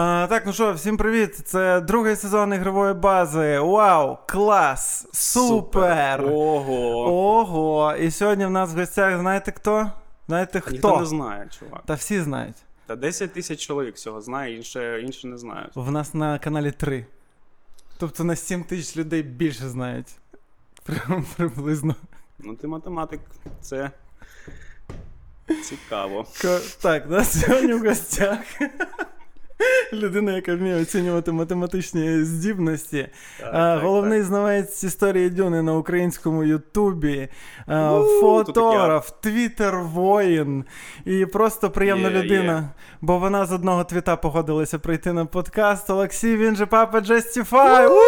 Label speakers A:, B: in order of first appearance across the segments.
A: А, Так, ну що, всім привіт! Це другий сезон ігрової бази. Вау! Клас! Супер!
B: Ого!
A: Ого! І сьогодні в нас в гостях знаєте хто? Знаєте хто?
B: Ніхто не знає, чувак.
A: Та всі знають.
B: Та 10 тисяч чоловік всього знає, інше, інше не знають.
A: В нас на каналі 3. Тобто на 7 тисяч людей більше знають. Прям приблизно.
B: Ну, ти математик, це цікаво.
A: Так, у нас сьогодні в гостях. Людина, яка вміє оцінювати математичні здібності.
B: Так,
A: А,
B: так,
A: Головний
B: так.
A: знавець історії Дюни на українському Ютубі, а, фотограф, твіттер воїн і просто приємна
B: Є,
A: людина,
B: є.
A: бо вона з одного твіта погодилася прийти на подкаст. Олексій, він же папа. У!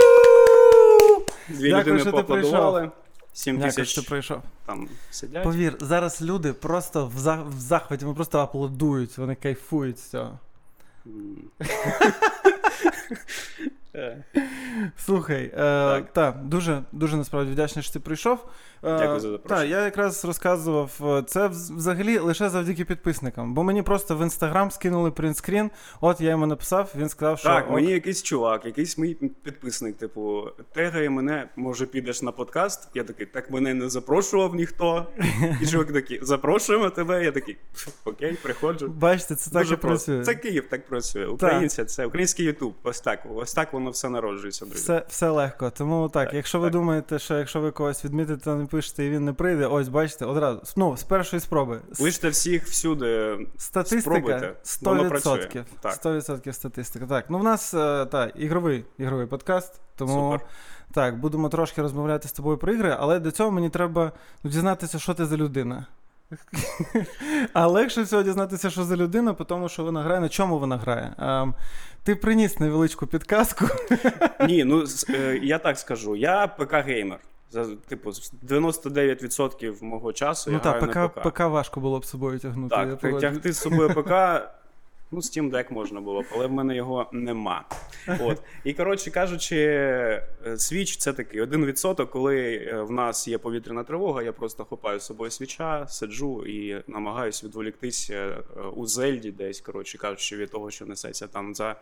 B: Дві
A: Дякую,
B: людини
A: що ти
B: поаплодували. 7
A: Дякую, що
B: тисяч
A: ти прийшов.
B: там сидять.
A: Повір, зараз люди просто в, в захваті, вони просто аплодують, вони кайфують з цього.
B: М.
A: Слухай, е,
B: Так.
A: та, дуже, дуже насправді вдячний, що ти прийшов. Е,
B: Дякую за запрошення.
A: Так, я якраз розказував е, це взагалі лише завдяки підписникам, бо мені просто в інстаграм скинули принтскрін. От я йому написав, він сказав, що
B: Так,
A: ок.
B: мені якийсь чувак, якийсь мій підписник, типу, тегає мене, може, підеш на подкаст. Я такий, так мене не запрошував ніхто. І чувак такий, запрошуємо тебе. Я такий, окей, приходжу.
A: бачите, це так
B: Дуже
A: і працює.
B: Це Київ так працює. Українці, це український Ютуб. Ось так. Ось так воно все народжується, друзі.
A: Все, все легко. Тому так,
B: Так,
A: якщо ви думаєте, що якщо ви когось відмітите, не пишете і він не прийде, ось бачите, одразу. Ну, з першої спроби.
B: Лиште всіх всюди.
A: Статистика
B: Спробуйте.
A: 100%.
B: Воно працює. Так.
A: 100% статистика. Так, ну в нас е, та, ігровий, ігровий подкаст, тому
B: Супер.
A: так, будемо трошки розмовляти з тобою про ігри, але до цього мені треба ну, дізнатися, що ти за людина. А легше всього дізнатися, що за людина, по тому що вона грає, на чому вона грає. Ем, ти приніс невеличку підказку.
B: Ні, ну е, я так скажу. Я ПК-геймер. Типу, з 99% мого часу
A: ну
B: я
A: так,
B: граю
A: ПК,
B: на ПК.
A: ПК важко було б собою тягнути.
B: Так,
A: я
B: Тягти з собою ПК. Ну, Steam Deck можна було б, але в мене його нема. От. І коротше кажучи, е, Switch це такий один відсоток, коли е, в нас є повітряна тривога, я просто хопаю з собою свіча, сиджу і намагаюся відволіктися е, у Зельді, десь, коротше кажучи, від того, що несеться там за, е,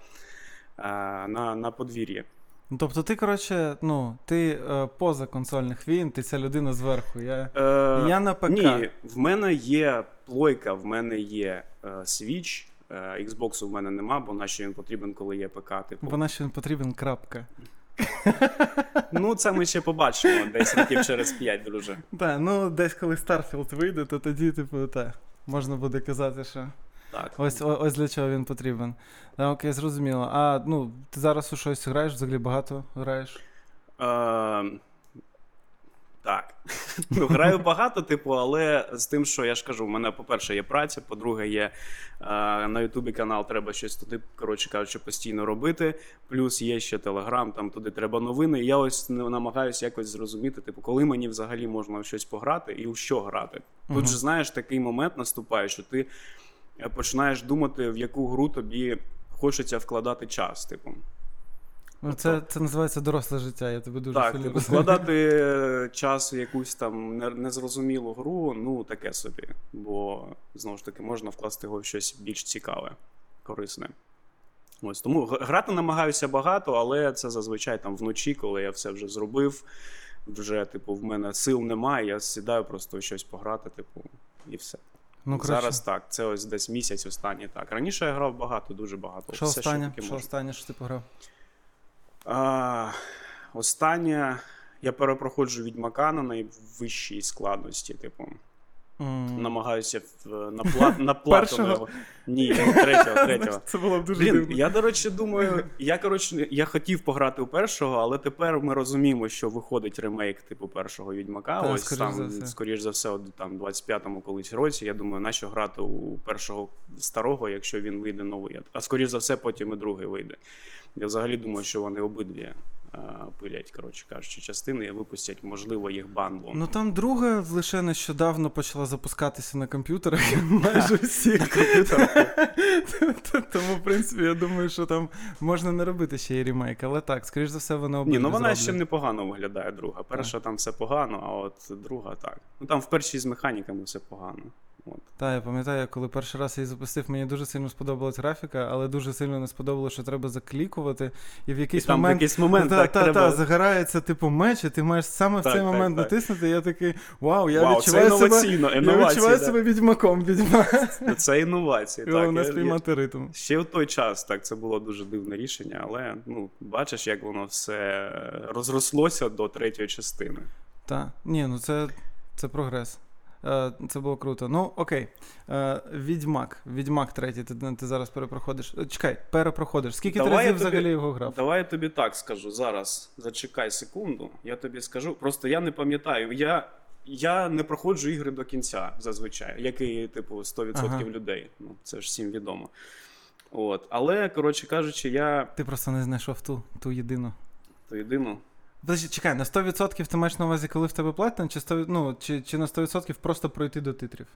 B: на, на подвір'ї.
A: Ну, тобто ти, коротше, ну, ти е, поза консольних війн, ти ця людина зверху. Я,
B: Е,
A: я на ПК.
B: Ні, в мене є плойка, в мене є е, Switch. Е, Xbox в мене нема, бо нащо він потрібен, коли є ПК. Типу.
A: Вона ще не потрібен крапка.
B: Ну, це ми ще побачимо десь років через 5, друже.
A: Так, ну десь коли Старфілд вийде, то тоді, типу, та, можна буде казати, що
B: Так.
A: ось, ось для чого він потрібен. Так, окей, зрозуміло. А ну, ти зараз у щось граєш, взагалі багато граєш.
B: Е, так. Ну, граю багато, типу, але з тим, що я ж кажу, в мене, по-перше, є праця, по-друге, є е, на Ютубі канал, треба щось туди, коротше кажучи, постійно робити. Плюс є ще Телеграм, там туди треба новини. Я ось намагаюся якось зрозуміти, типу, коли мені взагалі можна в щось пограти і у що грати. Тут же, знаєш, такий момент наступає, що ти починаєш думати, в яку гру тобі хочеться вкладати час. Типу.
A: Ну, це, це називається доросле життя, я тебе дуже
B: Так,
A: сильно розумію.
B: вкладати е, час якусь там незрозумілу гру, ну таке собі. Бо знову ж таки можна вкласти його в щось більш цікаве, корисне. Ось тому грати намагаюся багато, але це зазвичай там вночі, коли я все вже зробив. Вже, типу, в мене сил немає, я сідаю просто щось пограти, типу, і все.
A: Ну, коротше,
B: Зараз так, це ось десь місяць останній так. Раніше я грав багато, дуже багато.
A: що останнє, що останнє, що ти пограв?
B: А, останнє. Я перепроходжу відьмака на найвищій складності, типу.
A: М.
B: Намагаюся в- на, плат, на плату. Ні, третього, третього.
A: Це було б дуже
B: Блін,
A: дивно.
B: я, до речі, думаю, я, коротше, я хотів пограти у першого, але тепер ми розуміємо, що виходить ремейк типу першого відьмака.
A: Так,
B: Ось
A: скоріш
B: там,
A: за все.
B: скоріш за все, там 25-му колись році. Я думаю, нащо грати у першого старого, якщо він вийде новий. А скоріш за все, потім і другий вийде. Я взагалі думаю, що вони обидві пилять, коротше кажучи, частини і випустять, можливо, їх бандлом.
A: Ну там друга лише нещодавно почала запускатися на комп'ютерах майже всі. Тому, в принципі, я думаю, що там можна не робити ще й ремейк, але так, скоріш за все, обидві
B: Ні, ну вона ще непогано виглядає, друга. Перша там все погано, а от друга так. Ну там в першій з механіками все погано.
A: Так, я пам'ятаю, коли перший раз я її запустив, мені дуже сильно сподобалась графіка, але дуже сильно не сподобалося, що треба заклікувати. І в якийсь
B: І там в
A: момент.
B: якийсь момент
A: та,
B: так
A: та,
B: треба...
A: та, загорається типу меч, і ти маєш саме в цей
B: так,
A: момент
B: так.
A: натиснути. І я такий вау, я
B: Вау, це
A: відчуваю себе.
B: інноваційно,
A: Я відчуваю
B: да.
A: себе відьмаком, відьма.
B: Це інновації. так.
A: Головне
B: Я- я-
A: спіймати ритм.
B: Ще в той час так це було дуже дивне рішення, але ну бачиш, як воно все розрослося до третьої частини.
A: Так, ні, ну це, це прогрес. Е, Це було круто. Ну, окей. Е, Відьмак. Відьмак третій, ти, ти зараз перепроходиш. Е, Чекай, перепроходиш. Скільки ти разів
B: тобі-
A: взагалі його грав?
B: Давай я тобі так скажу зараз. Зачекай секунду, я тобі скажу. Просто я не пам'ятаю. Я, я не проходжу ігри до кінця зазвичай, як і типу 100%
A: Ага.
B: людей. Ну це ж всім відомо. От, але коротше кажучи, я
A: Ти просто не знайшов ту, ту єдину.
B: то єдину.
A: Подожди, чекай, на 100% ти маєш на увазі, коли в тебе платина, чи, 100, ну, чи, чи на 100% просто пройти до титрів?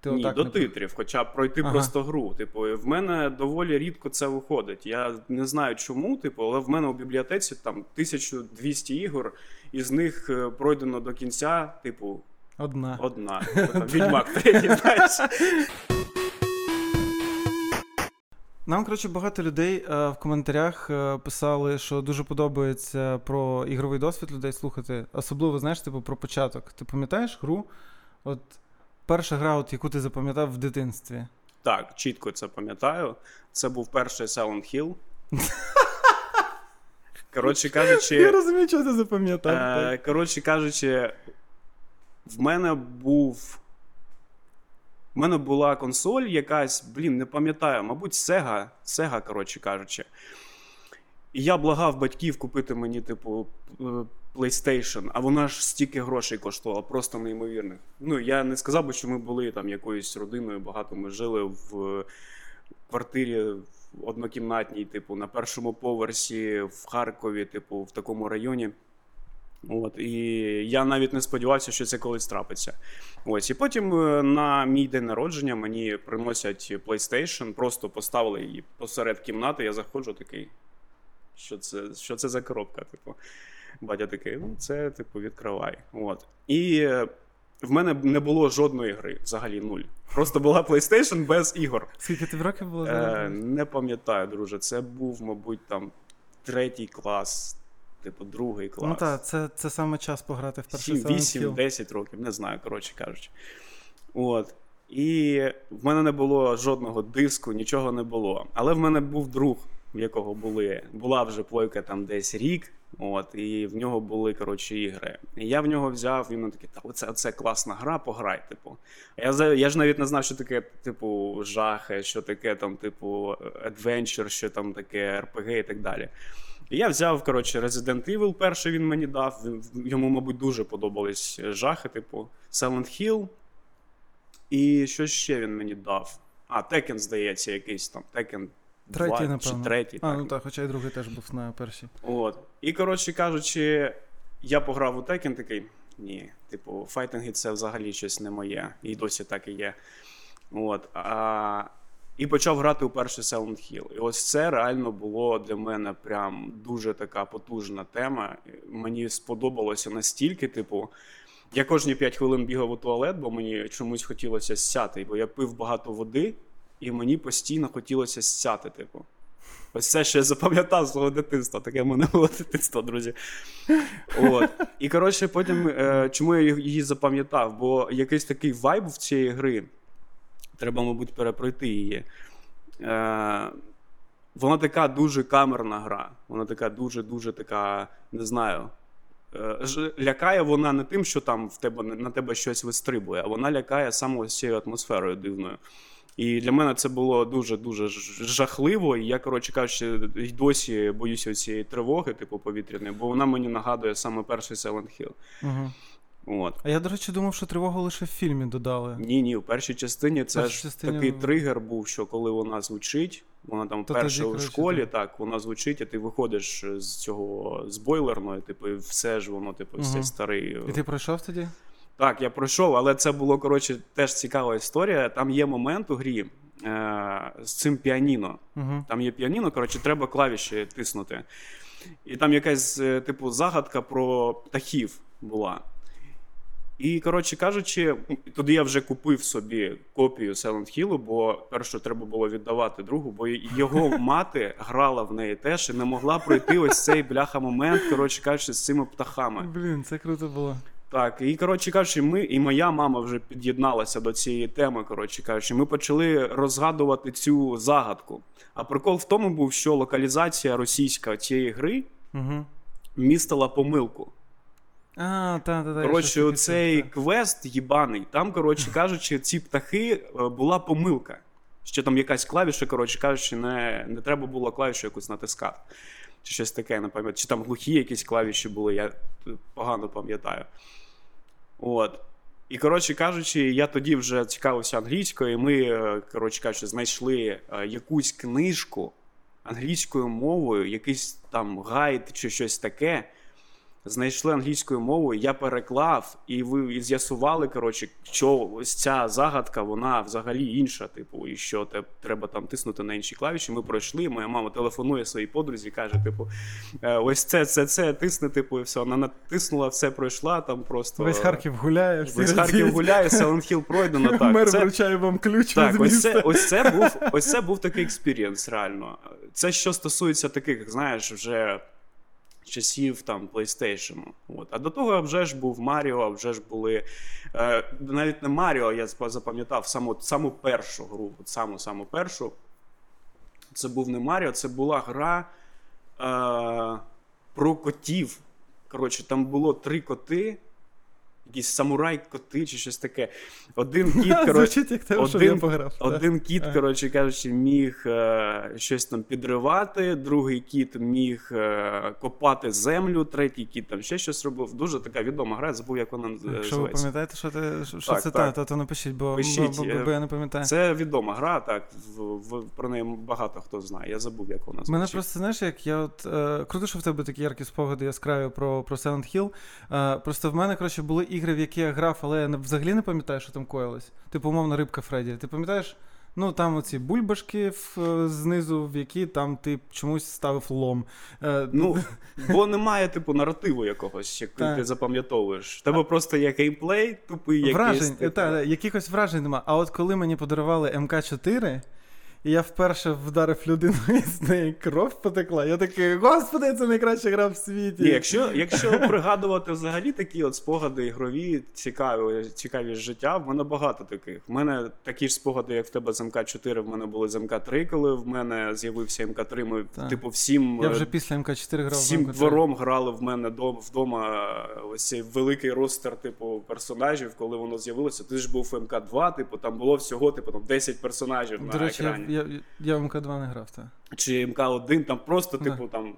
A: Ти
B: Ні,
A: отак
B: до
A: не-
B: титрів, хоча б пройти
A: Ага.
B: просто гру. Типу, в мене доволі рідко це виходить. Я не знаю чому, типу, але в мене у бібліотеці там 1200 ігор, із них е, пройдено до кінця, типу,
A: Одна.
B: одна. Відьмак третій, знаєш.
A: Нам, коротше, багато людей е, в коментарях е, писали, що дуже подобається про ігровий досвід людей слухати. Особливо, знаєш, типу, про початок. Ти пам'ятаєш гру? От перша гра, от, яку ти запам'ятав в дитинстві.
B: Так, чітко це пам'ятаю. Це був перший Silent Hill. Коротше кажучи, Я
A: розумію, що ти запам'ятав.
B: е, коротше кажучи, в мене був. В мене була консоль якась, блін, не пам'ятаю, мабуть, Sega, Sega, коротше кажучи. І я благав батьків купити мені, типу, е, PlayStation, а вона ж стільки грошей коштувала, просто неймовірних. Ну, я не сказав би, що ми були там якоюсь родиною, багато ми жили в квартирі однокімнатній, типу, на першому поверсі в Харкові, типу, в такому районі. От, і я навіть не сподівався, що це колись трапиться. Ось, і потім е, на мій день народження мені приносять PlayStation, просто поставили її посеред кімнати. Я заходжу такий. Що це, що це за коробка? Типу, батя такий, ну це, типу, відкривай. От. І е, в мене не було жодної гри, взагалі нуль. Просто була PlayStation без ігор.
A: Скільки тобі років було
B: Е, не пам'ятаю, друже. Це був, мабуть, там третій клас, типу, другий клас.
A: Ну так, це, це саме час пограти в перший
B: 7, 8, 10 років, не знаю, коротше кажучи. От. І в мене не було жодного диску, нічого не було. Але в мене був друг, в якого були, була вже плойка там десь рік. От, і в нього були коротше ігри. І я в нього взяв, він такий, та оце, оце класна гра, пограй, типу. Я, я ж навіть не знав, що таке, типу, жахи, що таке там, типу, adventure, що там таке RPG і так далі. І я взяв, коротше, Resident Evil перший він мені дав. Йому, мабуть, дуже подобались жахи, типу, Silent Hill. І що ще він мені дав? А, Tekken, здається, якийсь там. Tekken 2
A: Третій,
B: чи третій.
A: А,
B: так.
A: ну так, хоча і другий теж був на першій.
B: От. І, коротше кажучи, я пограв у Tekken такий. Ні, типу, файтинги це взагалі щось не моє. І досі так і є. От. А... І почав грати у перший Silent Hill. І ось це реально було для мене прям дуже така потужна тема. Мені сподобалося настільки, типу. Я кожні 5 хвилин бігав у туалет, бо мені чомусь хотілося сяти, бо я пив багато води, і мені постійно хотілося сяти, типу. Ось це, що я запам'ятав свого дитинства. Таке в мене було дитинство, друзі. От. І коротше, потім, е, чому я її запам'ятав? Бо якийсь такий вайб в цієї гри. Треба, мабуть, перепройти її. Е, вона така дуже камерна гра. Вона така дуже-дуже така, не знаю. Е, лякає вона не тим, що там в тебе на тебе щось вистрибує, а вона лякає саме ось цією атмосферою дивною. І для мене це було дуже дуже жахливо. І я, коротше кажучи, й досі боюся цієї тривоги, типу повітряної, бо вона мені нагадує саме перший Silent Hill.
A: Угу.
B: От.
A: А я, до речі, думав, що тривогу лише в фільмі додали.
B: Ні, ні, в першій частині це
A: першій
B: ж
A: частині-
B: такий тригер був, що коли вона звучить, вона там
A: То
B: перша у школі,
A: так.
B: так, вона звучить, а ти виходиш з цього з бойлерної, типу, і все ж воно, типу,
A: Мгм.
B: цей старий.
A: І ти пройшов тоді?
B: Так, я пройшов, але це було, коротше, теж цікава історія. Там є момент у грі е- з цим піаніно.
A: Угу.
B: Там є піаніно, коротше, треба клавіші тиснути. І там якась, е, типу, загадка про птахів була. І, коротше кажучи, тоді я вже купив собі копію Silent Hill, бо перше треба було віддавати другу, бо його мати грала в неї теж і не могла пройти ось цей бляха момент, коротше кажучи, з цими птахами.
A: Блін, це круто було.
B: Так, і коротше кажучи, ми і моя мама вже під'єдналася до цієї теми. Коротше кажучи, ми почали розгадувати цю загадку. А прикол в тому був, що локалізація російська цієї гри
A: Угу.
B: містила помилку.
A: А, та, та, та.
B: Коротше, оцей
A: чув,
B: квест їбаний, там, коротше кажучи, ці птахи е, була помилка. Що там якась клавіша, коротше кажучи, не, не треба було клавішу якусь натискати. Чи щось таке, не пам'ятаю. Чи там глухі якісь клавіші були, я е, погано пам'ятаю. От. І, коротше кажучи, я тоді вже цікавився англійською, і ми, е, коротше кажучи, знайшли якусь книжку англійською мовою, якийсь там гайд чи щось таке. Знайшли англійською мовою, я переклав, і ви з'ясували, коротше, що ось ця загадка, вона взагалі інша, типу, і що те, треба там тиснути на інші клавіші. Ми пройшли. Моя мама телефонує своїй подрузі, каже: типу, «Е, ось це, це, це, тисни, типу, і все. Вона натиснула, все пройшла, там просто.
A: Весь Харків гуляє, всі
B: Весь Харків гуляє, Silent Hill пройдено. Так,
A: Мер
B: це,
A: вручає вам ключ
B: так,
A: від
B: ось це, ось це був ось це був такий експірієнс, реально. Це що стосується таких, знаєш, вже часів там PlayStation. От. А до того вже ж був Маріо, вже ж були. Е, навіть не Маріо, я запам'ятав саму, саму першу гру, от саму саму першу. Це був не Маріо, це була гра е, про котів. Коротше, там було три коти. Якісь самурай-коти чи щось таке. Один кіт, коротше,
A: як те,
B: один- один кіт, коротше кажучи, міг е, щось там підривати, другий кіт міг е, копати землю, третій кіт там ще щось робив. Дуже така відома гра, забув, як вона е,
A: Якщо ви пам'ятаєте, що, ти, що,
B: Так,
A: це
B: так.
A: та, то, напишіть, бо,
B: Пишіть,
A: бо, бо,
B: е,
A: бо я не пам'ятаю.
B: Це відома гра, так в, в, про неї багато хто знає. Я забув, як вона
A: У Мене просто, знаєш, як я от. Е, круто, що в тебе такі яркі спогади яскраві про, про Silent Hill. Е, просто в мене, коротше, були ігри, в які я грав, але я взагалі не пам'ятаю, що там коїлось. Типу, умовно, рибка Фредді. Ти пам'ятаєш? Ну, там оці бульбашки в, е, знизу, в які там ти чомусь ставив лом. Е,
B: Ну, бо немає, типу, наративу якогось, який
A: Так.
B: ти запам'ятовуєш. Тебе просто є геймплей, тупий якийсь.
A: вражень,
B: типу.
A: та, та, якихось вражень нема. А от коли мені подарували MK-4, і я вперше вдарив людину, і з неї кров потекла, я такий, господи, це найкраща гра в світі.
B: Ні, якщо, якщо пригадувати взагалі такі от спогади ігрові, цікаві, цікаві з життя, в мене багато таких. В мене такі ж спогади, як в тебе з MK-4, в мене були з MK-3, коли в мене з'явився MK-3. Ми,
A: Так.
B: типу, всім,
A: Я
B: е,
A: вже після MK-4 грав в
B: всім
A: MK-3.
B: двором грали в мене дом, вдома е, ось цей великий ростер, типу, персонажів, коли воно з'явилося. Ти ж був MK-2, типу, там було всього, типу, там 10 персонажів
A: До
B: на
A: речі,
B: екрані.
A: Я, я в MK-2 не грав, так.
B: Чи MK-1, там просто, типу, там.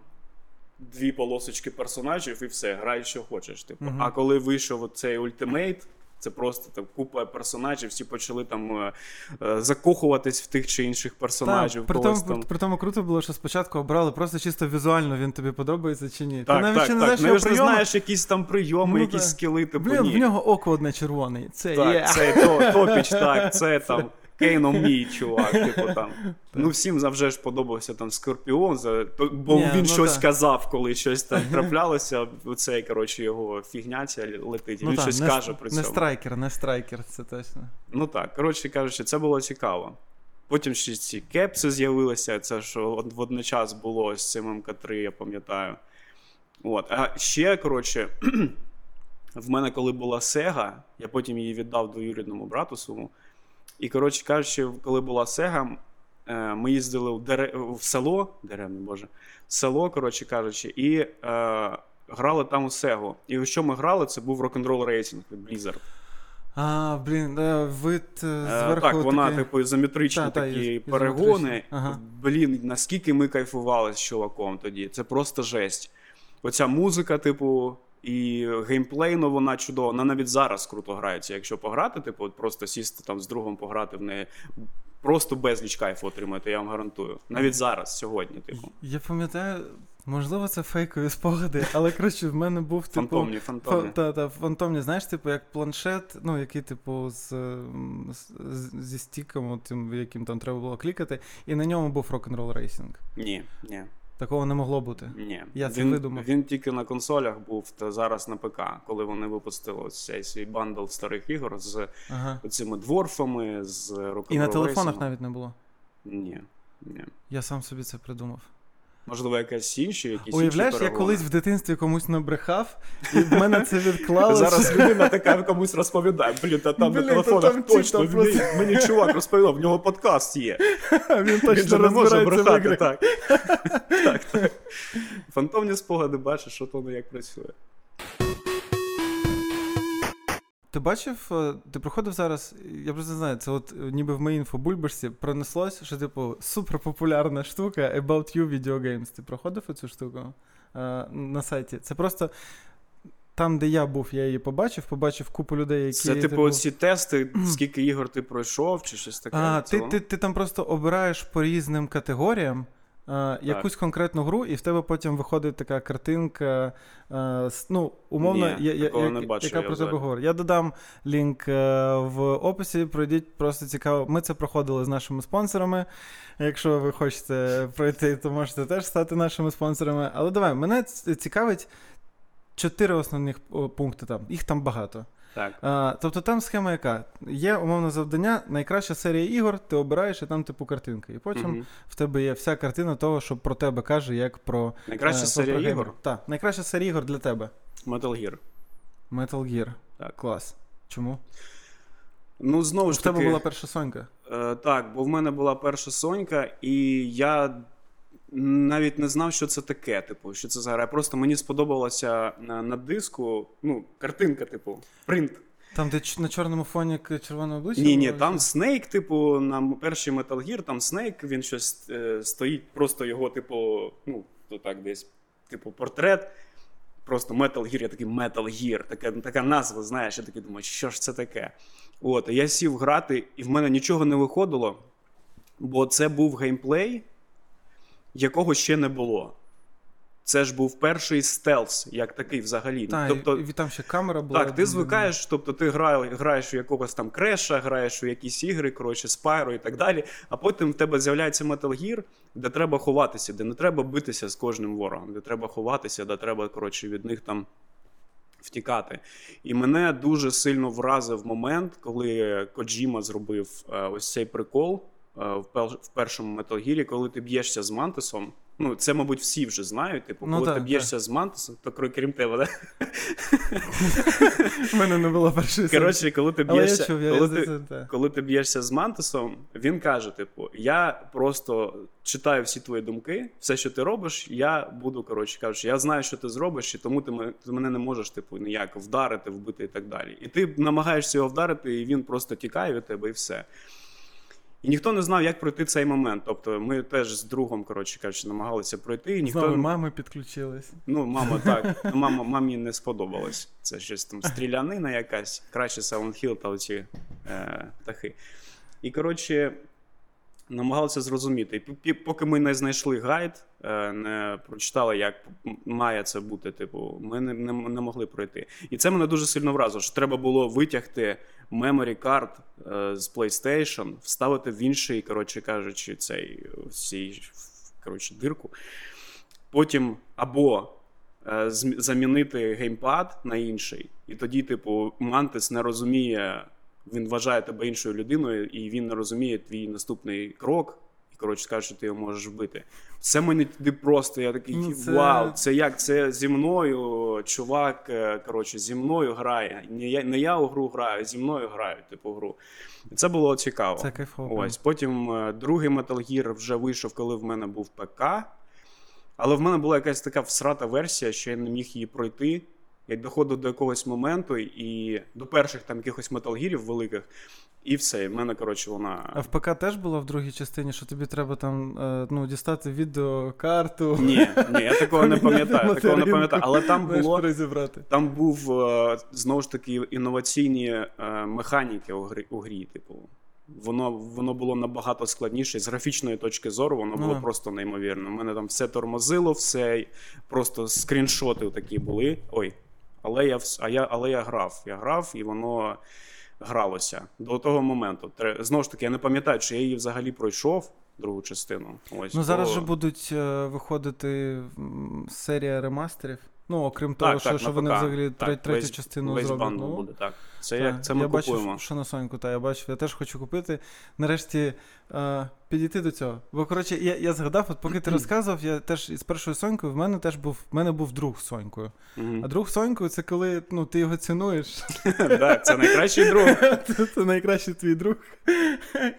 B: Дві полосочки персонажів і все, грай, що хочеш. Типу.
A: Мгм.
B: А коли вийшов цей Ultimate, це просто там купа персонажів, всі почали там е, е, закохуватись в тих чи інших персонажів.
A: при, тому,
B: там...
A: при тому круто було, що спочатку обрали просто чисто візуально, він тобі подобається чи ні. Ти
B: Так,
A: навіть
B: так,
A: ще не
B: так.
A: знаєш
B: Ну,
A: його
B: не знаєш якісь там прийоми,
A: Ну,
B: якісь
A: так.
B: скіли, типу,
A: Блін,
B: ні.
A: в нього око одне червоне. Це
B: Так,
A: є.
B: це то, тобіш, так, це там Кейном мій чувак, типу там. Ну, всім завжди ж подобався там Скорпіон, за, бо
A: Ні,
B: він
A: ну
B: щось
A: так.
B: казав, коли щось там траплялося. Оцей, коротше, його фігня ця летить.
A: Ну,
B: він
A: так,
B: щось
A: не,
B: каже при
A: не
B: цьому.
A: страйкер, не страйкер, це точно.
B: Ну так, коротше кажучи, це було цікаво. Потім ще ці кепси з'явилися, це що водночас було з цим МК3, я пам'ятаю. От. А ще, коротше, в мене коли була Сега, я потім її віддав двоюрідному брату своєму. І, коротше кажучи, коли була Сега, ми їздили в, дере... в село, деревне, боже, в село, коротше кажучи, і е, грали там у Сегу. І у що ми грали, це був рок-н-рол рейсинг від Blizzard.
A: А, блін, е, вид е,
B: Е,
A: зверху.
B: Так, вона,
A: такий...
B: типу, ізометричні
A: Та, та,
B: такі
A: із-
B: перегони.
A: Ага.
B: Блін, наскільки ми кайфували з чуваком тоді. Це просто жесть. Оця музика, типу, і геймплейно вона чудова. Вона навіть зараз круто грається. Якщо пограти, типу, просто сісти там з другом пограти в неї. Просто безліч кайфу отримаєте, я вам гарантую. Навіть зараз, сьогодні, типу.
A: Я пам'ятаю, можливо, це фейкові спогади, але коротше, в мене був типу.
B: Фантомні, фантомні.
A: Фа- Та, та, фантомні, знаєш, типу, як планшет, ну, який, типу, з, з- зі стіком, тим, яким там треба було клікати, і на ньому був рок-н-рол рейсинг.
B: Ні, ні.
A: Такого не могло бути.
B: Ні,
A: Я це
B: він,
A: видумав.
B: Він тільки на консолях був та зараз на ПК, коли вони випустили ось цей свій бандл старих ігор з
A: Ага.
B: цими дворфами, з рукою.
A: І на телефонах навіть не було.
B: Ні. Ні.
A: Я сам собі це придумав.
B: Можливо, якась інші, якісь
A: Уявляєш,
B: інші
A: я колись в дитинстві комусь набрехав, і в мене це відклалося.
B: Зараз людина така комусь розповідає, блін, та там
A: Блін,
B: на
A: та
B: телефонах
A: там
B: точно. Мені, мені чувак розповідав, в нього подкаст є.
A: Він точно
B: не може брехати. Так. так, так. Фантомні спогади бачиш, що то воно як працює.
A: Ти бачив, е, ти проходив зараз, я просто не знаю, це от е, ніби в моїй інфобульбашці пронеслось, що, типу, суперпопулярна штука About You Video Games. Ти проходив цю штуку е, на сайті? Це просто там, де я був, я її побачив, побачив купу людей, які.
B: Це типу оці тести, скільки ігор ти пройшов, чи щось таке.
A: А, ти, ти, ти там просто обираєш по різним категоріям. Е, якусь конкретну гру, і в тебе потім виходить така картинка. е, ну, умовно,
B: Ні,
A: я, я, я-
B: не бачив
A: яка
B: я
A: про тебе говорить. Я додам лінк е, в описі. Пройдіть, просто цікаво. Ми це проходили з нашими спонсорами. Якщо ви хочете пройти, то можете теж стати нашими спонсорами. Але давай, мене цікавить чотири основних пункти там. Їх там багато.
B: Так.
A: А, тобто там схема яка? Є умовне завдання, найкраща серія ігор, ти обираєш і там типу картинка. І потім
B: Мгм.
A: в тебе є вся картина того, що про тебе каже, як про.
B: Найкраща
A: е,
B: серія
A: про
B: ігор
A: Так, найкраща серія ігор для тебе.
B: Metal Gear.
A: Metal Gear.
B: Так.
A: Клас. Чому?
B: Ну, знову
A: В
B: ж
A: тебе була перша сонька.
B: Е, так, бо в мене була перша Сонька, і я навіть не знав, що це таке, типу, що це за гра. Просто мені сподобалася на, на диску, ну, картинка, типу, принт.
A: Там, де ч- на чорному фоні к- червоне обличчя.
B: Ні, ні,
A: було,
B: там
A: чи?
B: Снейк, типу, на перший Metal Gear, там Снейк, він щось е, стоїть, просто його, типу, ну, то так десь, типу, портрет. Просто Metal Gear, я такий Metal Gear, така, така назва, знаєш, я такий думаю, що ж це таке? От, я сів грати, і в мене нічого не виходило, бо це був геймплей, якого ще не було. Це ж був перший стелс, як такий взагалі.
A: Та,
B: тобто,
A: і, там ще камера була.
B: так, ти звикаєш, тобто ти грає, граєш у якогось там креша, граєш у якісь ігри, коротше, Spyro і так далі. А потім в тебе з'являється Metal Gear, де треба ховатися, де не треба битися з кожним ворогом, де треба ховатися, де треба, коротше, від них там втікати. І мене дуже сильно вразив момент, коли Коджіма зробив е, ось цей прикол в, в першому Metal Gear, коли ти б'єшся з Мантисом. Ну, це, мабуть, всі вже знають. Типу,
A: Ну,
B: коли
A: так,
B: ти б'єшся з Мантисом, то крім- крім тебе, да?
A: У мене не було першої
B: Коротше, коли ти б'єшся,
A: чув,
B: коли, ти,
A: це,
B: коли ти б'єшся з Мантисом, він каже: типу, я просто читаю всі твої думки, все, що ти робиш, я буду, коротше кажучи, я знаю, що ти зробиш, і тому ти, ти мене не можеш, типу, ніяк вдарити, вбити і так далі. І ти намагаєшся його вдарити, і він просто тікає від тебе, і все. І ніхто не знав, як пройти цей момент. Тобто ми теж з другом, коротше кажучи, намагалися пройти, і ніхто
A: Знову мами підключились.
B: Ну, мама, так. Ну, Мама, мамі не сподобалось. Це щось там стрілянина якась, краще Silent Hill та оці е, птахи. І, коротше, намагалися зрозуміти. І поки ми не знайшли гайд, е, не прочитали, як має це бути, типу, ми не, не, не могли пройти. І це мене дуже сильно вразило, що треба було витягти memory card е, з PlayStation, вставити в інший, коротше кажучи, цей в цій коротше, дирку. Потім або е, замінити геймпад на інший, і тоді, типу, Мантис не розуміє, він вважає тебе іншою людиною, і він не розуміє твій наступний крок. І коротше каже, що ти його можеш вбити. Це мені туди просто. Я такий
A: Ну, це-
B: вау, це як? Це зі мною чувак, е, коротше, зі мною грає. Не я, не я у гру граю, зі мною грають, типу, гру. І це було цікаво.
A: Це кайфово.
B: Ось потім е, другий Metal Gear вже вийшов, коли в мене був ПК. Але в мене була якась така всрата версія, що я не міг її пройти. Я доходив до якогось моменту і до перших там якихось металгірів великих, і все. І в мене, коротше, вона.
A: А в ПК теж було в другій частині, що тобі треба там е, ну, дістати відеокарту.
B: Ні, ні, я такого не пам'ятаю. Такого не пам'ятаю. Але там було. Там був е, знову ж таки інноваційні е, механіки у грі, у грі. Типу, воно, воно було набагато складніше. З графічної точки зору, воно було
A: Ну.
B: просто неймовірно. У мене там все тормозило, все просто скріншоти такі були. Ой, але я, а я, але я грав. Я грав, і воно гралося до того моменту. Знову ж таки, я не пам'ятаю, чи я її взагалі пройшов. другу частину. Ось
A: Ну зараз
B: то-
A: же будуть е, виходити серія ремастерів. Ну, окрім
B: Так,
A: того, що,
B: так,
A: що
B: на
A: вони взагалі
B: Так,
A: третю
B: весь-
A: частину
B: весь
A: зроблять. Ну,
B: буде, так. Це, як, це ми
A: я
B: купуємо.
A: бачив, що на Соньку, та я бачив, я теж хочу купити. Нарешті е, підійти до цього. Бо коротше, я, я згадав, от поки ти розказував, я теж із першою Сонькою, в мене теж був в мене був друг з Сонькою. А друг з Сонькою це коли ну, ти його цінуєш.
B: Так, це найкращий друг.
A: Це, це найкращий твій друг.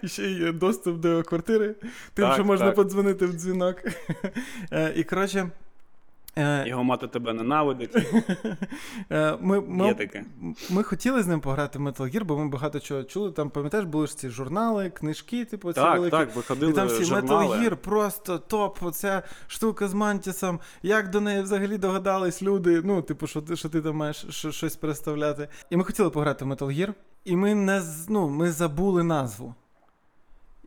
A: І ще є доступ до квартири. Тим, що можна подзвонити в дзвінок. Е, І коротше. Е,
B: Його мати тебе ненавидить.
A: Е, Ми, ми,
B: таке.
A: ми хотіли з ним пограти в Metal Gear, бо ми багато чого чули. Там, пам'ятаєш, були ж ці журнали, книжки, типу, ці
B: Так,
A: великі.
B: так, виходили
A: І там всі
B: журнали.
A: Metal Gear просто топ, оця штука з Мантісом. Як до неї взагалі догадались люди? Ну, типу, що ти, що ти там маєш що- щось представляти. І ми хотіли пограти в Metal Gear, і ми не ну, ми забули назву.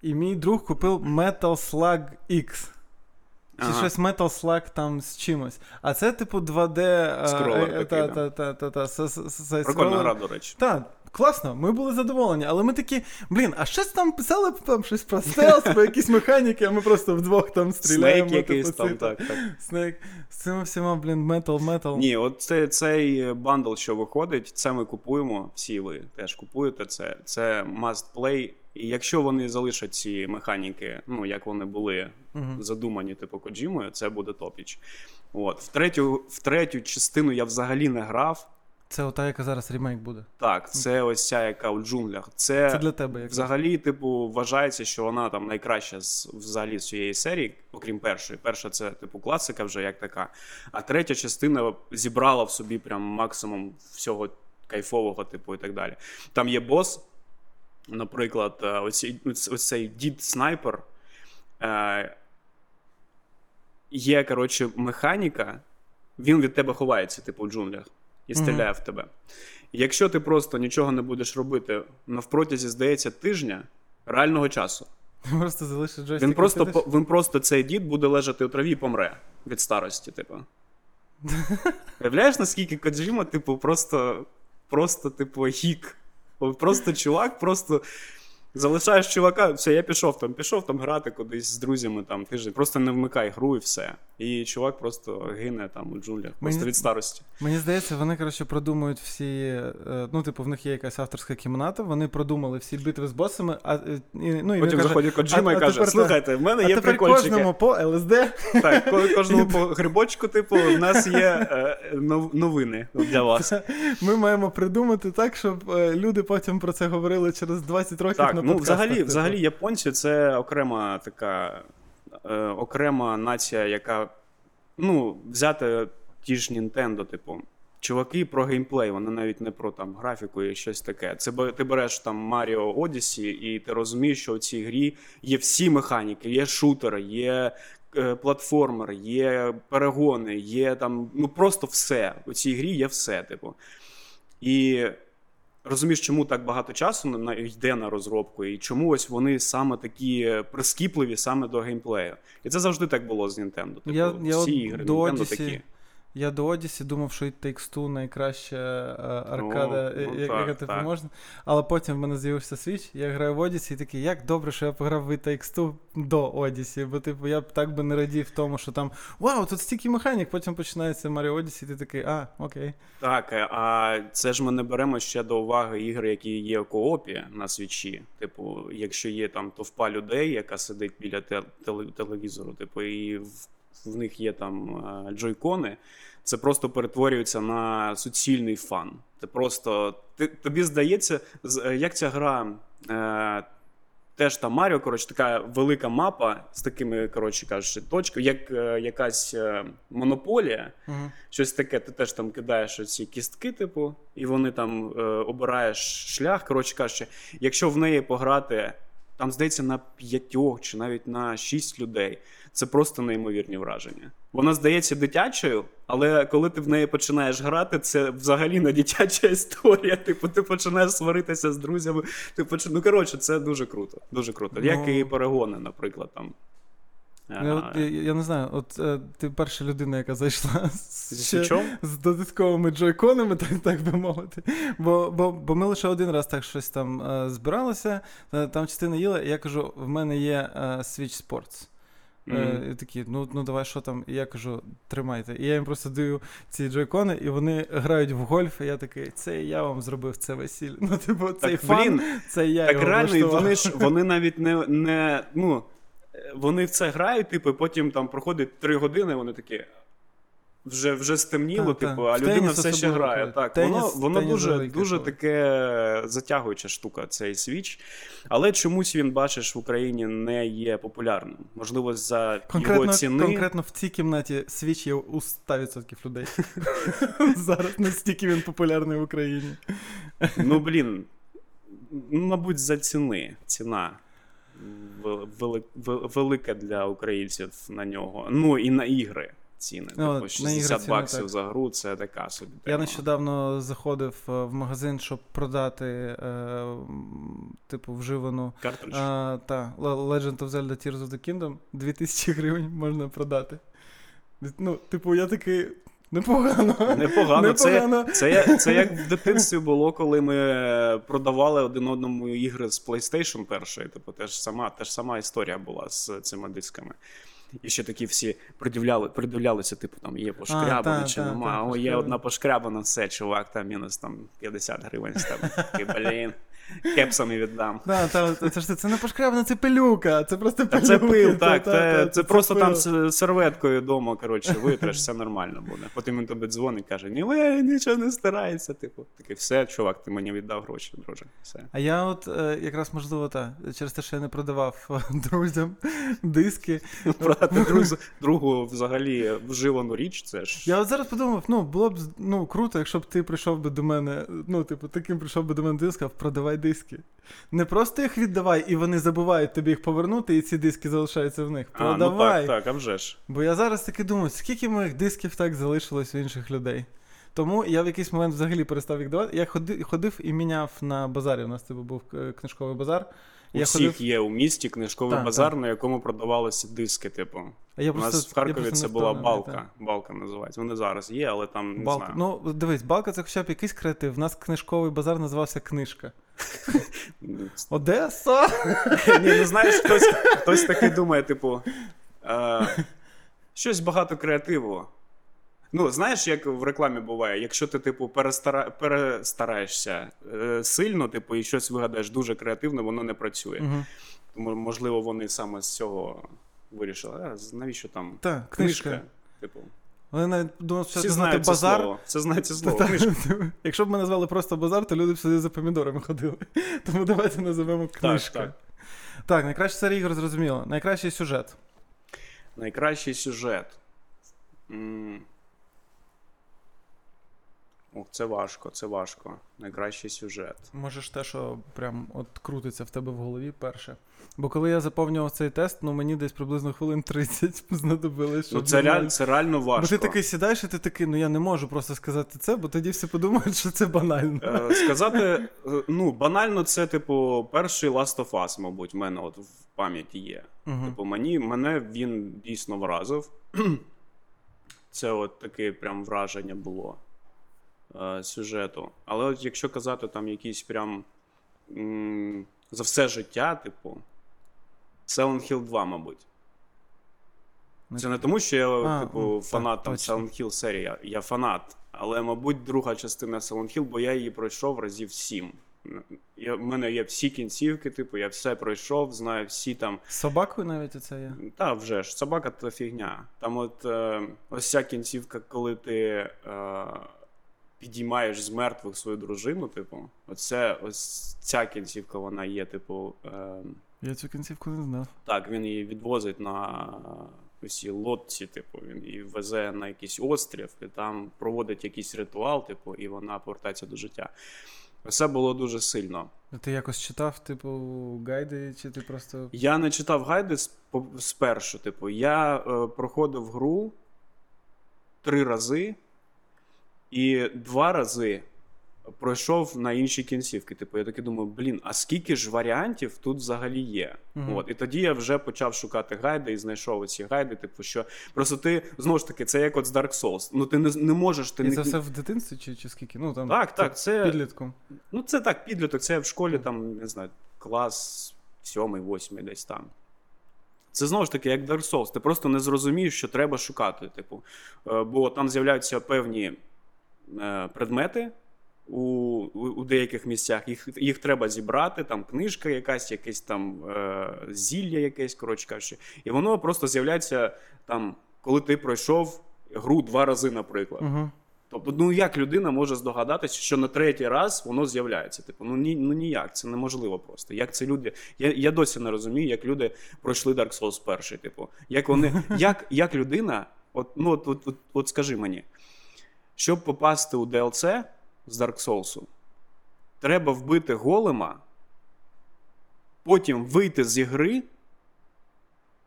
A: І мій друг купив Metal Slug X. Чи
B: Ага.
A: щось Metal Slug там з чимось. А це, типу, 2D. е,
B: Скролер
A: та, та, та, та, та, с- с- с-
B: Прикольна гра, до речі.
A: Так, класно, ми були задоволені, але ми такі, блін, а щось там писали там щось про стелс, про якісь механіки, а ми просто вдвох там стріляємо.
B: Снейк якийсь
A: типу,
B: там, так, так.
A: Снейк. З цими всіма, блін, Metal, Metal.
B: Ні, от це, цей бандл, що виходить, це ми купуємо. Всі ви теж купуєте це. Це must play. І якщо вони залишать ці механіки, ну як вони були
A: Мгм.
B: задумані, типу Коджімою, це буде топіч. От в третю, в третю частину я взагалі не грав.
A: Це ота, яка зараз ремейк буде.
B: Так, це ось ця, яка у джунглях. Це,
A: Це для тебе як
B: взагалі, типу, вважається, що вона там найкраща з взагалі з цієї серії, окрім першої. Перша це типу класика, вже як така. А третя частина зібрала в собі прям максимум всього кайфового, типу, і так далі. Там є бос, наприклад, е, оці, ось цей дід снайпер. Е, є, коротше, механіка, він від тебе ховається, типу, в джунглях, і стріляє в тебе. Якщо ти просто нічого не будеш робити навпротязі, здається, тижня реального часу,
A: Ти просто залишиш джойстик.
B: він просто, по- він просто цей дід буде лежати у траві і помре від старості, типу. Уявляєш, наскільки Коджіма, типу, просто, просто, типу, гік. Просто чувак, просто залишаєш чувака, все, я пішов там, пішов там грати кудись з друзями там тиждень, просто не вмикай гру і все. І чувак просто гине там у джунглях, просто
A: Мені-
B: від старості.
A: Мені здається, вони, коротше, продумують всі. е, Ну, типу, в них є якась авторська кімната, вони продумали всі битви з босами, а, е, і, ну, і
B: Потім
A: каже,
B: заходить Коджіма
A: а-
B: і каже:
A: тепер
B: слухайте, в мене
A: а
B: є
A: тепер
B: прикольчики.
A: кожному по ЛСД.
B: Так, ко- кожному по грибочку, типу, в нас є е, новини для вас.
A: Ми маємо придумати так, щоб люди потім про це говорили через 20 років
B: Так, ну взагалі,
A: типу.
B: взагалі японці це окрема така е, окрема нація, яка ну, взяти ті ж Nintendo, типу. Чуваки про геймплей, вони навіть не про там графіку і щось таке. Це ти береш там Mario Odyssey, і ти розумієш, що в цій грі є всі механіки, є шутер, є е, платформер, є перегони, є там ну просто все. У цій грі є все, типу. І розумієш, чому так багато часу на- йде на розробку, і чому ось вони саме такі прискіпливі саме до геймплею. І це завжди так було з Nintendo. Типу,
A: Я-
B: всі
A: я
B: ігри Nintendo такі.
A: Я до Одісі думав, що It Takes Two найкраща е, аркада,
B: Ну,
A: е,
B: ну
A: яка типу можна. Але потім в мене з'явився Switch, я граю в Одісі і такий, як добре, що я пограв в Takes Two до Одісі. Бо типу я б так би не радів тому, що там Вау, тут стільки механік, потім починається Mario Odyssey, і ти такий, а, окей.
B: Так, е, а це ж ми не беремо ще до уваги ігри, які є у коопі на свічі. Типу, якщо є там товпа людей, яка сидить біля те- телевізору, типу, і в, в них є там е, джойкони, це просто перетворюється на суцільний фан. Ти просто ти, тобі здається, е, як ця гра. Е, Теж там Маріо, коротше, така велика мапа з такими, коротше кажучи, точками, як е, якась е, монополія.
A: Угу.
B: Щось таке, ти теж там кидаєш ці кістки, типу, і вони там е, обираєш шлях. Коротше кажучи, якщо в неї пограти, там здається на п'ятьох чи навіть на шість людей, це просто неймовірні враження. Вона здається дитячою, але коли ти в неї починаєш грати, це взагалі не дитяча історія. Типу, ти починаєш сваритися з друзями. Ти поч... Ну коротше, це дуже круто. Дуже круто. Як
A: Ну.
B: і перегони, наприклад, там.
A: Я, от, я, я не знаю, от е, ти перша людина, яка зайшла з, ще з додатковими джойконами, так, так би мовити. Бо, бо, бо ми лише один раз так щось там е, збиралися, е, там частина їла, і я кажу: в мене є е, Switch Sports. Е,
B: Мгм.
A: і такі, ну, ну давай, що там? І я кажу, тримайте. І я їм просто даю ці джойкони, і вони грають в гольф, і я такий, це я вам зробив це весілля. Ну, типу, цей
B: Так,
A: фан,
B: блін,
A: це я
B: Так
A: його
B: реально, і вони ж вони навіть не, не ну, е, вони в це грають, типу, і потім там проходить три години, вони такі. Вже вже стемніло,
A: так.
B: типу, а
A: В
B: людина
A: теніс
B: все ще грає.
A: коли.
B: Так,
A: Теніс-
B: воно воно
A: теніс
B: дуже, дуже таке затягуюча штука, цей Switch. Але чомусь він, бачиш, в Україні не є популярним. Можливо, за
A: Конкретно,
B: його ціни.
A: конкретно в цій кімнаті Switch є у 100% людей. Зараз настільки він популярний в Україні.
B: Ну, блін, мабуть, за ціни. Ціна вели- вели- вели- велика для українців на нього. Ну і на ігри ціни.
A: Ну,
B: Типу, 60
A: ігри ціни,
B: баксів
A: так.
B: за гру це така собі.
A: Я нещодавно заходив е, в магазин, щоб продати, е, типу, вживану.
B: Картридж.
A: А, та, Legend of Zelda Tears of the Kingdom 2000 гривень можна продати. Ну, типу, я такий. Непогано.
B: Непогано. Це,
A: Непогано.
B: це, я- це як в дитинстві було, коли ми продавали один одному ігри з PlayStation першої. Типу, теж сама, теж сама історія була з цими дисками. І ще такі всі придивляли, придивлялися, типу, там є пошкрябані чи
A: та,
B: нема.
A: та,
B: О, є одна пошкрябана, все, чувак, там мінус там 50 гривень з тебе. Такий, блін, кепсами віддам.
A: Да, та, та, це ж це не пошкрябана, це пилюка. Це просто
B: Та
A: пилюка.
B: це пил,
A: Та,
B: так.
A: та,
B: Це,
A: та,
B: це просто там серветкою вдома, коротше, витреш, все нормально буде. Потім він тобі дзвонить, каже: ні, ви, нічого не старається. Типу, такий, все, чувак, ти мені віддав гроші, друже. Все.
A: А я от е, якраз можливо та через те, що я не продавав друзям диски.
B: Продати друзу, другу взагалі вживану річ, це ж.
A: Я от зараз подумав, ну було б ну круто, якщо б ти прийшов би до мене, ну, типу, таким прийшов би до мене диск, сказав, продавай диски. Не просто їх віддавай, і вони забувають тобі їх повернути, і ці диски залишаються в них.
B: А, ну так, так, а вже ж.
A: Бо я зараз таки думаю, скільки моїх дисків так залишилось у інших людей. Тому я в якийсь момент взагалі перестав їх давати. Я ходив, ходив і міняв на базарі. У нас типу, був е, книжковий базар.
B: У
A: я
B: всіх
A: ходив,
B: є у місті книжковий
A: Так,
B: базар,
A: так.
B: на якому продавалися диски, типу.
A: а я
B: У
A: просто,
B: нас в
A: я
B: Харкові
A: просто
B: це
A: не
B: була балка.
A: так.
B: Балка називається. Вони зараз є, але там не
A: Балка.
B: знаю.
A: Ну, дивись, балка це хоча б якийсь креатив. У нас книжковий базар називався книжка. Одеса!
B: Ні, ну знаєш, хтось, хтось таки думає, типу, е, щось багато креативу. Ну, знаєш, як в рекламі буває, якщо ти, типу, перестара... перестараєшся е, сильно, типу, і щось вигадаєш дуже креативно, воно не працює.
A: Угу.
B: Тому, можливо, вони саме з цього вирішили. А, навіщо там
A: Так,
B: книжка?
A: книжка.
B: Типу,
A: Вони навіть думали, що це знати базар.
B: слово. Це слово.
A: Та-
B: Книжка.
A: Якщо б ми назвали просто базар, то люди б сюди за помідорами ходили. Тому давайте називемо книжка.
B: так.
A: Так, найкраще серія ігор зрозуміло. Найкращий сюжет.
B: Найкращий сюжет. М. Ох, це важко, це важко. Найкращий сюжет.
A: Можеш те, що прям от крутиться в тебе в голові перше. Бо коли я заповнював цей тест, ну мені десь приблизно хвилин 30 знадобилось.
B: Ну, це, реаль, це реально
A: Бо
B: важко.
A: ти такий сідаєш, і ти такий, ну я не можу просто сказати це, бо тоді всі подумають, що це банально.
B: Е, Сказати, е, ну, банально, це, типу, перший Last of Us, мабуть, в мене от в пам'яті є.
A: Мгм.
B: Типу, мені, мене він дійсно вразив. Це от таке прям враження було сюжету. Але от якщо казати там якісь прям м, за все життя, типу, Silent Hill 2, мабуть. Це не тому, що я,
A: А,
B: типу,
A: ну, так,
B: фанат там
A: точно.
B: Silent Hill серії. Я, я фанат. Але, мабуть, друга частина Silent Hill, бо я її пройшов разів сім. Я, в мене є всі кінцівки, типу, я все пройшов, знаю всі там.
A: З собакою навіть оце є.
B: Та вже ж, собака то фігня. Там от е, ось ця кінцівка, коли ти е, підіймаєш з мертвих свою дружину, типу, оце, ось ця кінцівка, вона є, типу. Е,
A: Я цю кінцівку не знав.
B: так, він її відвозить на усі лодці, типу, він її везе на якийсь острів, і там проводить якийсь ритуал, типу, і вона повертається до життя. Все було дуже сильно.
A: Ти якось читав, типу, гайди, чи ти просто.
B: Я не читав гайди спершу. Типу, я е, проходив гру три рази, і два рази пройшов на інші кінцівки. Типу, я таки думаю, блін, а скільки ж варіантів тут взагалі є?
A: Мгм.
B: От, і тоді я вже почав шукати гайди і знайшов ці гайди. Типу, що просто ти знову ж таки, це як от з Dark Souls. Ну ти не, не можеш. Ти
A: І
B: не...
A: це все в дитинстві чи, чи скільки? Ну, там,
B: Так, так, це-
A: підлітком.
B: Ну, це так, підліток, це в школі, там, не знаю, клас сьомий, восьмий, десь там. Це знову ж таки, як Dark Souls. Ти просто не зрозумієш, що треба шукати. Типу, Е, бо там з'являються певні предмети у, у, у деяких місцях. Їх, їх треба зібрати, там книжка якась, якесь там е, зілля якесь, коротше кажучи. І воно просто з'являється там, коли ти пройшов гру два рази, наприклад.
A: Угу.
B: Тобто, ну як людина може здогадатися, що на третій раз воно з'являється? Типу, ну ні, ну ніяк, це неможливо просто. Як це люди? Я, я досі не розумію, як люди пройшли Dark Souls перший. Типу, як вони, як, як людина, от, ну от, от, от, от скажи мені, щоб попасти у DLC з Dark Souls, треба вбити голема, потім вийти з ігри.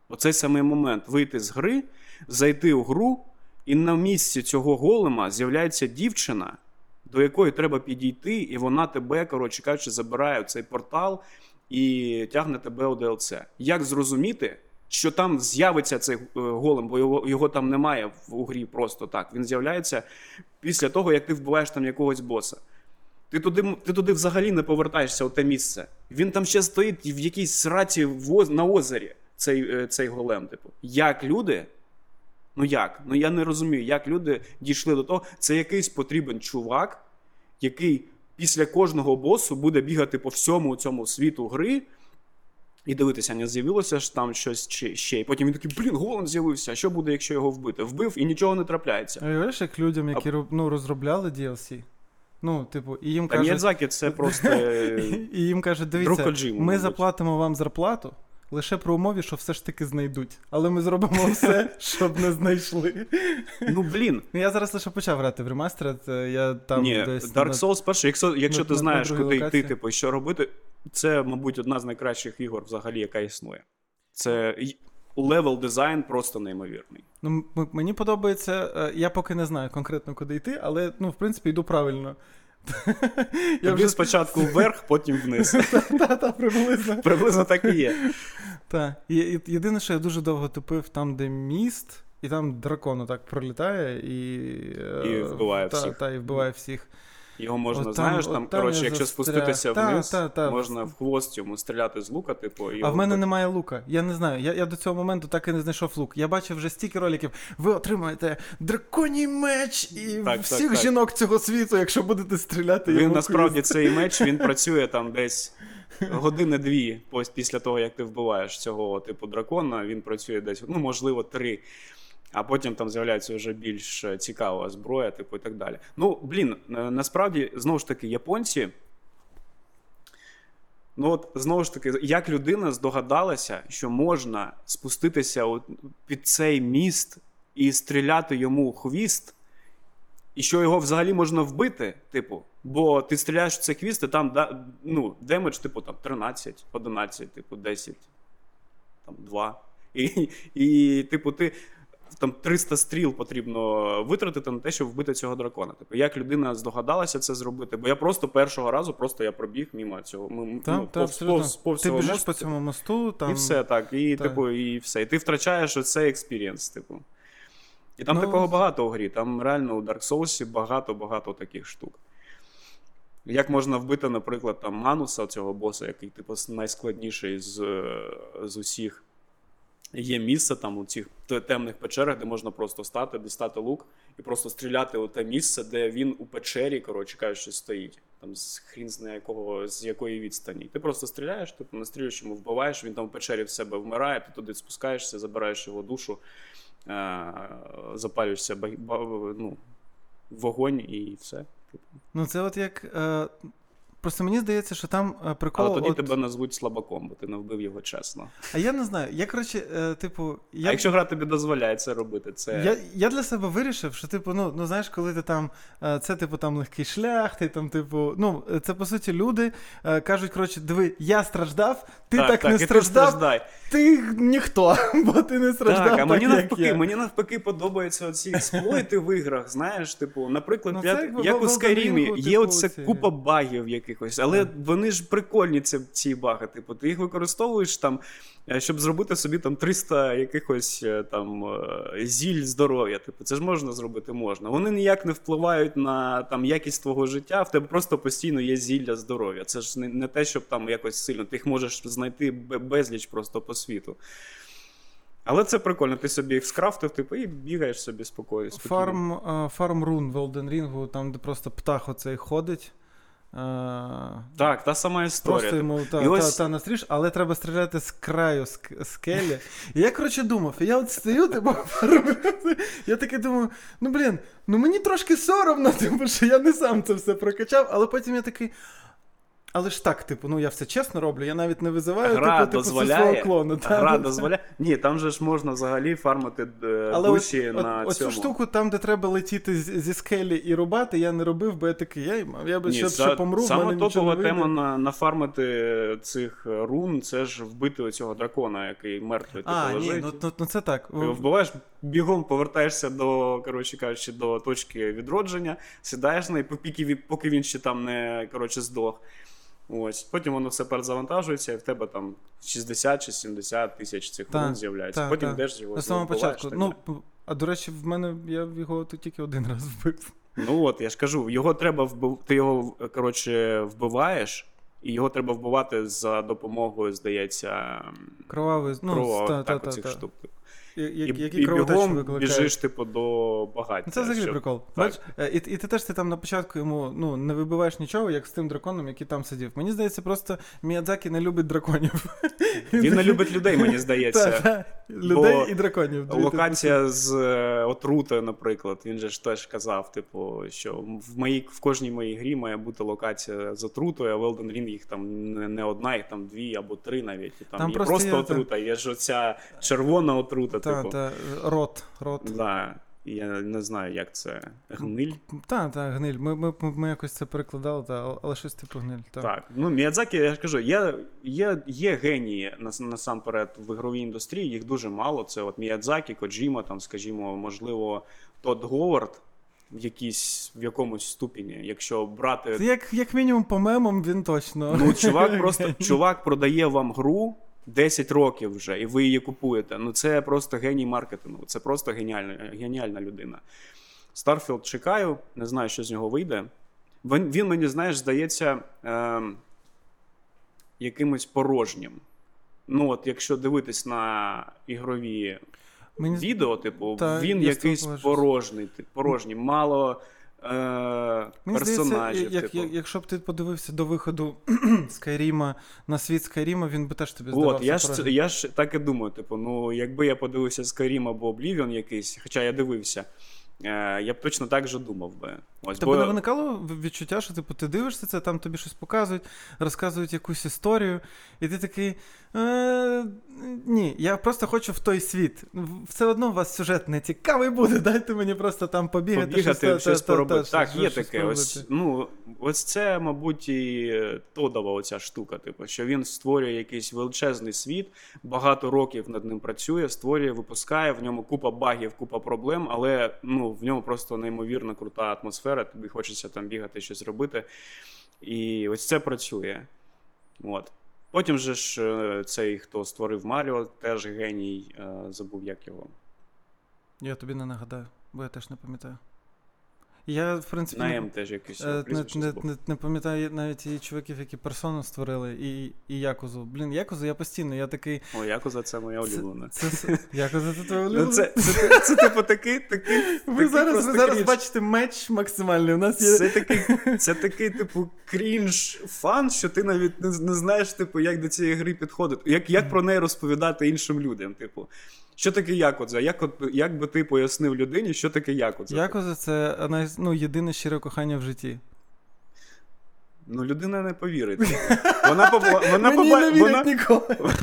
B: Оцей самий момент вийти з гри, зайти у гру, і на місці цього голема з'являється дівчина, до якої треба підійти, і вона тебе, коротше кажучи, забирає в цей портал і тягне тебе у DLC. Як зрозуміти, що там з'явиться цей е, голем, бо його, його там немає в грі просто так. Він з'являється після того, як ти вбиваєш там якогось боса. Ти туди, ти туди взагалі не повертаєшся у те місце. Він там ще стоїть в якійсь сраці в на озері, цей, е, цей голем. Типу. Як люди Ну як? Ну я не розумію, як люди дійшли до того. Це якийсь потрібен чувак, який після кожного босу буде бігати по всьому цьому світу гри. І дивитися, не з'явилося ж там щось чи ще. І потім він такий, блін, голем з'явився. Що буде, якщо його вбити? Вбив і нічого не трапляється.
A: Уявляєш, як людям, які роб- ну, розробляли DLC, ну, типу, і їм кажуть,
B: Міядзакі це просто.
A: і їм кажуть, дивіться,
B: Коджиму,
A: ми
B: мабуть.
A: заплатимо вам зарплату лише при умові, що все ж таки знайдуть. Але ми зробимо все, щоб не знайшли.
B: Ну блін.
A: Ну, я зараз лише почав грати в ремастеред, я там
B: Ні,
A: десь...
B: Dark Souls перший, якщо, якщо
A: на-
B: ти
A: на-
B: знаєш, куди йти, типу, що робити, це, мабуть, одна з найкращих ігор взагалі, яка існує. Це level design просто неймовірний.
A: Ну, мені подобається, е, я поки не знаю конкретно, куди йти, але, ну, в принципі, йду правильно. Я вже
B: спочатку вверх, потім вниз.
A: та-та, приблизно.
B: Приблизно так і є.
A: Так. Єдине, що я дуже довго тупив там, де міст, і там дракон так пролітає і. е,
B: І вбиває всіх.
A: Та, і вбиває всіх.
B: Його можна,
A: От там-
B: знаєш,
A: от
B: там,
A: там
B: коротше, якщо
A: застряг.
B: спуститися
A: Та,
B: вниз,
A: та, та.
B: можна в хвост йому стріляти з лука, типу, і
A: А в мене
B: вбити.
A: немає лука. Я не знаю. Я, я до цього моменту так і не знайшов лук. Я бачив вже стільки роликів. Ви отримаєте драконій меч і
B: Так, так,
A: всіх
B: так.
A: жінок цього світу, якщо будете стріляти.
B: Він насправді цей меч він працює там десь години-дві після того, як ти вбиваєш цього типу дракона. Він працює десь, ну можливо, три. А потім там з'являється вже більш е, цікава зброя, типу, і так далі. Ну, блін, е, насправді, знову ж таки, японці. Ну, от знову ж таки, як людина здогадалася, що можна спуститися от під цей міст і стріляти йому у хвіст, і що його взагалі можна вбити, типу, бо ти стріляєш в цей хвіст, і там ну, damage, типу, там 13, 11, типу, 10, там 2. І, і типу, ти там 300 стріл потрібно витратити на те, щоб вбити цього дракона. Типу, як людина здогадалася це зробити? Бо я просто першого разу просто я пробіг мимо цього. м-
A: Та,
B: ну,
A: та,
B: повз, повз, повз
A: Ти біжиш
B: мосту,
A: по цьому мосту, там.
B: і все так. І,
A: Так.
B: типу, і все. І ти втрачаєш оцей experience, типу. І там
A: Ну,
B: такого багато у грі. Там реально у Dark Souls багато-багато таких штук. Як можна вбити, наприклад, там Мануса, цього боса, який, типу, найскладніший з, е, з усіх. Є місце там у цих темних печерах, де можна просто стати, дістати лук і просто стріляти у те місце, де він у печері, коротше кажучи, стоїть. Там з хрін з якого, з якої відстані. Ти просто стріляєш, типу настрілюєш йому, вбиваєш, він там у печері в себе вмирає, ти туди спускаєшся, забираєш його душу, е- запалюєшся ну, вогонь і все.
A: Ну, це от як. Е, Просто мені здається, що там е, прикол.
B: Але тоді
A: от...
B: тебе назвуть слабаком, бо ти не вбив його чесно.
A: А я не знаю. Я, коротше, е, типу, я...
B: А якщо гра тобі дозволяє це робити, це.
A: Я, я для себе вирішив, що, типу, ну, ну знаєш, коли ти там, е, це, типу, там легкий шлях, ти там, типу, ну, це по суті люди е, кажуть, коротше, диви, я страждав, ти так, не
B: і
A: страждав,
B: страждай.
A: ти ніхто, бо ти не страждав.
B: Так, а мені
A: як
B: навпаки,
A: я.
B: мені навпаки подобаються оці експлойти в іграх. Знаєш, типу, наприклад,
A: Ну, це
B: я,
A: якби
B: як у Скайрімі, є
A: типу,
B: оце купа багів якихось, але вони ж прикольні, ці, ці баги. Типу, ти їх використовуєш там, е, щоб зробити собі там 300 якихось е, там е, зіль здоров'я. Типу, це ж можна зробити, можна. Вони ніяк не впливають на там якість твого життя, в тебе просто постійно є зілля здоров'я. Це ж не, не те, щоб там якось сильно. Ти їх можеш знайти безліч просто по світу. Але це прикольно, ти собі їх скрафтив, типу, і бігаєш собі спокійно.
A: Фарм, фарм рун в Elden Ring, там, де просто птах оцей ходить. Е,
B: Так, та сама історія.
A: Просто йому та,
B: І
A: та,
B: ось-
A: та, настріж, але треба стріляти з краю ск- скелі. І я, коротше, думав, я от стою, типу, я таки думаю, ну блін, ну мені трошки соромно, тому що я не сам це все прокачав, але потім я такий. Але ж так, типу, ну я все чесно роблю, я навіть не визиваю
B: Гра
A: типу, типу зі свого клону. та,
B: Гра
A: та, та.
B: дозволяє. Ні, там же ж можна взагалі фармити е,
A: Але
B: душі
A: от,
B: на
A: от, оцю штуку, там, де треба летіти зі скелі і рубати, я не робив, бо я такий, я, я би
B: Ні,
A: ще, ще помру, в
B: саме
A: мене
B: топова
A: не
B: тема на, нафармити цих рун це ж вбити оцього дракона, який мертвий типу,
A: А, ні, ну, ну, ну це так.
B: Ти вбиваєш, бігом повертаєшся до, коротше кажучи, до точки відродження, сідаєш на він- поки він ще там не коротше, здох. Ось. Потім воно все перезавантажується, і в тебе там 60 чи 70 тисяч цих рун з'являється.
A: так,
B: Потім йдеш його
A: На самому початку. Ну, а до речі, в мене я його тут тільки один раз вбив.
B: Ну от, я ж кажу, його треба вбив... ти його коротше, вбиваєш, і його треба вбивати за допомогою, здається,
A: Кровавий, ну,
B: кров,
A: та, та,
B: так,
A: та,
B: оцих
A: та.
B: штук.
A: Які
B: і
A: викликають.
B: біжиш, типу, до багаття.
A: Ну, Це взагалі
B: щоб-
A: прикол. Бач, е, і, і ти теж ти там на початку йому ну, не вибиваєш нічого, як з тим драконом, який там сидів. Мені здається, просто Міядзакі не любить драконів.
B: Він не любить людей, мені здається.
A: та, Людей
B: Бо
A: і драконів.
B: Локація з е, отрути, наприклад, він же ж теж казав, типу, що в моїй в кожній моїй грі має бути локація з отрутою, а в Elden Ring їх там не, не одна, їх там дві або три навіть. І там,
A: Там
B: є
A: просто
B: просто,
A: є,
B: отрута, є ж оця червона отрута,
A: Та,
B: типу.
A: та, рот, рот.
B: Да. Я не знаю, як це. Гниль?
A: Так, так, гниль. Ми, ми, ми, якось це перекладали, та, але щось типу гниль. Та.
B: Так. Ну, Міядзакі, я ж кажу, є, є, є генії насамперед в ігровій індустрії, їх дуже мало. Це от Міядзакі, Коджіма, там, скажімо, можливо, Тодд Говард в якійсь в якомусь ступені, якщо брати.
A: Як, як мінімум, по мемам він точно.
B: Ну, чувак просто чувак продає вам гру 10 років вже, і ви її купуєте. Ну, це просто геній маркетингу. Це просто геніальна, геніальна людина. Старфілд чекаю, не знаю, що з нього вийде. Він, він мені, знаєш, здається, е, якимось порожнім. Ну, от, якщо дивитись на ігрові
A: Мені
B: відео, типу,
A: Та,
B: він якийсь порожній, тип- порожній, мало е,
A: Мені
B: персонажів.
A: здається, як,
B: типу.
A: як, якщо б ти подивився до виходу Скайріма на світ Скайріма, він би теж тобі здавався.
B: От, я ж, я ж так і думаю, типу, ну, якби я подивився Скайрім або Облівіон якийсь, хоча я дивився, я б точно так же думав би. Ось,
A: Тебе не виникало відчуття, що типу, ти дивишся це, там тобі щось показують, розказують якусь історію, і ти такий. Е, ні, я просто хочу в той світ. Все одно у вас сюжет не цікавий буде, дайте мені просто там побігати,
B: побігати,
A: щось,
B: щось,
A: та-
B: поробити.
A: та,
B: так,
A: щось-
B: є
A: щось
B: таке.
A: поробити.
B: Ось, ну, ось це, мабуть, і Тодова оця штука, типу, що він створює якийсь величезний світ, багато років над ним працює, створює, випускає, в ньому купа багів, купа проблем, але ну, в ньому просто неймовірно крута атмосфера, тобі хочеться там бігати, щось робити. І ось це працює. От. Потім же ж е, цей, хто створив Маріо, теж геній, е, забув як його.
A: Я тобі не нагадаю, бо я теж не пам'ятаю. Я, в принципі,
B: На
A: не-
B: М теж якийсь
A: Е, Не, не, не, не пам'ятаю навіть і чуваків, які персону створили, і, і Якузу. Блін, Якузу я постійно, я такий.
B: О, Якуза це моя улюблена.
A: Це, це, Якуза це твоя
B: Ну,
A: улюблена?
B: це, це, це, це, типу такий, такий.
A: Ви
B: такий
A: зараз, ви зараз
B: крінж.
A: бачите меч максимальний. У нас є.
B: Це такий, це такий, типу, крінж фан, що ти навіть не, не знаєш, типу, як до цієї гри підходити. Як, як про неї розповідати іншим людям? Типу, що таке Якудза? Як, як би ти пояснив людині, що таке Якудза?
A: Якуза це ну, єдине щире кохання в житті.
B: Ну, людина не повірить. Вона поба- вона, поба-
A: не
B: вона,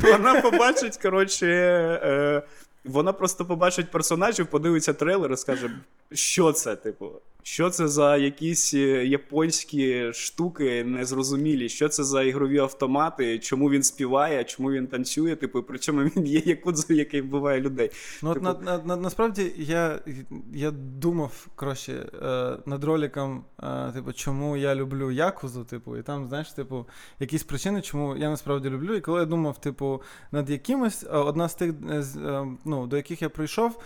B: вона побачить, коротше, е, вона просто побачить персонажів, подивиться трейлер і скаже, що це, типу, що це за якісь е, японські штуки незрозумілі, що це за ігрові автомати, чому він співає, чому він танцює, типу, і причому він є якудзою, який вбиває людей.
A: Ну, от
B: Типу-
A: на, на, на, насправді я, я думав, коротше, е, над роликом, е, типу, чому я люблю Якузу, типу, і там, знаєш, типу, якісь причини, чому я насправді люблю. І коли я думав, типу, над якимось, е, одна з тих, е, е, ну, до яких я прийшов,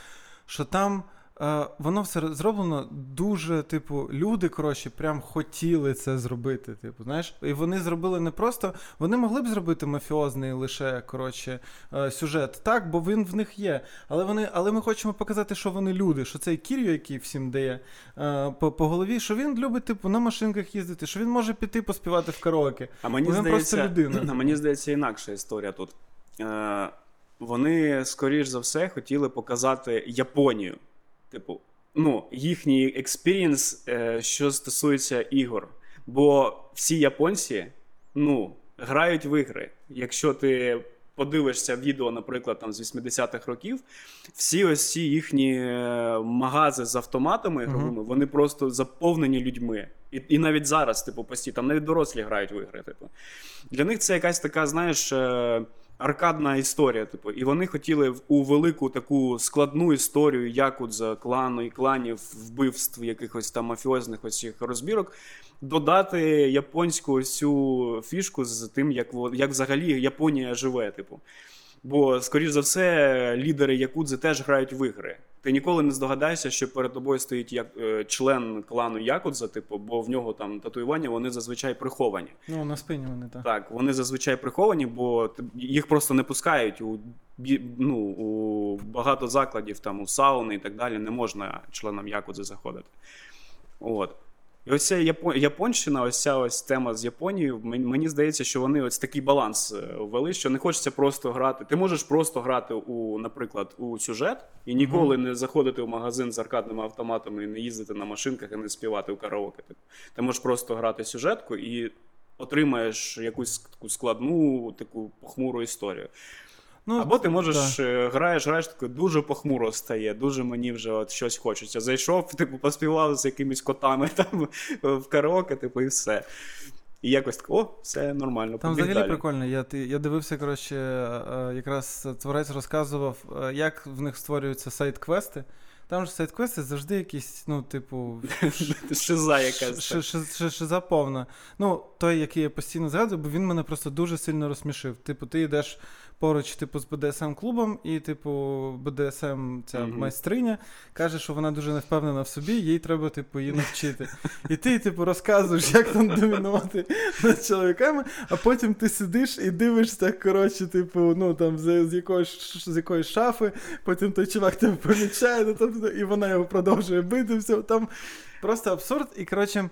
A: що там. Е, Воно все зроблено дуже, типу, люди, коротше, прям хотіли це зробити. Типу, знаєш, і вони зробили не просто. Вони могли б зробити мафіозний лише коротше е, сюжет, так, бо він в них є. Але вони, але ми хочемо показати, що вони люди, що цей Кір'ю, який всім дає е, по, по голові, що він любить, типу, на машинках їздити, що він може піти поспівати в караоке.
B: А мені
A: Він
B: здається,
A: просто людина.
B: А мені здається, інакша історія тут. Вони, скоріш за все, хотіли показати Японію. Типу, ну, їхній experience, е, що стосується ігор. Бо всі японці, ну, грають в ігри. Якщо ти подивишся відео, наприклад, там з 80-х років, всі ось ці їхні е, магази з автоматами ігровими, вони просто заповнені людьми. І, і навіть зараз, типу, постійно, там навіть дорослі грають в ігри. Типу. Для них це якась така, знаєш. Аркадна історія, типу, і вони хотіли у велику таку складну історію якудза, клану і кланів, вбивств, якихось там мафіозних оцих розбірок, додати японську цю фішку з тим, як, як взагалі Японія живе, типу. Бо, скоріш за все, лідери Якудзи теж грають в ігри. Ти ніколи не здогадаєшся, що перед тобою стоїть як е, член клану Якудза, типу, бо в нього там татуювання вони зазвичай приховані.
A: Ну, на спині вони так.
B: Так, вони зазвичай приховані, бо їх просто не пускають у ну, у багато закладів, там у сауни і так далі. Не можна членам Якудзи заходити. От. І ось ця Япон... Японщина, ось ця ось тема з Японією. мен- Мені здається, що вони ось такий баланс е, ввели, що не хочеться просто грати. Ти можеш просто грати у, наприклад, у сюжет і ніколи не заходити в магазин з аркадними автоматами і не їздити на машинках і не співати у караоке. Ти можеш просто грати сюжетку і отримаєш якусь таку складну, таку похмуру історію.
A: Ну,
B: Або ти можеш
A: да.
B: е, граєш, граєш таке дуже похмуро стає, дуже мені вже от щось хочеться. Зайшов, типу, поспівав з якимись котами там в караоке, типу, і все. І якось так, о, все нормально.
A: Там взагалі
B: далі.
A: прикольно. Я, ти- я дивився, коротше, е, якраз творець розказував, е, як в них створюються сайт-квести. Там ж сайт-квести завжди якісь, ну, типу,
B: Шиза якась.
A: Шиза повна. Ну, той, який я постійно згадую, бо він мене просто дуже сильно розсмішив. Типу, ти йдеш поруч, типу, з БДСМ-клубом, і, типу, БДСМ, ця
B: Мгм.
A: майстриня, каже, що вона дуже не впевнена в собі, їй треба, типу, її навчити. І ти, типу, розказуєш, як там домінувати над чоловіками, а потім ти сидиш і дивишся, так, коротше, типу, ну там з, з якоїсь з якоїсь шафи, потім той чувак тебе помічає, ну, там, і вона його продовжує бити. Все, там просто абсурд, і коротше.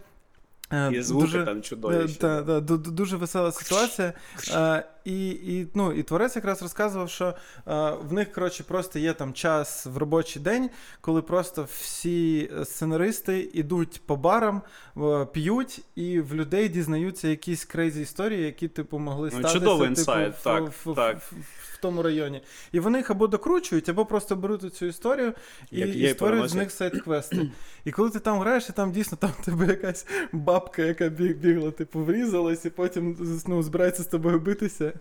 A: Е,
B: І звуки
A: дуже,
B: там
A: е,
B: чудові.
A: та, та, ду- дуже весела ситуація. Е, і, і, ну, і творець якраз розказував, що е, в них коротше, просто є там час в робочий день, коли просто всі сценаристи йдуть по барам, е, п'ють, і в людей дізнаються якісь crazy історії, які, типу, могли
B: Ну,
A: статися
B: чудовий
A: типу,
B: інсайт, так,
A: в,
B: так.
A: В, в, в тому районі. І вони їх або докручують, або просто беруть цю історію і,
B: Як
A: і створюють з них сайт-квести. І коли ти там граєш, і там дійсно там тебе якась бабка, яка бігла, типу, врізалась, і потім ну, збирається з тобою битися.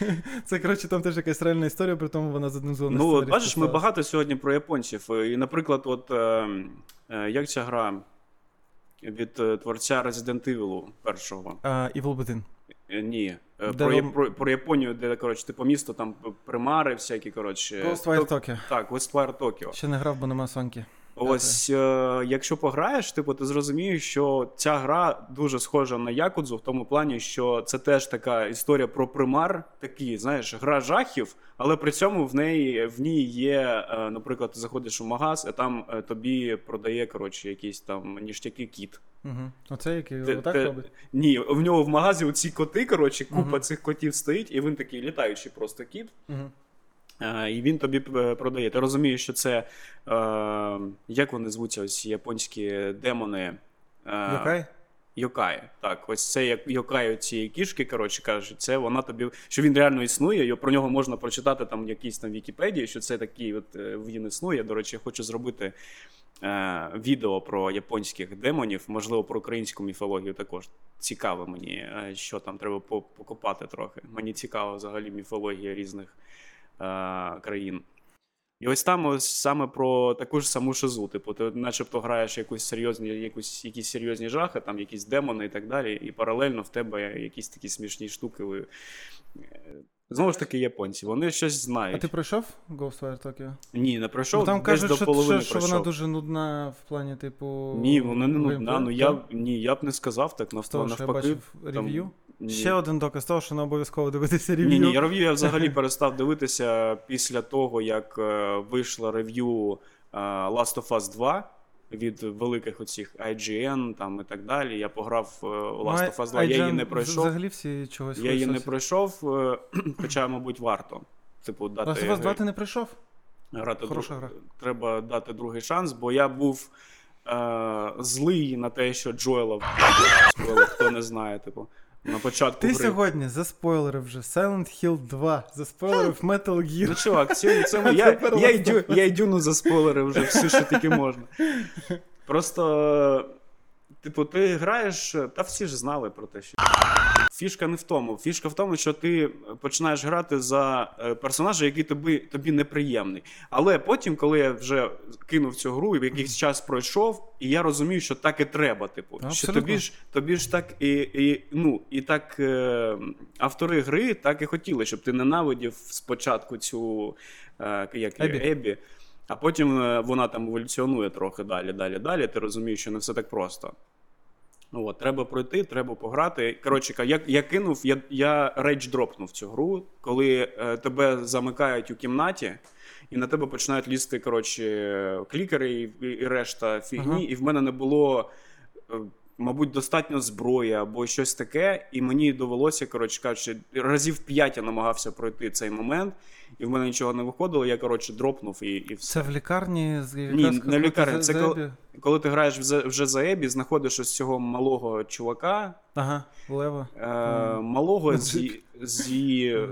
A: Це, коротше, там теж якась реальна історія, при тому вона з одним з
B: Ну, от бачиш, ми багато сьогодні про японців. І, наприклад, от е, е, як ця гра від е, творця Resident Evil першого.
A: А, Evil Within.
B: Е, Ні. Е,
A: Де
B: Про,
A: вам-
B: про, про Японію, де, коротше, типу місто, там примари всякі, коротше.
A: Ghostwire Tokyo.
B: Так, Ghostwire Tokyo.
A: Ще не грав, бо нема сонки.
B: Ось, е, якщо пограєш, типу, ти зрозумієш, що ця гра дуже схожа на Якудзу, в тому плані, що це теж така історія про примар, такі, знаєш, гра жахів, але при цьому в неї в ній є, е, наприклад, ти заходиш у магаз, а там е, тобі продає коротше, якісь там ніштяки кіт.
A: Угу. Оце який
B: Те-
A: отак
B: те-
A: робить.
B: Ні, в нього в магазі оці коти, коротше, купа
A: Мгм.
B: цих котів стоїть, і він такий літаючий просто кіт.
A: Угу.
B: Е, І він тобі е, продає. Ти розумієш, що це е, як вони звуться, ось японські демони. Е? Йокай. Так, ось це як Йокай цієї кішки, коротше кажучи, це вона тобі, що він реально існує, і про нього можна прочитати там якісь там Вікіпедії, що це такий от е, він існує. До речі, я хочу зробити е, відео про японських демонів, можливо, про українську міфологію також. Цікаво мені, що там треба по- покопати трохи. Мені цікаво взагалі міфологія різних країн. І ось там ось саме про таку ж саму шизу. Типу, ти начебто граєш якусь серйозні, якусь, якісь серйозні жахи, там якісь демони і так далі, і паралельно в тебе якісь такі смішні штуки. Е, Знову ж таки, японці, вони щось знають.
A: А ти пройшов Ghostwire Tokyo?
B: Ні, не пройшов,
A: Ну, там
B: десь
A: кажуть,
B: до
A: що,
B: половини
A: що, що вона дуже нудна в плані, типу.
B: Ні, вона не нудна. Ну я, ні, я б не сказав так, навпаки.
A: що я
B: навпаки
A: бачив
B: там- ні.
A: Ще один доказ того, що не обов'язково дивитися рев'ю.
B: Ні, ні, я рев'ю я взагалі перестав дивитися після того, як е, вийшло рев'ю е, Last of Us 2 від великих оцих IGN там і так далі. Я пограв е, Last of Us 2, я її не пройшов.
A: Взагалі всі чогось
B: Я її не пройшов, хоча, мабуть, варто. Типу, дати
A: Last of Us 2 ти не пройшов?
B: грати
A: Хороша
B: друг-
A: гра.
B: Треба дати другий шанс, бо я був е, злий на те, що Джоела. Хто не знає, типу. На початку
A: Ти
B: гри.
A: сьогодні заспойлерив вже Silent Hill 2, заспойлерив Metal Gear.
B: Ну, чувак, сьогодні це, я, я,
A: я, я,
B: я йду ну, за спойлери вже все, що тільки можна. Просто, типу, ти граєш, та всі ж знали про те, що. Фішка не в тому. Фішка в тому, що ти починаєш грати за е, персонажа, який тобі, тобі неприємний. Але потім, коли я вже кинув цю гру, і якийсь час пройшов, і я розумію, що так і треба. Типу, що тобі ж тобі ж так і, і ну і так е, автори гри так і хотіли, щоб ти ненавидів спочатку цю е, як
A: Ебі.
B: Ебі, а потім е, вона там еволюціонує трохи далі, далі, далі. Ти розумієш, що не все так просто. Ну, От, треба пройти, треба пограти. Коротше, я, я кинув, я, я рейдж дропнув цю гру, коли е, тебе замикають у кімнаті, і на тебе починають лізти коротше, клікери і, і решта фігні,
A: Ага.
B: і в мене не було. Мабуть, достатньо зброї або щось таке, і мені довелося, коротше кажучи, разів п'ять я намагався пройти цей момент, і в мене нічого не виходило. Я коротше дропнув і, і все.
A: Це в лікарні з
B: Ні, не в лікарні, це коли- Коли ти граєш вже, за Ебі, знаходиш ось цього малого чувака,
A: Ага, Лева.
B: е, малого з, з,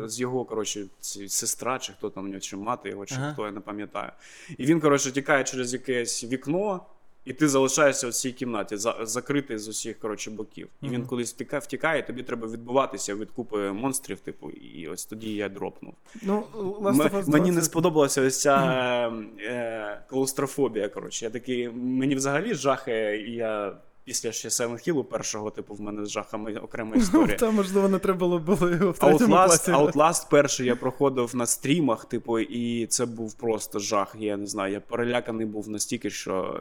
B: з його, коротше, сестра, чи хто там у нього, чи мати його, чи
A: Ага.
B: хто, я не пам'ятаю. І він, коротше, тікає через якесь вікно, і ти залишаєшся в цій кімнаті, за, закритий з усіх коротше, боків. І він колись втікає, втікає, тобі треба відбуватися від купи монстрів, типу, і ось тоді я дропнув.
A: Ну,
B: М-
A: of Us 2
B: мені не сподобалася ось ця е, клаустрофобія. Коротше, я такий, мені взагалі жахи, і я після ще Silent Hill першого, типу, в мене з жахами окрема історія.
A: Та, можливо, не треба було було його в третьому
B: Outlast,
A: класі.
B: Outlast перший я проходив на стрімах, типу, і це був просто жах. Я не знаю, я переляканий був настільки, що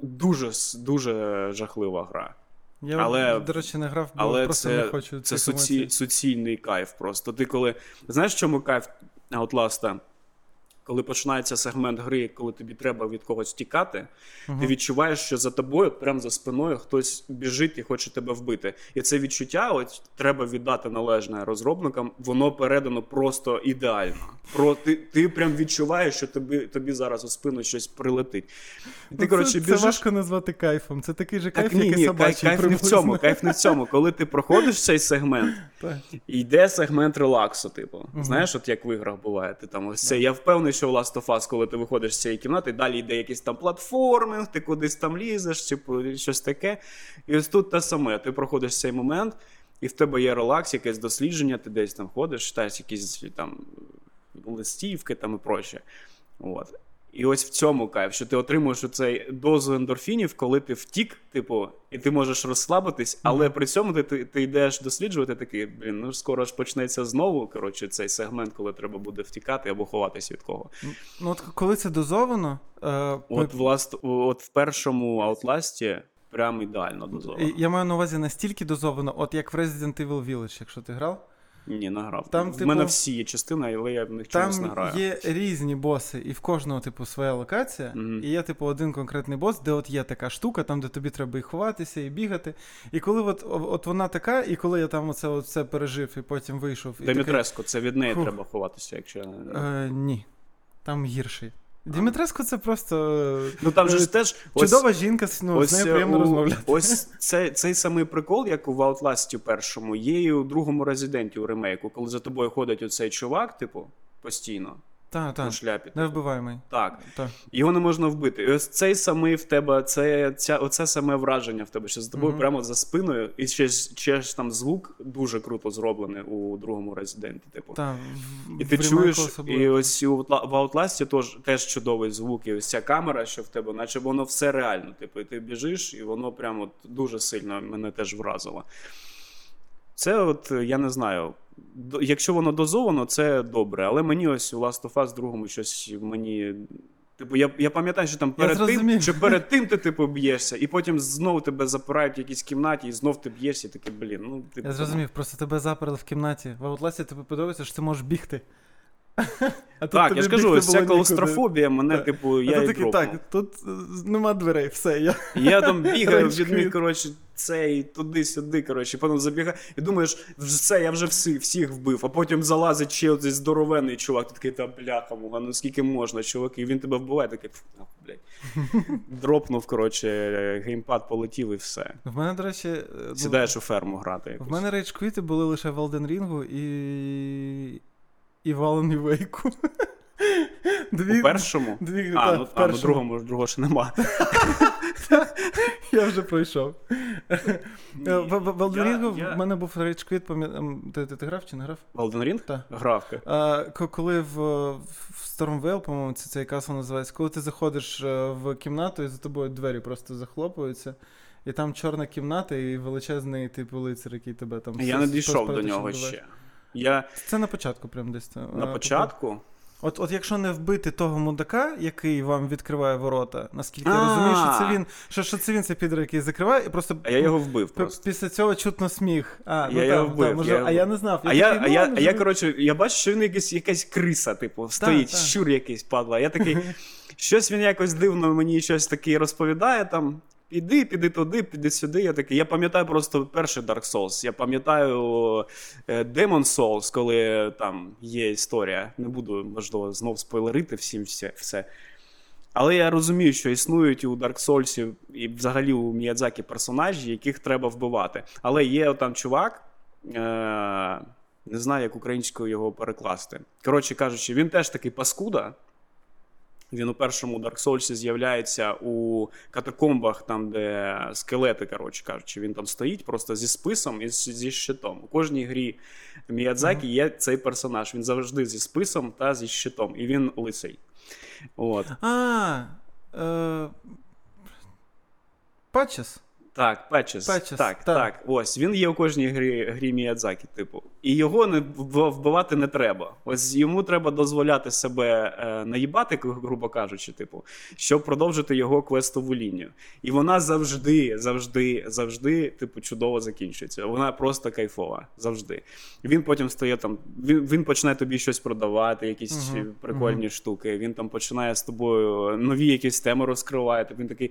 B: дуже, дуже жахлива гра.
A: Я,
B: але-
A: до речі, не грав, бо
B: Але
A: просто
B: це,
A: не хочу
B: це суці, суцільний кайф просто. Ти коли. Знаєш, чому кайф Outlast? Коли починається сегмент гри, коли тобі треба від когось тікати, ти відчуваєш, що за тобою, прямо за спиною, хтось біжить і хоче тебе вбити. І це відчуття, от треба віддати належне розробникам, воно передано просто ідеально. Про ти, ти прям відчуваєш, що тобі, тобі зараз у спину щось прилетить. І ти,
A: Ну,
B: коротше,
A: це,
B: біжиш.
A: це важко назвати кайфом. Це такий же
B: Так, ні,
A: як
B: ні, кайф,
A: собачий.
B: кайф не в цьому, кайф не в цьому. Коли ти проходиш цей сегмент, йде сегмент релаксу, типу.
A: Мгм.
B: Знаєш, от як в іграх буває. Ти там ось це. Я впевнений, що у Last of Us, коли ти виходиш з цієї кімнати, далі йде якийсь там платформинг, ти кудись там лізеш, чи щось таке. І ось тут те саме. Ти проходиш цей момент, і в тебе є релакс, якесь дослідження, ти десь там ходиш, читаєш якісь там листівки там і проще. От. І ось в цьому кайф, що ти отримуєш оцей дозу ендорфінів, коли ти втік, типу, і ти можеш розслабитись, але при цьому ти, ти, ти йдеш досліджувати такий, блін, ну скоро ж почнеться знову. Коротше, цей сегмент, коли треба буде втікати або ховатися від кого.
A: Ну, от коли це дозовано, е,
B: От, власт, от в першому Outlast прям ідеально дозовано.
A: я маю на увазі настільки дозовано, от як в Resident Evil Village, якщо ти грав.
B: Ні, награв.
A: Там,
B: в
A: типу,
B: мене всі є частини, але я в них чомусь не
A: Там є різні боси, і в кожного, типу, своя локація.
B: Мгм.
A: І є, типу, один конкретний бос, де от є така штука, там, де тобі треба і ховатися, і бігати. І коли от, от вона така, і коли я там оце, оце пережив і потім вийшов. І такий,
B: Демітреско, це від неї
A: Фух.
B: треба ховатися, якщо я не-
A: е, ні. Там гірший. Дімітреско це просто
B: Ну там же
A: е,
B: ж теж
A: чудова
B: ось,
A: жінка, ну, з нею
B: е,
A: приємно
B: у-
A: розмовляти.
B: Ось цей, цей самий прикол, як у Outlast першому, є і у другому резиденті у ремейку, коли за тобою ходить оцей чувак, типу, постійно
A: Так,
B: у шляпі.
A: Невбиваємий.
B: Так.
A: Так.
B: Його не можна вбити. І ось цей самий в тебе, це ця, оце саме враження в тебе, що за тобою
A: Мгм.
B: прямо за спиною, і ще, ще ж там звук дуже круто зроблений у другому резиденті. Типу.
A: Так, в-
B: І ти
A: в ремейку
B: чуєш,
A: особливо.
B: і ось у в Outlast теж, теж чудовий звук, і ось ця камера, що в тебе, наче воно все реально. Типу, і ти біжиш, і воно прямо дуже сильно мене теж вразило. Це, от, я не знаю. Якщо воно дозовано, це добре. Але мені ось у Last of Us другому щось мені. Типу, я, я пам'ятаю, що там перед тим, що перед тим ти типу б'єшся, і потім знову тебе запирають в якійсь кімнаті, і знов ти б'єшся, і таке, блін, ну типу.
A: Я зрозумів, просто тебе заперли в кімнаті. В Outlast тобі подобається, що ти можеш бігти. А тут
B: Так, я ж кажу, ось ця клаустрофобія мене,
A: Так.
B: типу,
A: А
B: я
A: ти
B: і
A: такий, так, тут е, нема дверей, все, я.
B: Я там бігаю від них, коротше, цей туди-сюди, коротше, потім забігаю. І думаєш, все, я вже всі, всіх вбив, а потім залазить ще оцей здоровенний чувак, ти такий, та бляха, муга, ну скільки можна, чувак, і він тебе вбиває, такий, блядь. Дропнув, коротше, геймпад полетів і все.
A: В мене, до речі, е, ну,
B: Сідаєш у ферму грати. Якусь.
A: в мене rage quit и були лише в Elden Ring і. І в Alan Wake. Дві,
B: У першому?
A: Дві,
B: А,
A: так,
B: ну,
A: в
B: а, ну
A: першому.
B: другому, другого ще нема.
A: Я вже пройшов. Е, В в- мене був rage quit, ти, ти, грав чи не грав?
B: Ring?
A: Так.
B: Гравка.
A: А, коли в, в Stormvale, по-моєму, це цей castle називається, коли ти заходиш е, в кімнату і за тобою двері просто захлопуються, і там чорна кімната і величезний типу лицар, який тебе там.
B: Я не дійшов до нього ще. Я
A: Це на початку, прям десь.
B: на
A: А, тобто,
B: початку.
A: От, от якщо не вбити того мудака, який вам відкриває ворота, наскільки я розумію, що це він, що, що це він цей підер, який закриває, і просто
B: А я його вбив просто.
A: після цього чутно сміх. А, ну
B: Я його вбив,
A: може,
B: я
A: а я не знав.
B: А я, а
A: ну,
B: я, а я коротше, я бачу, що він якийсь, якась криса, типу, стоїть, щур якийсь падла. Я такий, щось він якось дивно мені щось таке розповідає там. Іди, піди туди, піди сюди. Я такий. Я пам'ятаю просто перший Dark Souls. Я пам'ятаю е, Demon Souls, коли там є історія. Не буду, можливо, знов спойлерити всім все. все. Але я розумію, що існують у Dark Souls і взагалі у Міядзакі персонажі, яких треба вбивати. Але є там чувак, е- не знаю, як українською його перекласти. Коротше кажучи, він теж такий паскуда. Він у першому Dark Souls з'являється у катакомбах, там, де скелети, коротше кажучи, він там стоїть просто зі списом і зі щитом. У кожній грі Міядзакі є цей персонаж. Він завжди зі списом та зі щитом. І він лисий. От.
A: А. Е...
B: Так, Петчес.
A: Patches,
B: так,
A: так.
B: так, Ось він є у кожній грі, грі Міядзакі, типу. І його не вбивати не треба. Ось йому треба дозволяти себе е, наїбати, грубо кажучи, типу, щоб продовжити його квестову лінію. І вона завжди, завжди, завжди, типу, чудово закінчується. Вона просто кайфова. Завжди. Він потім стає там. Він, він починає тобі щось продавати, якісь
A: Мгм,
B: прикольні штуки. Він там починає з тобою нові якісь теми розкривати. Він такий.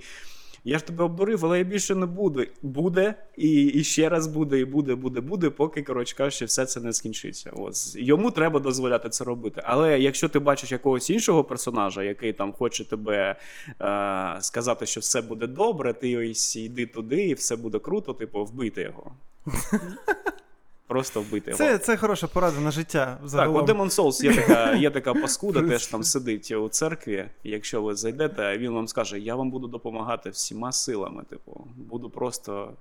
B: Я ж тебе обдурив, але я більше не буду. Буде, і, і ще раз буде, і буде, буде, буде, поки, коротше кажучи, все це не скінчиться. Ось. Йому треба дозволяти це робити. Але якщо ти бачиш якогось іншого персонажа, який там хоче тебе е, сказати, що все буде добре, ти ось йди туди, і все буде круто, типу, вбити його. Просто вбити його.
A: Це, це хороша порада на життя.
B: Так, у Demon Souls є така, є така паскуда, теж там сидить у церкві. Якщо ви зайдете, він вам скаже: я вам буду допомагати всіма силами. Типу, буду просто.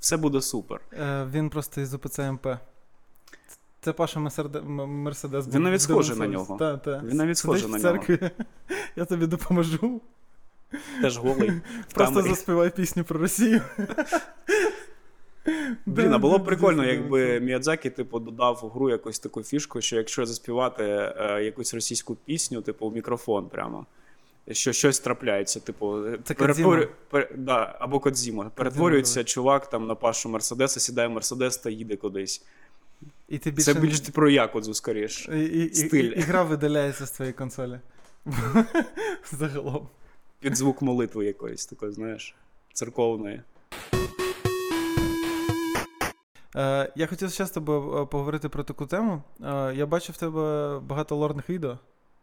B: Все буде супер.
A: Е, він просто із УПЦ МП. Це Паша Мерседес. Мерседес
B: Він навіть схожий на нього.
A: Та, та.
B: Він навіть схожий на нього.
A: Я тобі допоможу.
B: Теж голий.
A: Просто заспівай пісню про Росію.
B: Блін, а було б прикольно, якби. Міядзакі, типу, додав у гру якусь таку фішку, що якщо заспівати е, якусь російську пісню, типу, в мікрофон прямо. Що щось трапляється, типу,
A: Це
B: перетворю- пер- да, або Кодзіма. Перетворюється чувак там на пашу Мерседеса, сідає в Мерседес та їде кудись.
A: І ти більше...
B: Це більш про Якудзу, скоріш.
A: І, і, і,
B: стиль.
A: і, і гра видаляється з твоєї консолі. Загалом.
B: Під звук молитви якоїсь такої, знаєш, церковної.
A: Е, я хотів ще з тобою е, поговорити про таку тему. Е, я бачив в тебе багато лорних відео.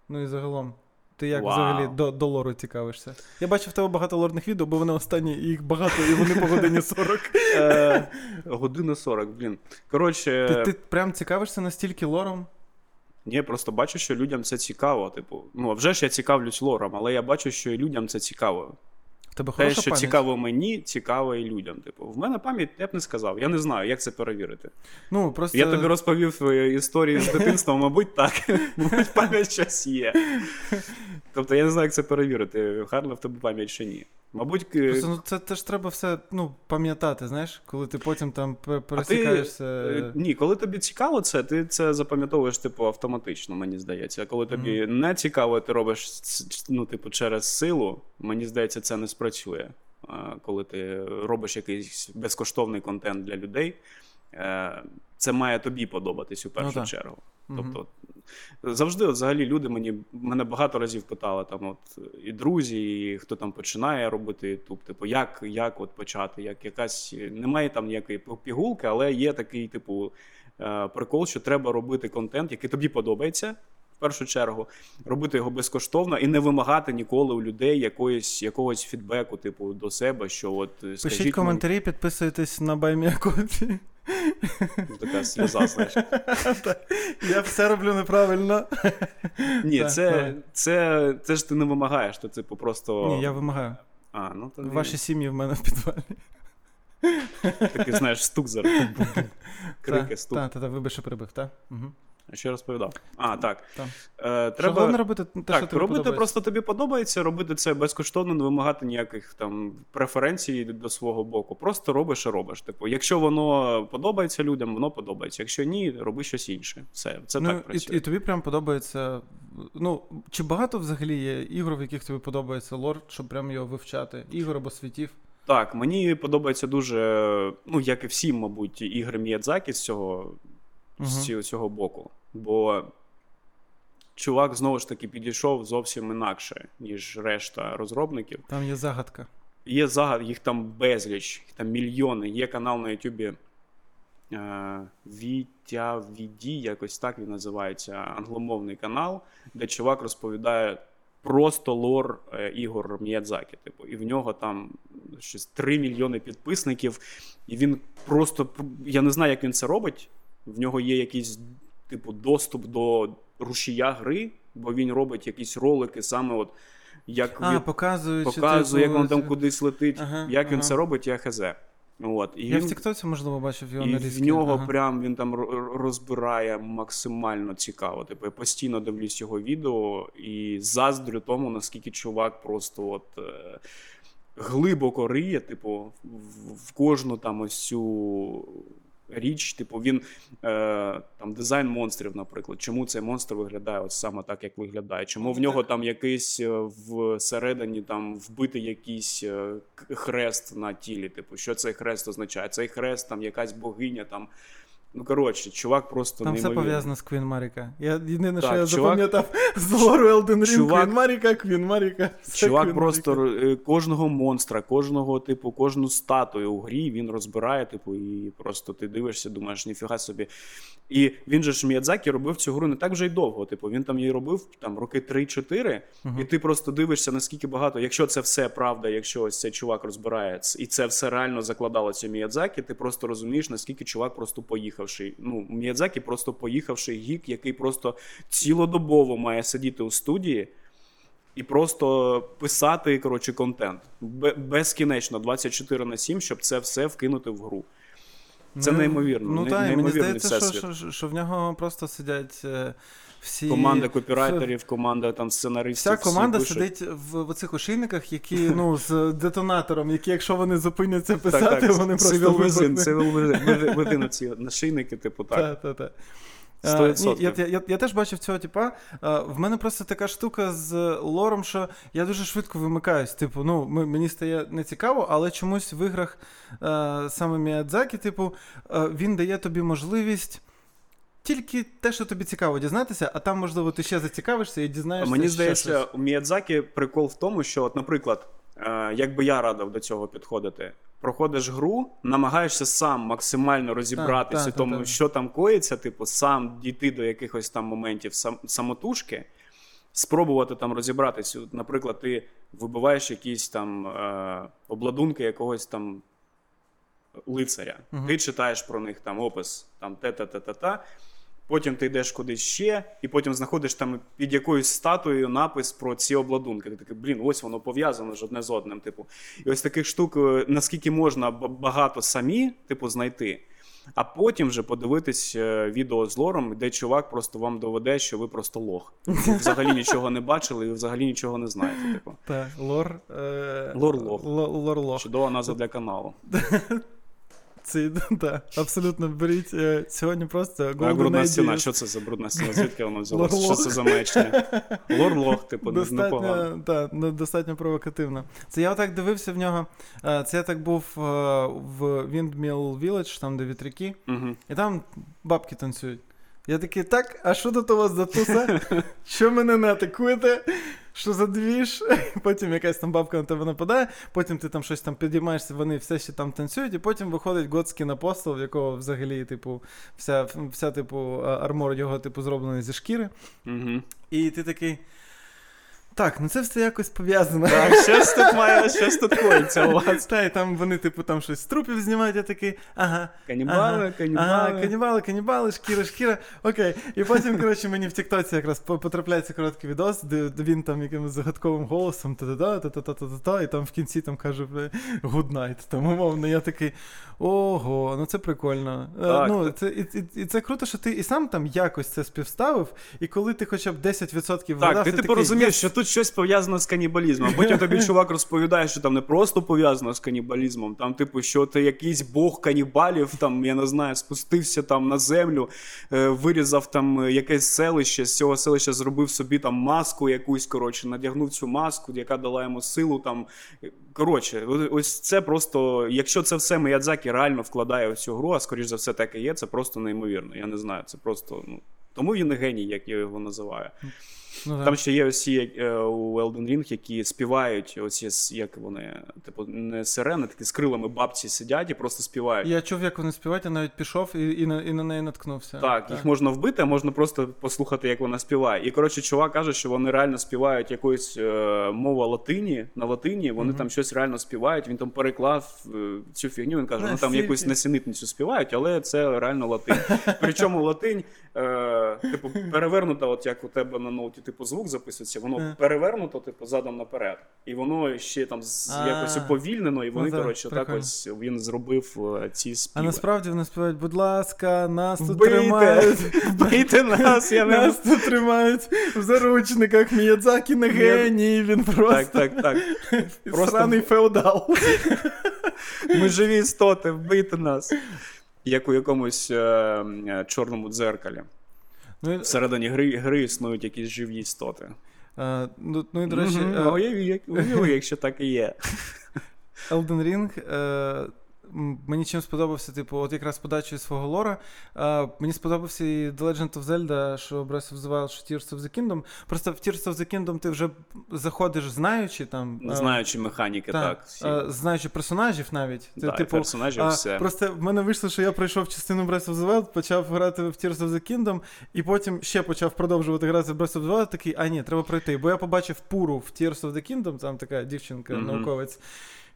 A: Ну і загалом. Ти як
B: Вау.
A: взагалі до, до лору цікавишся? Я бачив в тебе багато лорних відео, бо вони останні, і їх багато, і вони по годині 40.
B: Е, Година 40, блін. Коротше,
A: Ти, ти прям цікавишся настільки лором?
B: ні, просто бачу, що людям це цікаво. Типу, ну а вже ж я цікавлюсь лором, але я бачу, що і людям це цікаво.
A: Тебе
B: Те, що
A: пам'ять?
B: цікаво мені, цікаво і людям. Типу, в мене пам'ять я б не сказав. Я не знаю, як це перевірити.
A: Ну, просто...
B: Я тобі розповів е, історії з дитинства, мабуть, так. Мабуть, пам'ять щось є. Тобто я не знаю, як це перевірити, гарна в тебе пам'ять чи ні. Мабуть,
A: Просто, ну, це, це ж треба все ну, пам'ятати, знаєш, коли ти потім там пер-
B: а ти, е, ні, коли тобі цікаво це, ти це запам'ятовуєш, типу, автоматично, мені здається. А коли тобі не цікаво, ти робиш ну, типу, через силу, мені здається, це не спрацює. Коли ти робиш якийсь безкоштовний контент для людей, е, це має тобі подобатись у першу
A: Ну,
B: чергу. Тобто, завжди, от, взагалі, люди мені мене багато разів питали, там, от, і друзі, і хто там починає робити YouTube, типу, як, як от почати, як якась. Немає там ніякої пігулки, але є такий, типу, е, прикол, що треба робити контент, який тобі подобається. В першу чергу, робити його безкоштовно і не вимагати ніколи у людей якоїсь, якогось фідбеку, типу, до себе, що от е, скажіть
A: Пишіть коментарі, підписуйтесь на Buy
B: Me a Coffee. Така сльоза, знаєш.
A: Я все роблю неправильно.
B: Ні, це, це, це ж ти не вимагаєш, то це просто.
A: Ні, я вимагаю.
B: А, ну то
A: Ваші сім'ї в мене в підвалі.
B: такий, знаєш, стук зараз. Крики, стук.
A: Так, та, вибач, що прибив, так? Угу.
B: Що розповідав? А, так.
A: Так.
B: Е,
A: Треба головне робити те, що
B: так,
A: тобі
B: робити
A: подобається.
B: просто тобі подобається, робити це безкоштовно, не вимагати ніяких там преференцій до свого боку. Просто робиш і робиш. Типу, якщо воно подобається людям, воно подобається. Якщо ні, роби щось інше. Все, це
A: ну,
B: так працює.
A: і, і тобі прям подобається. Ну, чи багато взагалі є ігор, в яких тобі подобається лор, щоб прям його вивчати? Ігор або світів?
B: Так, мені подобається дуже, ну як і всім, мабуть, ігри Міядзакі з цього, з цього, боку. Бо чувак знову ж таки підійшов зовсім інакше, ніж решта розробників.
A: Там є загадка.
B: Є загад, їх там безліч, їх там мільйони. Є канал на Ютубі е, Вітя Віді, якось так він називається, англомовний канал, де чувак розповідає просто лор е, ігор Міядзакі. Типу, і в нього там щось 3 мільйони підписників, і він просто я не знаю, як він це робить. В нього є якийсь типу доступ до рушія гри, бо він робить якісь ролики саме от. Як
A: А,
B: від-
A: показують. що,
B: показує, як
A: типу,
B: воно там кудись летить.
A: Ага,
B: як він це робить, я хз. От. І
A: Я
B: він,
A: в Тіктоці, можливо, бачив його
B: і
A: на
B: в нього прям він там розбирає максимально цікаво. Типу, я постійно дивлюсь його відео і заздрю тому, наскільки чувак просто от. Е- Глибоко риє, типу, в, в кожну там ось цю річ. Типу, він е, там дизайн монстрів, наприклад. Чому цей монстр виглядає от саме так, як виглядає? Чому в нього там якийсь е, всередині там вбитий якийсь е, хрест на тілі? Типу, що цей хрест означає? Цей хрест, там якась богиня там. Ну, коротше, чувак просто
A: Там все пов'язано з Квін Маріка. Я єдине, що я
B: чувак-
A: запам'ятав з лору Elden Ring,
B: Чувак-
A: Квін Маріка, Квін Маріка. все
B: Чувак
A: Queen
B: просто
A: Marika.
B: е, кожного монстра, кожного типу, кожну статую у грі він розбирає, типу, і просто ти дивишся, думаєш, ніфіга собі. І він же ж Міядзакі робив цю гру не так вже й довго. Типу, він там її робив там роки 3-4, і ти просто дивишся, наскільки багато. Якщо це все правда, якщо ось цей чувак розбирає, і це все реально закладалося Міядзакі, ти просто розумієш, наскільки чувак просто поїхавший. Ну, Міядзакі просто поїхавший гік, який просто цілодобово має сидіти у студії і просто писати коротше, контент безкінечно 24 на 7, щоб це все вкинути в гру. Це
A: Ну,
B: неймовірно.
A: Ну
B: не-
A: так, мені здається, що, що, що в нього просто сидять е, всі.
B: Команда копірайтерів, команда там сценаристів.
A: Вся команда
B: пишуть.
A: сидить в, в оцих ошийниках, які ну з детонатором, які, якщо вони зупиняться писати,
B: Так, так,
A: вони просто
B: Within, Within ці нашийники, типу так.
A: Та, та, та. А, ні,
B: відсотків.
A: я, я, я теж бачив цього типа. А, в мене просто така штука з лором, що я дуже швидко вимикаюсь. Типу, ну, мені стає нецікаво, але чомусь в іграх а, саме Міядзакі, типу, він дає тобі можливість. Тільки те, що тобі цікаво дізнатися, а там, можливо, ти ще зацікавишся і дізнаєшся.
B: Мені здається, у Міядзакі прикол в тому, що, от, наприклад, е, як би я радив до цього підходити, проходиш гру, намагаєшся сам максимально розібратися
A: так,
B: в тому,
A: так, так.
B: що там коїться, типу, сам дійти до якихось там моментів сам, самотужки. спробувати там розібратися. От, Наприклад, ти вибиваєш якісь там е, обладунки якогось там лицаря.
A: Мгм.
B: Ти читаєш про них там опис, там те-та-та-та-та. Потім ти йдеш кудись ще, і потім знаходиш там під якоюсь статуєю напис про ці обладунки. Ти такий, блін, ось воно пов'язано ж одне з одним. Типу, і ось таких штук, е, наскільки можна багато самі, типу, знайти. А потім вже подивитись е, відео з лором, де чувак просто вам доведе, що ви просто лох. Ви взагалі нічого не бачили і взагалі нічого не знаєте. Типу,
A: Так, лор. Е...
B: Лор-лох.
A: Ло- Лор-лох.
B: чудова назва для каналу.
A: Це, да, абсолютно беріть. е, Сьогодні просто Golden
B: брудна стіна, що це за брудна стіна? Звідки воно взялося? Що це за маячня? Лор-лох, типу, не- непогано.
A: Достатньо, та, ну, достатньо провокативно. Це я отак дивився в нього. е, Це я так був е, в Windmill Village, там де вітряки, і там бабки танцюють. Я такий, так, а що тут у вас за туса? Що мене не атакуєте? Що за двіж? Потім якась там бабка на тебе нападає, потім ти там щось там підіймаєшся, вони все ще там танцюють, і потім виходить готський апостол, в якого взагалі, типу, вся, вся типу, армор його, типу, зроблений зі шкіри.
B: Угу.
A: І ти такий. Так, ну це все якось пов'язано.
B: Так, щось тут має, щось тут коїться у вас.
A: Та, і там вони, типу, там щось з трупів знімають, я такий, ага.
B: Канібали,
A: ага,
B: канібали.
A: Ага, канібали, канібали, шкіра, шкіра. Окей. І потім, коротше, мені в Тіктоці якраз потрапляється короткий відос, де, він там якимось загадковим голосом та-та-та, та-та-та-та-та, і там в кінці там каже good night. Там умовно, я такий. Ого, ну це прикольно. Е,
B: Так,
A: ну, це, і, і, і це круто, що ти і сам там якось це співставив, і коли ти хоча б 10%
B: Так,
A: вгадав,
B: ти типу розумієш, що тут щось пов'язано з канібалізмом. Потім тобі чувак розповідає, що там не просто пов'язано з канібалізмом, там, типу, що ти якийсь бог канібалів, там, я не знаю, спустився там на землю, е, вирізав там якесь селище, з цього селища зробив собі там маску якусь, коротше, надягнув цю маску, яка дала йому силу там. Коротше, ось це просто, якщо це все Міядзакі реально вкладає в цю гру, а скоріш за все так і є, це просто неймовірно. Я не знаю, це просто, ну. Тому він геній, як я його називаю.
A: Ну.
B: Там ще є усі е, у Elden Ring, які співають, оці як вони, типу, не сирени, такі з крилами бабці сидять і просто співають.
A: Я чув, як вони співають, я навіть пішов і, і, на, і на неї наткнувся.
B: Так, їх можна вбити, а можна просто послухати, як вона співає. І коротше, чувак каже, що вони реально співають якоюсь е, мова латині на латині. Вони
A: Мгм.
B: там щось реально співають. Він там переклав е, цю фігню. Він каже, ну там якусь несенітницю співають, але це реально латинь. Причому латинь, е, типу, перевернута, от як у тебе на ноуті, типу, звук записується, воно
A: Е.
B: перевернуто, типу, задом наперед. І воно ще там з- якось уповільнено, і вони,
A: Ну,
B: коротше, так ось він зробив е, ці
A: А насправді вони співають, будь ласка, нас тут тримають.
B: Вбийте нас, я не
A: Нас тут тримають в заручниках. Міядзакі не геній, він
B: Так,
A: просто
B: так, так. просто-
A: сраний феодал.
B: Ми живі істоти, вбийте нас. Як у якомусь е, е, чорному дзеркалі.
A: Ну, і-
B: Всередині гри, гри існують якісь живі істоти.
A: е, ну, ну і до речі,
B: Мгм.
A: е,
B: якщо так і є.
A: Elden Ring. Мені чим сподобався, типу, от якраз подачею свого лора. Е, мені сподобався і The Legend of Zelda, що Breath of the Wild, що Tears of the Kingdom. Просто в Tears of the Kingdom ти вже заходиш, знаючи там. е,
B: Знаючи механіки,
A: так,
B: так.
A: е, знаючи персонажів навіть. Ти,
B: Да,
A: типу,
B: персонажів все.
A: Просто в мене вийшло, що я пройшов частину Breath of the Wild, почав грати в Tears of the Kingdom, і потім ще почав продовжувати грати в Breath of the Wild, такий, а ні, треба пройти. Бо я побачив пуру в Tears of the Kingdom, там така дівчинка,
B: Мгм.
A: науковець.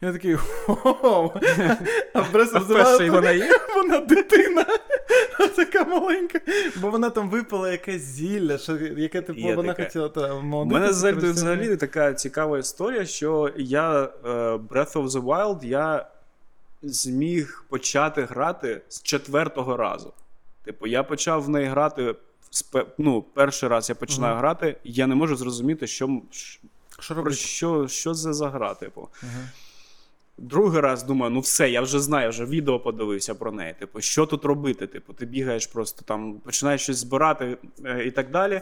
A: Я такий, о А
B: Перший
A: Wild
B: вона є.
A: вона дитина. Така маленька. Бо вона там випила якесь зілля, що, яке типу
B: Є
A: вона
B: таке.
A: хотіла та,
B: У мене з Зельдою взагалі така цікава історія, що я е, Breath of the Wild я зміг почати грати з четвертого разу. Типу, я почав в неї грати. Ну, перший раз я починаю
A: Мгм.
B: грати, я не можу зрозуміти, що,
A: Що
B: що, що це за гра, типу.
A: Ага.
B: Другий раз думаю, ну все, я вже знаю, вже відео подивився про неї. Типу, що тут робити? Типу, ти бігаєш просто там, починаєш щось збирати е, і так далі.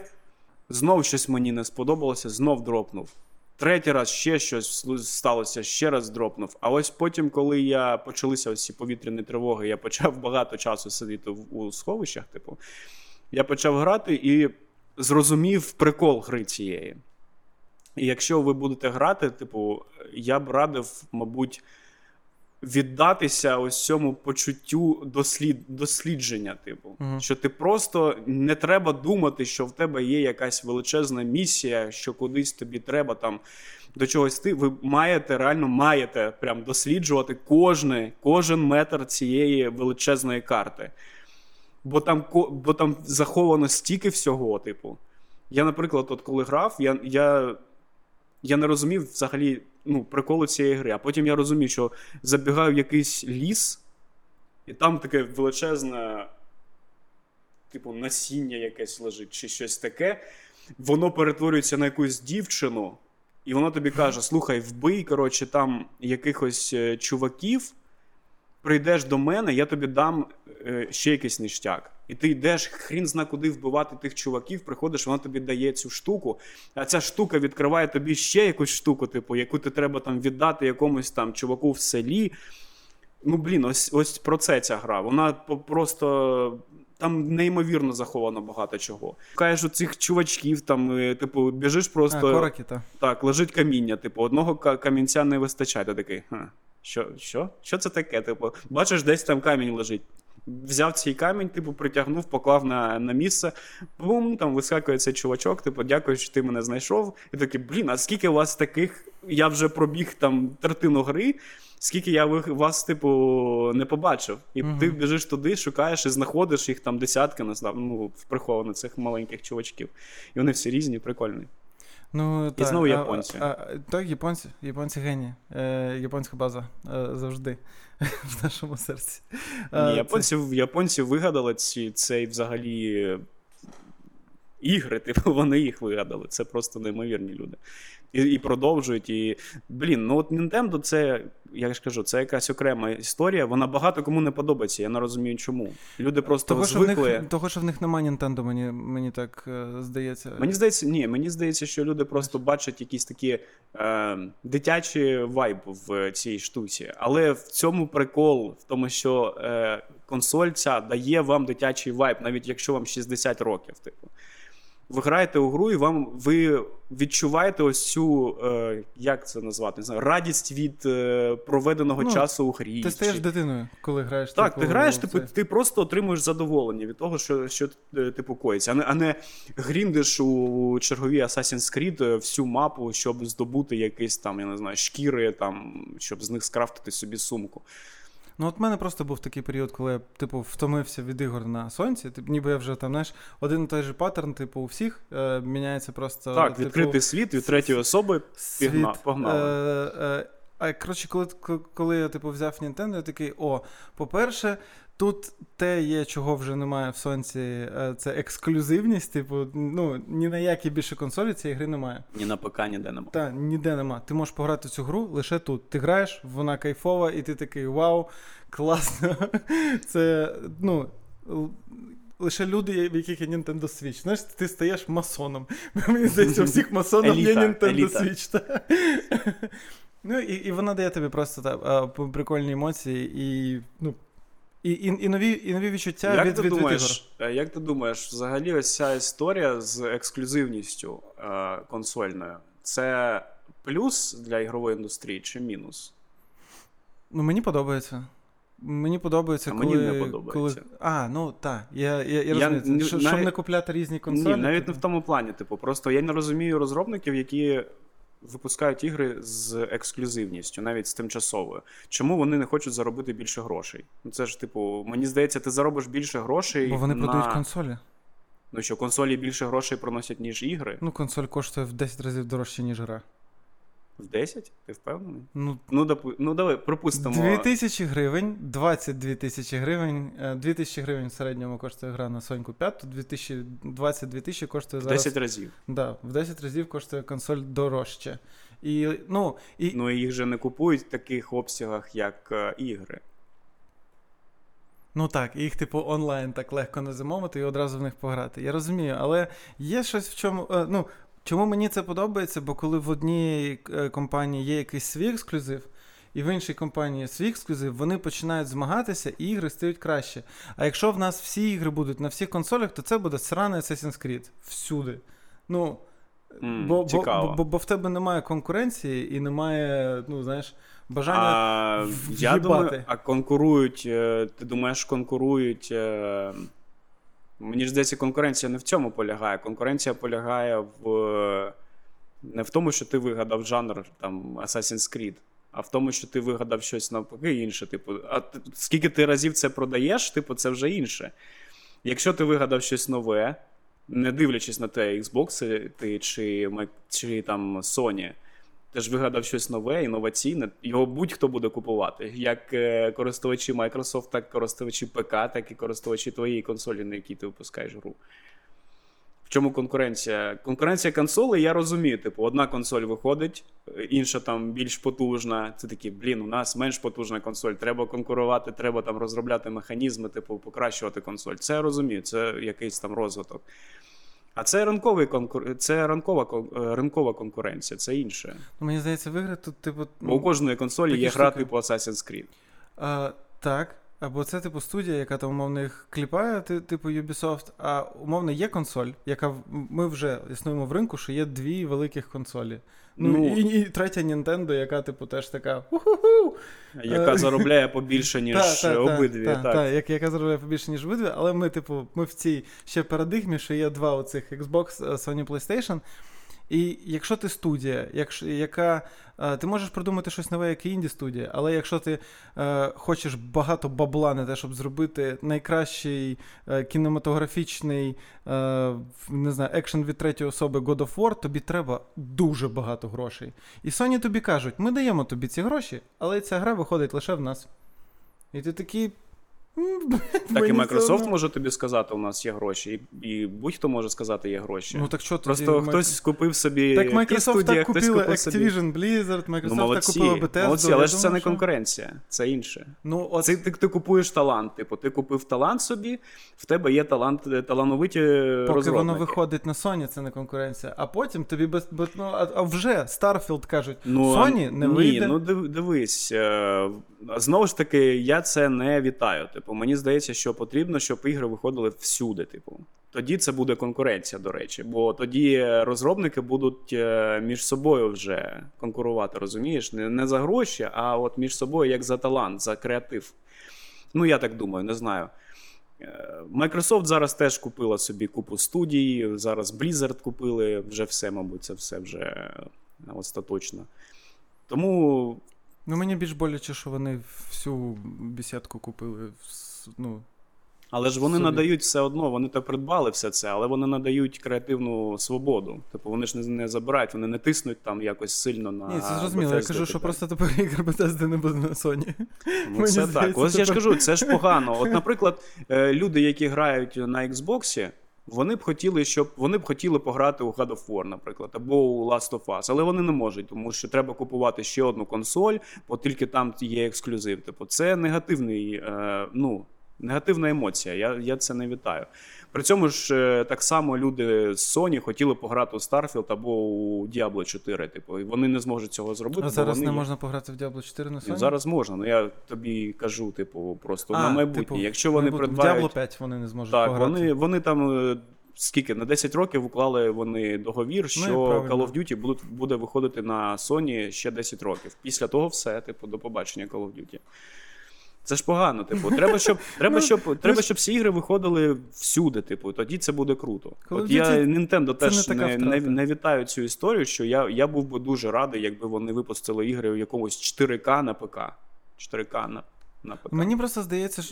B: Знов щось мені не сподобалося, знов дропнув. Третій раз ще щось сталося, ще раз дропнув. А ось потім, коли я почалися ось ці повітряні тривоги, я почав багато часу сидіти у сховищах, типу, я почав грати і зрозумів прикол гри цієї. І якщо ви будете грати, типу, я б радив, мабуть, віддатися ось цьому почуттю дослід, дослідження, типу,
A: Мгм.
B: що ти просто не треба думати, що в тебе є якась величезна місія, що кудись тобі треба там. До чогось ти ви маєте реально маєте прям досліджувати кожне, кожен метр цієї величезної карти. Бо там, бо там заховано стільки всього, типу. Я, наприклад, от коли грав, я, я, я не розумів взагалі ну, приколу цієї гри. А потім я розумів, що забігаю в якийсь ліс, і там таке величезне, типу, насіння якесь лежить, чи щось таке. Воно перетворюється на якусь дівчину, і воно тобі каже: слухай, вбий, коротше, там якихось е, чуваків, прийдеш до мене, я тобі дам ще якийсь ништяк. І ти йдеш, хрін зна куди вбивати тих чуваків, приходиш, вона тобі дає цю штуку, а ця штука відкриває тобі ще якусь штуку, типу, яку ти треба там віддати якомусь там чуваку в селі. Ну, блін, ось, ось про це ця гра. Вона просто. Там неймовірно заховано багато чого. Кажеш, у цих чувачків, там, е, типу, біжиш просто.
A: А, кораки, та.
B: Так, лежить каміння, типу, одного камінця не вистачає. Ти такий, Ха, що, що? Що це таке? Типу, бачиш, десь там камінь лежить. Взяв цей камінь, типу, притягнув, поклав на, на місце. Бум, там вискакує цей чувачок, типу, дякую, що ти мене знайшов. І такий, блін, а скільки у вас таких? Я вже пробіг там третину гри. Скільки я вас, типу, не побачив. І
A: Мгм.
B: ти біжиш туди, шукаєш і знаходиш їх там десятки, не знаю, ну, приховано цих маленьких чувачків. І вони всі різні, прикольні.
A: Ну, та,
B: знову японці.
A: А, а, так, японці, японці гені. Е, японська база е, завжди в нашому серці. А,
B: Ні,
A: це-
B: японці, японці вигадали ці, цей взагалі е, ігри, типу, вони їх вигадали. Це просто неймовірні люди. І, і продовжують. І, блін, ну от Nintendo це, я ж кажу, це якась окрема історія. Вона багато кому не подобається. Я не розумію, чому. Люди просто
A: Того що, в них, того, що в них немає Nintendo, мені, мені так е, здається.
B: Мені здається, ні, мені здається, що люди просто бачать якісь такі е, дитячі вайб в цій штуці. Але в цьому прикол, в тому, що е, консоль ця дає вам дитячий вайб, навіть якщо вам 60 років. Типу. Ви граєте у гру, і вам ви відчуваєте ось цю, е, як це назвати, не знаю, радість від е, проведеного
A: Ну,
B: часу у грі.
A: Ти стаєш
B: чи-
A: дитиною, коли граєш.
B: так,
A: типу,
B: ти граєш, типу, ти просто отримуєш задоволення від того, що, що е, типу коїться, а не, а не гріндиш у черговій Assassin's Creed е, всю мапу, щоб здобути якісь там, я не знаю, шкіри, там, щоб з них скрафтити собі сумку.
A: Ну, от в мене просто був такий період, коли я, типу, втомився від ігор на сонці. Типу, ніби я вже там, знаєш, один і той же паттерн, типу, у всіх е, міняється просто.
B: так,
A: типу,
B: відкритий світ від третьої особи.
A: світ.
B: Пігна- погнали.
A: Е, е, а коротше, коли, коли я типу, взяв Nintendo, я такий: о, по-перше, тут те є, чого вже немає в сонці, е, це ексклюзивність. Типу, ну, ні на які більше консолі цієї гри немає.
B: Ні на ПК, ніде нема.
A: Та ніде нема. Ти можеш пограти цю гру лише тут. Ти граєш, вона кайфова, і ти такий вау, класно. Це, ну. Лише люди, в яких є Nintendo Switch. Знаєш, ти стаєш масоном. Мені здається, у всіх масонів є Nintendo
B: еліта.
A: Switch. Та. Ну, і, і вона дає тобі просто та, прикольні емоції і, ну, і, і, і, нові, і нові відчуття
B: Як
A: від,
B: ти,
A: від, від ігор.
B: думаєш, е, як ти думаєш, взагалі ось ця історія з ексклюзивністю е, консольною, це плюс для ігрової індустрії чи мінус?
A: Ну, мені подобається. Мені подобається,
B: А
A: коли.
B: мені не подобається.
A: Коли... А, ну так. Я, я, я,
B: Я
A: розумію. Щоб не купляти різні консолі.
B: Ні, навіть не в тому плані. Типу, просто я не розумію розробників, які випускають ігри з ексклюзивністю, навіть з тимчасовою. Чому вони не хочуть заробити більше грошей? Ну це ж, типу, мені здається, ти заробиш більше грошей.
A: Бо вони
B: на...
A: продають консолі.
B: Ну що, консолі більше грошей приносять, ніж ігри?
A: Ну, консоль коштує в 10 разів дорожче, ніж гра.
B: В 10? Ти впевнений?
A: Ну,
B: Ну, допу... ну давай, припустимо.
A: 2 тисячі гривень, 22 тисячі гривень, е, 2 тисячі гривень в середньому коштує гра на Соньку 5, 2000, 22 тисячі коштує
B: В 10 разів.
A: Да, в 10 разів коштує консоль дорожче. І, ну, і,
B: Ну і їх же не купують в таких обсягах, як е, ігри.
A: Ну так, їх, типу, онлайн так легко не замовити і одразу в них пограти. Я розумію, але є щось в чому. е, Ну, чому мені це подобається? Бо коли в одній е, компанії є якийсь свій ексклюзив, і в іншій компанії свій ексклюзив, вони починають змагатися, і ігри стають краще. А якщо в нас всі ігри будуть на всіх консолях, то це буде сраний Assassin's Creed всюди. Ну,
B: М,
A: бо, бо, бо, бо, в тебе немає конкуренції і немає, ну, знаєш, Бажання
B: А, я думаю, а конкурують. е, Ти думаєш, конкурують. Мені ж здається, конкуренція не в цьому полягає. Конкуренція полягає в не в тому, що ти вигадав жанр там Assassin's Creed, а в тому, що ти вигадав щось навпаки інше. Типу, а скільки ти разів це продаєш, типу, це вже інше. Якщо ти вигадав щось нове, не дивлячись на те, Xbox ти чи, чи там Sony, ти ж вигадав щось нове, інноваційне, його будь-хто буде купувати. Як е, користувачі Microsoft, так і користувачі ПК, так і користувачі твоєї консолі, на якій ти випускаєш гру. В чому конкуренція? Конкуренція консолей, я розумію. Типу, одна консоль виходить, інша там більш потужна. Це такі, блін, у нас менш потужна консоль. Треба конкурувати, треба там розробляти механізми, типу, покращувати консоль. Це я розумію, це якийсь там розвиток. А це ранковий конкур... це ранкова, е, ринкова конкуренція, це інше.
A: Ну, мені здається, виграти тут, типу.
B: Бо у кожної консолі є гра типу Assassin's Creed.
A: А, так. Або це, типу, студія, яка там умовно їх кліпає, типу Ubisoft, а умовно є консоль, яка ми вже існуємо в ринку, що є дві великих консолі. Ну,
B: Ну.
A: і, і третя Nintendo, яка, типу, теж така. «Уху-ху!»
B: Яка
A: Е,
B: заробляє побільше, ніж
A: Та, та, та,
B: обидві. так.
A: та, як- яка заробляє побільше, ніж обидві, але ми, типу, ми в цій ще парадигмі, що є два оцих Xbox, е, Sony PlayStation. І якщо ти студія, якщо, яка. е, Ти можеш придумати щось нове, як і інді студія, але якщо ти е, хочеш багато бабла на те, щоб зробити найкращий е, кінематографічний е, не знаю, екшен від третьої особи God of War, тобі треба дуже багато грошей. І Sony тобі кажуть, ми даємо тобі ці гроші, але ця гра виходить лише в нас. І ти такий. «М,
B: Так і Microsoft може тобі сказати, у нас є гроші, і, і будь-хто може сказати, є гроші.
A: Ну так що тоді
B: Просто
A: Майк-
B: хтось купив собі
A: Так Microsoft
B: студії,
A: так купила
B: купив собі.
A: Blizzard, Microsoft
B: Ну,
A: так купила Bethesda.
B: молодці, але ж це не конкуренція, це інше.
A: Ну, от,
B: Це ти, ти купуєш талант. Типу, ти купив талант собі, в тебе є талант, е, талановиті
A: поки
B: розробники.
A: воно виходить на Sony, це не конкуренція. А потім тобі без, без ну, а, вже Starfield кажуть,
B: Ну,
A: Sony не
B: ні,
A: вийде.
B: ну див- дивись. Е, Знову ж таки, я це не вітаю. Типу, мені здається, що потрібно, щоб ігри виходили всюди. Типу, тоді це буде конкуренція, до речі. Бо тоді розробники будуть е, між собою вже конкурувати, розумієш? Не, не за гроші, а от між собою як за талант, за креатив. Ну, я так думаю, не знаю. Е, Microsoft зараз теж купила собі купу студій. Зараз Blizzard купили, вже все, мабуть, це все вже е, остаточно. Тому
A: Ну мені більш боляче, що вони всю бесідку купили. Ну,
B: Але ж вони
A: Собі.
B: надають все одно, вони то придбали все це, але вони надають креативну свободу. Типу вони ж не, не забирають, вони не тиснуть там якось сильно на.
A: ні, це зрозуміло. Я кажу, що просто тепер ігор Bethesda не буде на Sony.
B: Ну, це так. Ось я ж кажу, це ж погано. От, наприклад, е, люди, які грають на Xbox, вони б хотіли, щоб вони б хотіли пограти у God of War, наприклад, або у Last of Us, але вони не можуть, тому що треба купувати ще одну консоль, бо тільки там є ексклюзив. Типу, це негативний, е, ну. Негативна емоція, я, я це не вітаю. При цьому ж е, так само люди з Sony хотіли пограти у Starfield або у Diablo 4. Типу, і вони не зможуть цього зробити.
A: А зараз
B: вони
A: не можна пограти в Diablo 4 на Sony?
B: Зараз можна, ну я тобі кажу, типу, просто
A: А,
B: на майбутнє.
A: типу,
B: Якщо вони
A: майбутнє.
B: придбають.
A: В Diablo 5 вони не зможуть
B: так,
A: пограти.
B: вони, вони там е, скільки на 10 років уклали вони договір, що
A: Ну.
B: Call of Duty буде, буде виходити на Sony ще 10 років. Після того все, типу, до побачення Call of Duty. Це ж погано, типу. Треба, щоб, треба,
A: Ну,
B: щоб,
A: ну,
B: треба, щоб всі ігри виходили всюди, типу, тоді це буде круто. От я Nintendo теж
A: не
B: не, не, не вітаю цю історію, що я, я був би дуже радий, якби вони випустили ігри в якомусь 4К на ПК. 4К на, на ПК.
A: Мені просто здається,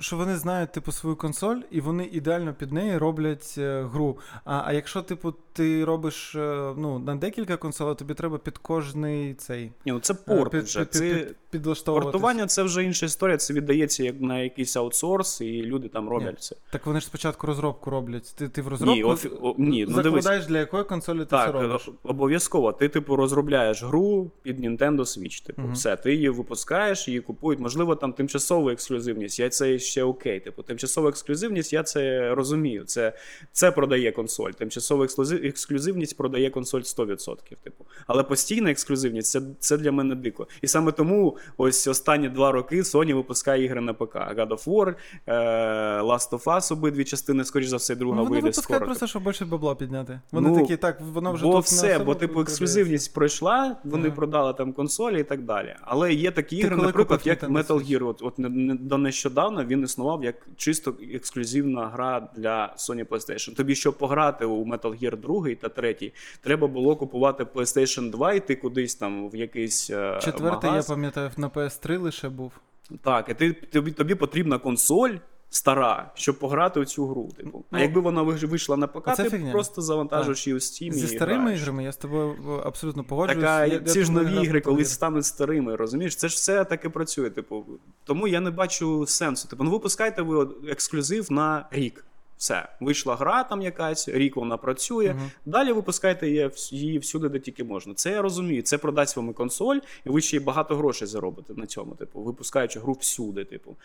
A: що вони знають типу свою консоль, і вони ідеально під неї роблять е, гру. А, а якщо, типу, ти робиш е, ну, на декілька консолей, тобі треба під кожний цей
B: Ні, ну це
A: е,
B: порт
A: під,
B: вже.
A: під,
B: це... Портування це вже інша історія, це віддається як на якийсь аутсорс, і люди там роблять
A: Ні.
B: це.
A: Так вони ж спочатку розробку роблять. Ти, ти в розробку
B: Ні, офі... о, ні, ну дивись.
A: для якої консолі ти
B: Так,
A: це робиш.
B: обов'язково. Ти, типу, розробляєш гру під Nintendo Switch. Типу,
A: Мгм.
B: все, ти її випускаєш, її купують. Можливо, там тимчасова ексклюзивність, я це ще окей. Типу, тимчасова ексклюзивність, я це розумію. Це, це продає консоль. Тимчасова ексклюзив, ексклюзивність продає консоль 100%. Типу. Але постійна ексклюзивність це, це для мене дико. І саме тому ось останні два роки Sony випускає ігри на ПК. God of War, е, Last of Us, обидві частини, скоріш за все, друга
A: Ну, вони
B: вийде
A: випускають
B: скоро.
A: просто, щоб більше бабла підняти. Вони
B: Ну,
A: такі, так, воно вже
B: бо
A: тут
B: все, бо типу ексклюзивність пройшла, вони
A: Ага.
B: продали там консолі і так далі. Але є такі
A: Ти
B: ігри, наприклад, як Metal Gear. От, от не- до нещодавно він існував як чисто ексклюзивна гра для Sony PlayStation. Тобі, щоб пограти у Metal Gear 2 та 3, треба було купувати PlayStation 2, йти кудись там в якийсь Четвертий,
A: Четвертий, я пам'ятаю, на PS3 лише був.
B: Так, і ти, тобі, тобі потрібна консоль. Стара, щоб пограти у цю гру. Типу. А
A: Ну,
B: якби вона вийшла на ПК, ти
A: фігня.
B: просто завантажиш її у Steam
A: Зі
B: і
A: старими
B: граєш.
A: іграми я з тобою е, абсолютно погоджуюсь.
B: Так,
A: Я-
B: ці ж нові ігри колись стануть старими, розумієш? Це ж все таки працює. Типу, тому я не бачу сенсу. Типу, ну випускайте ви ексклюзив на рік. Все, вийшла гра там якась, рік вона працює.
A: Мгм.
B: Далі випускайте її, всюди, де тільки можна. Це я розумію. Це продасть вам і консоль, і ви ще й багато грошей заробите на цьому. Типу, випускаючи гру всюди. Типу,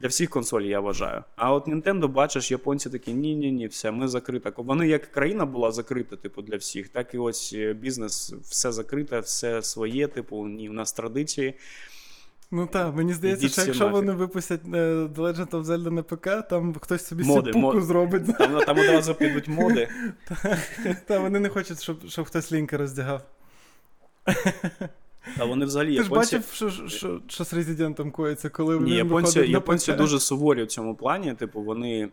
B: для всіх консолей, я вважаю. А от Nintendo, бачиш, японці такі: ні, ні, ні, все, ми закрита. Вони як країна була закрита, типу, для всіх, так і ось е, бізнес, все закрите, все своє, типу, ні, в нас традиції.
A: Ну так, мені здається,
B: Ідіть
A: що якщо
B: нафіг.
A: вони випустять е, The Legend of Zelda на ПК, там хтось собі
B: Моди,
A: сіпуку
B: мод-
A: зробить.
B: Там, там одразу підуть моди.
A: Та вони не хочуть, щоб, щоб хтось лінки роздягав.
B: А вони взагалі
A: Ти ж бачив, що, що, що з резидентом коїться, коли
B: Ні,
A: він
B: японці, японці дуже суворі в цьому плані. Типу, вони.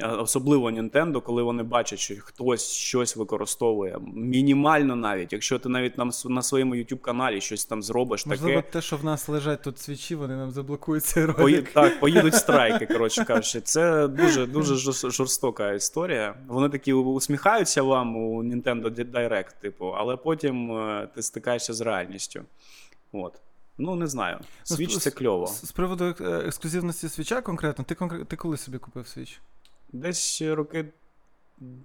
B: Особливо Nintendo, коли вони бачать, що хтось щось використовує, мінімально навіть, якщо ти навіть на, с- на своєму youtube каналі щось там зробиш
A: Можливо,
B: таке,
A: те, що в нас лежать тут свічі, вони нам заблокують цей
B: пої... так, поїдуть страйки, коротше кажучи. Це дуже дуже жорстока історія. Вони такі усміхаються вам у Nintendo Direct, типу, але потім е, ти стикаєшся з реальністю. От. Ну, не знаю.
A: Ну,
B: це кльово.
A: З, з приводу е, ексклюзивності свіча конкретно, ти, конкрет... ти коли собі купив свіч?
B: Десь роки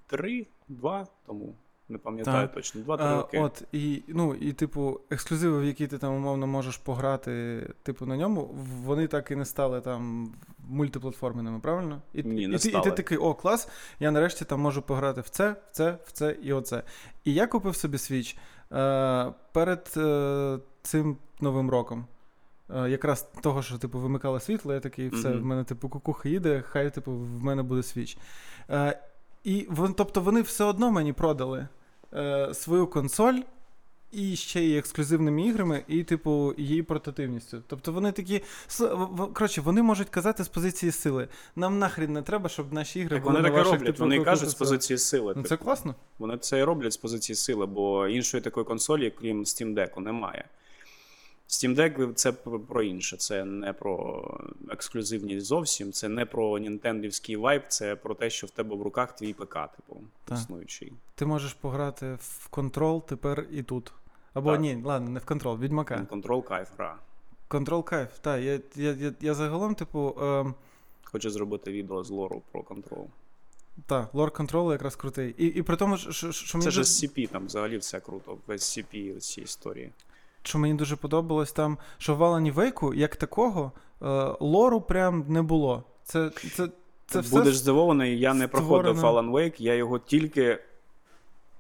B: три-два тому. Не пам'ятаю
A: Так.
B: точно. Два-три роки.
A: от, і, ну, і, типу, ексклюзиви, в які ти там умовно можеш пограти, типу, на ньому, вони так і не стали там мультиплатформеними, правильно? І,
B: Ні,
A: і,
B: не
A: ти, і ти такий, о, клас, я нарешті там можу пограти в це, в це, в це і оце. І я купив собі свіч е, перед е, цим новим роком. Е, якраз того, що типу вимикало світло, я такий, все,
B: Мгм.
A: в мене типу кукуха їде, хай типу в мене буде свіч. Е, і тобто вони все одно мені продали е, свою консоль. І ще й ексклюзивними іграми, і, типу, її портативністю. Тобто вони такі. Коротше, вони можуть казати з позиції сили. Нам нахрен не треба, щоб наші ігри
B: Так
A: були
B: вони
A: на ваших,
B: роблять.
A: типу,
B: Вони кажуть з позиції сили.
A: Ну
B: типу.
A: це класно.
B: Вони це і роблять з позиції сили, бо іншої такої консолі, крім Steam Deck, немає. Steam Deck це про інше, це не про ексклюзивність зовсім, це не про нінтендівський вайб, це про те, що в тебе в руках твій ПК, типу,
A: Так.
B: існуючий.
A: Ти можеш пограти в контрол тепер і тут. Або
B: Так.
A: ні, ладно, не в контрол, відьмака.
B: Контрол кайф гра.
A: Контрол кайф. Так, я, я, я, я загалом, типу, ем,
B: Хочу зробити відео з лору про контрол.
A: та, лор контролу якраз крутий. І, і при тому, що, що, що,
B: Це
A: мені
B: ж
A: дуже,
B: SCP, там взагалі все круто. Весь SCP ці історії.
A: Що мені дуже подобалось там, що в Alan Wake, як такого, е, лору прям не було. Це, це, це все
B: Будеш здивований, я не проходив Alan Wake, я його тільки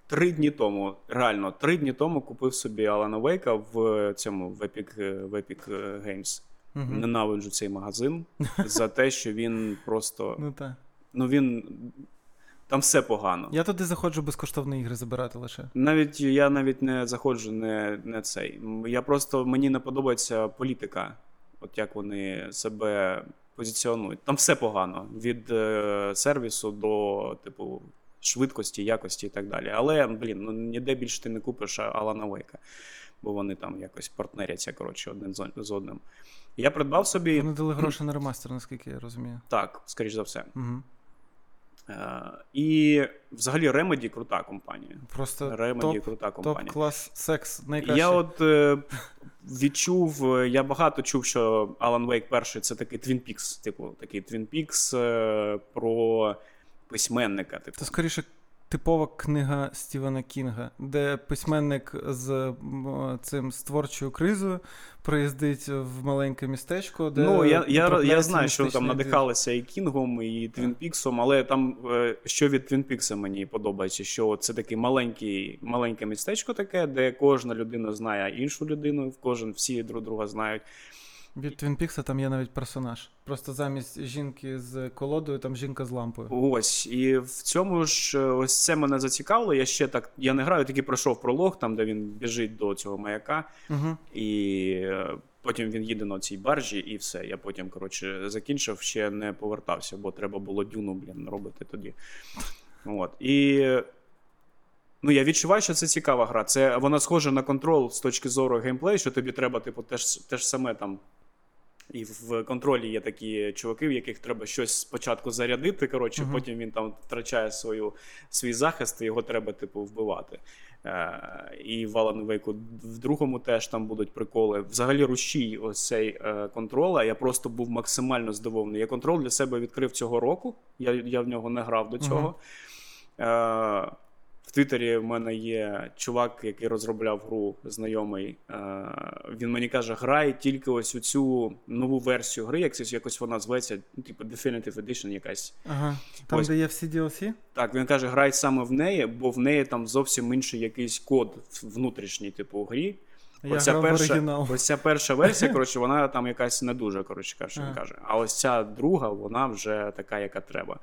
B: три дні тому, реально, три дні тому купив собі Алана Вейка в цьому в Epic, е, в Epic е, Games.
A: Мгм.
B: Ненавиджу цей магазин за те, що він просто.
A: Ну так.
B: Ну він. Там все погано.
A: Я туди заходжу безкоштовні ігри забирати лише.
B: Навіть я навіть не заходжу, не, не цей. Я просто мені не подобається політика, от як вони себе позиціонують. Там все погано від е, сервісу до, типу, швидкості, якості і так далі. Але, блін, ну ніде більше ти не купиш Алана Вейка, бо вони там якось партнеряться, коротше, один з- одним. Я придбав собі
A: Вони дали гроші на ремастер, наскільки я розумію.
B: так, скоріш за все.
A: Угу.
B: Е, і взагалі Remedy крута компанія.
A: Просто
B: Remedy
A: топ,
B: крута
A: топ
B: компанія.
A: клас секс найкраще.
B: Я от е, відчув, е, я багато чув, що Alan Wake перший це такий Twin Peaks, типу, такий Twin Peaks про письменника. Типу.
A: Це скоріше типова книга Стівена Кінга, де письменник з цим з творчою кризою приїздить в маленьке містечко. де
B: Ну, я я, я знаю, що там надихалися і Кінгом, і Твін Піксом, але там е, що від Твін Пікса мені подобається, що це таке маленький, маленьке містечко, таке, де кожна людина знає іншу людину, кожен всі друг друга знають.
A: Від Твін Пікса там є навіть персонаж. Просто замість жінки з колодою, там жінка з лампою.
B: Ось. І в цьому ж ось це мене зацікавило. Я ще так. Я не граю, тільки пройшов пролог, там, де він біжить до цього маяка.
A: Угу.
B: І е, потім він їде на цій баржі, і все. Я потім, коротше, закінчив, ще не повертався, бо треба було дюну, блін, робити тоді. От. І. Ну, я відчуваю, що це цікава гра. Це вона схожа на контрол з точки зору геймплею, що тобі треба, типу, теж теж саме там і в контролі є такі чуваки, в яких треба щось спочатку зарядити. Коротше, uh-huh. потім він там втрачає свою, свій захист, і його треба, типу, вбивати. Е, І в Alan Wake в другому теж там будуть приколи. Взагалі, рушій ось цей е, контрола. Я просто був максимально здивований. Я контроль для себе відкрив цього року. Я я в нього не грав до цього. Uh-huh. Е, в Твіттері в мене є чувак, який розробляв гру, знайомий. Е, він мені каже, грай тільки ось у цю нову версію гри, як якось вона зветься, ну, типу Definitive Edition якась.
A: Ага. Там, ось. де є всі DLC?
B: Так, він каже, грай саме в неї, бо в неї там зовсім інший якийсь код внутрішній, типу, грі.
A: Я оця перша
B: ось ця перша версія, коротше, вона там якась не дуже, коротше, каже, ага. каже. А ось ця друга, вона вже така, яка треба.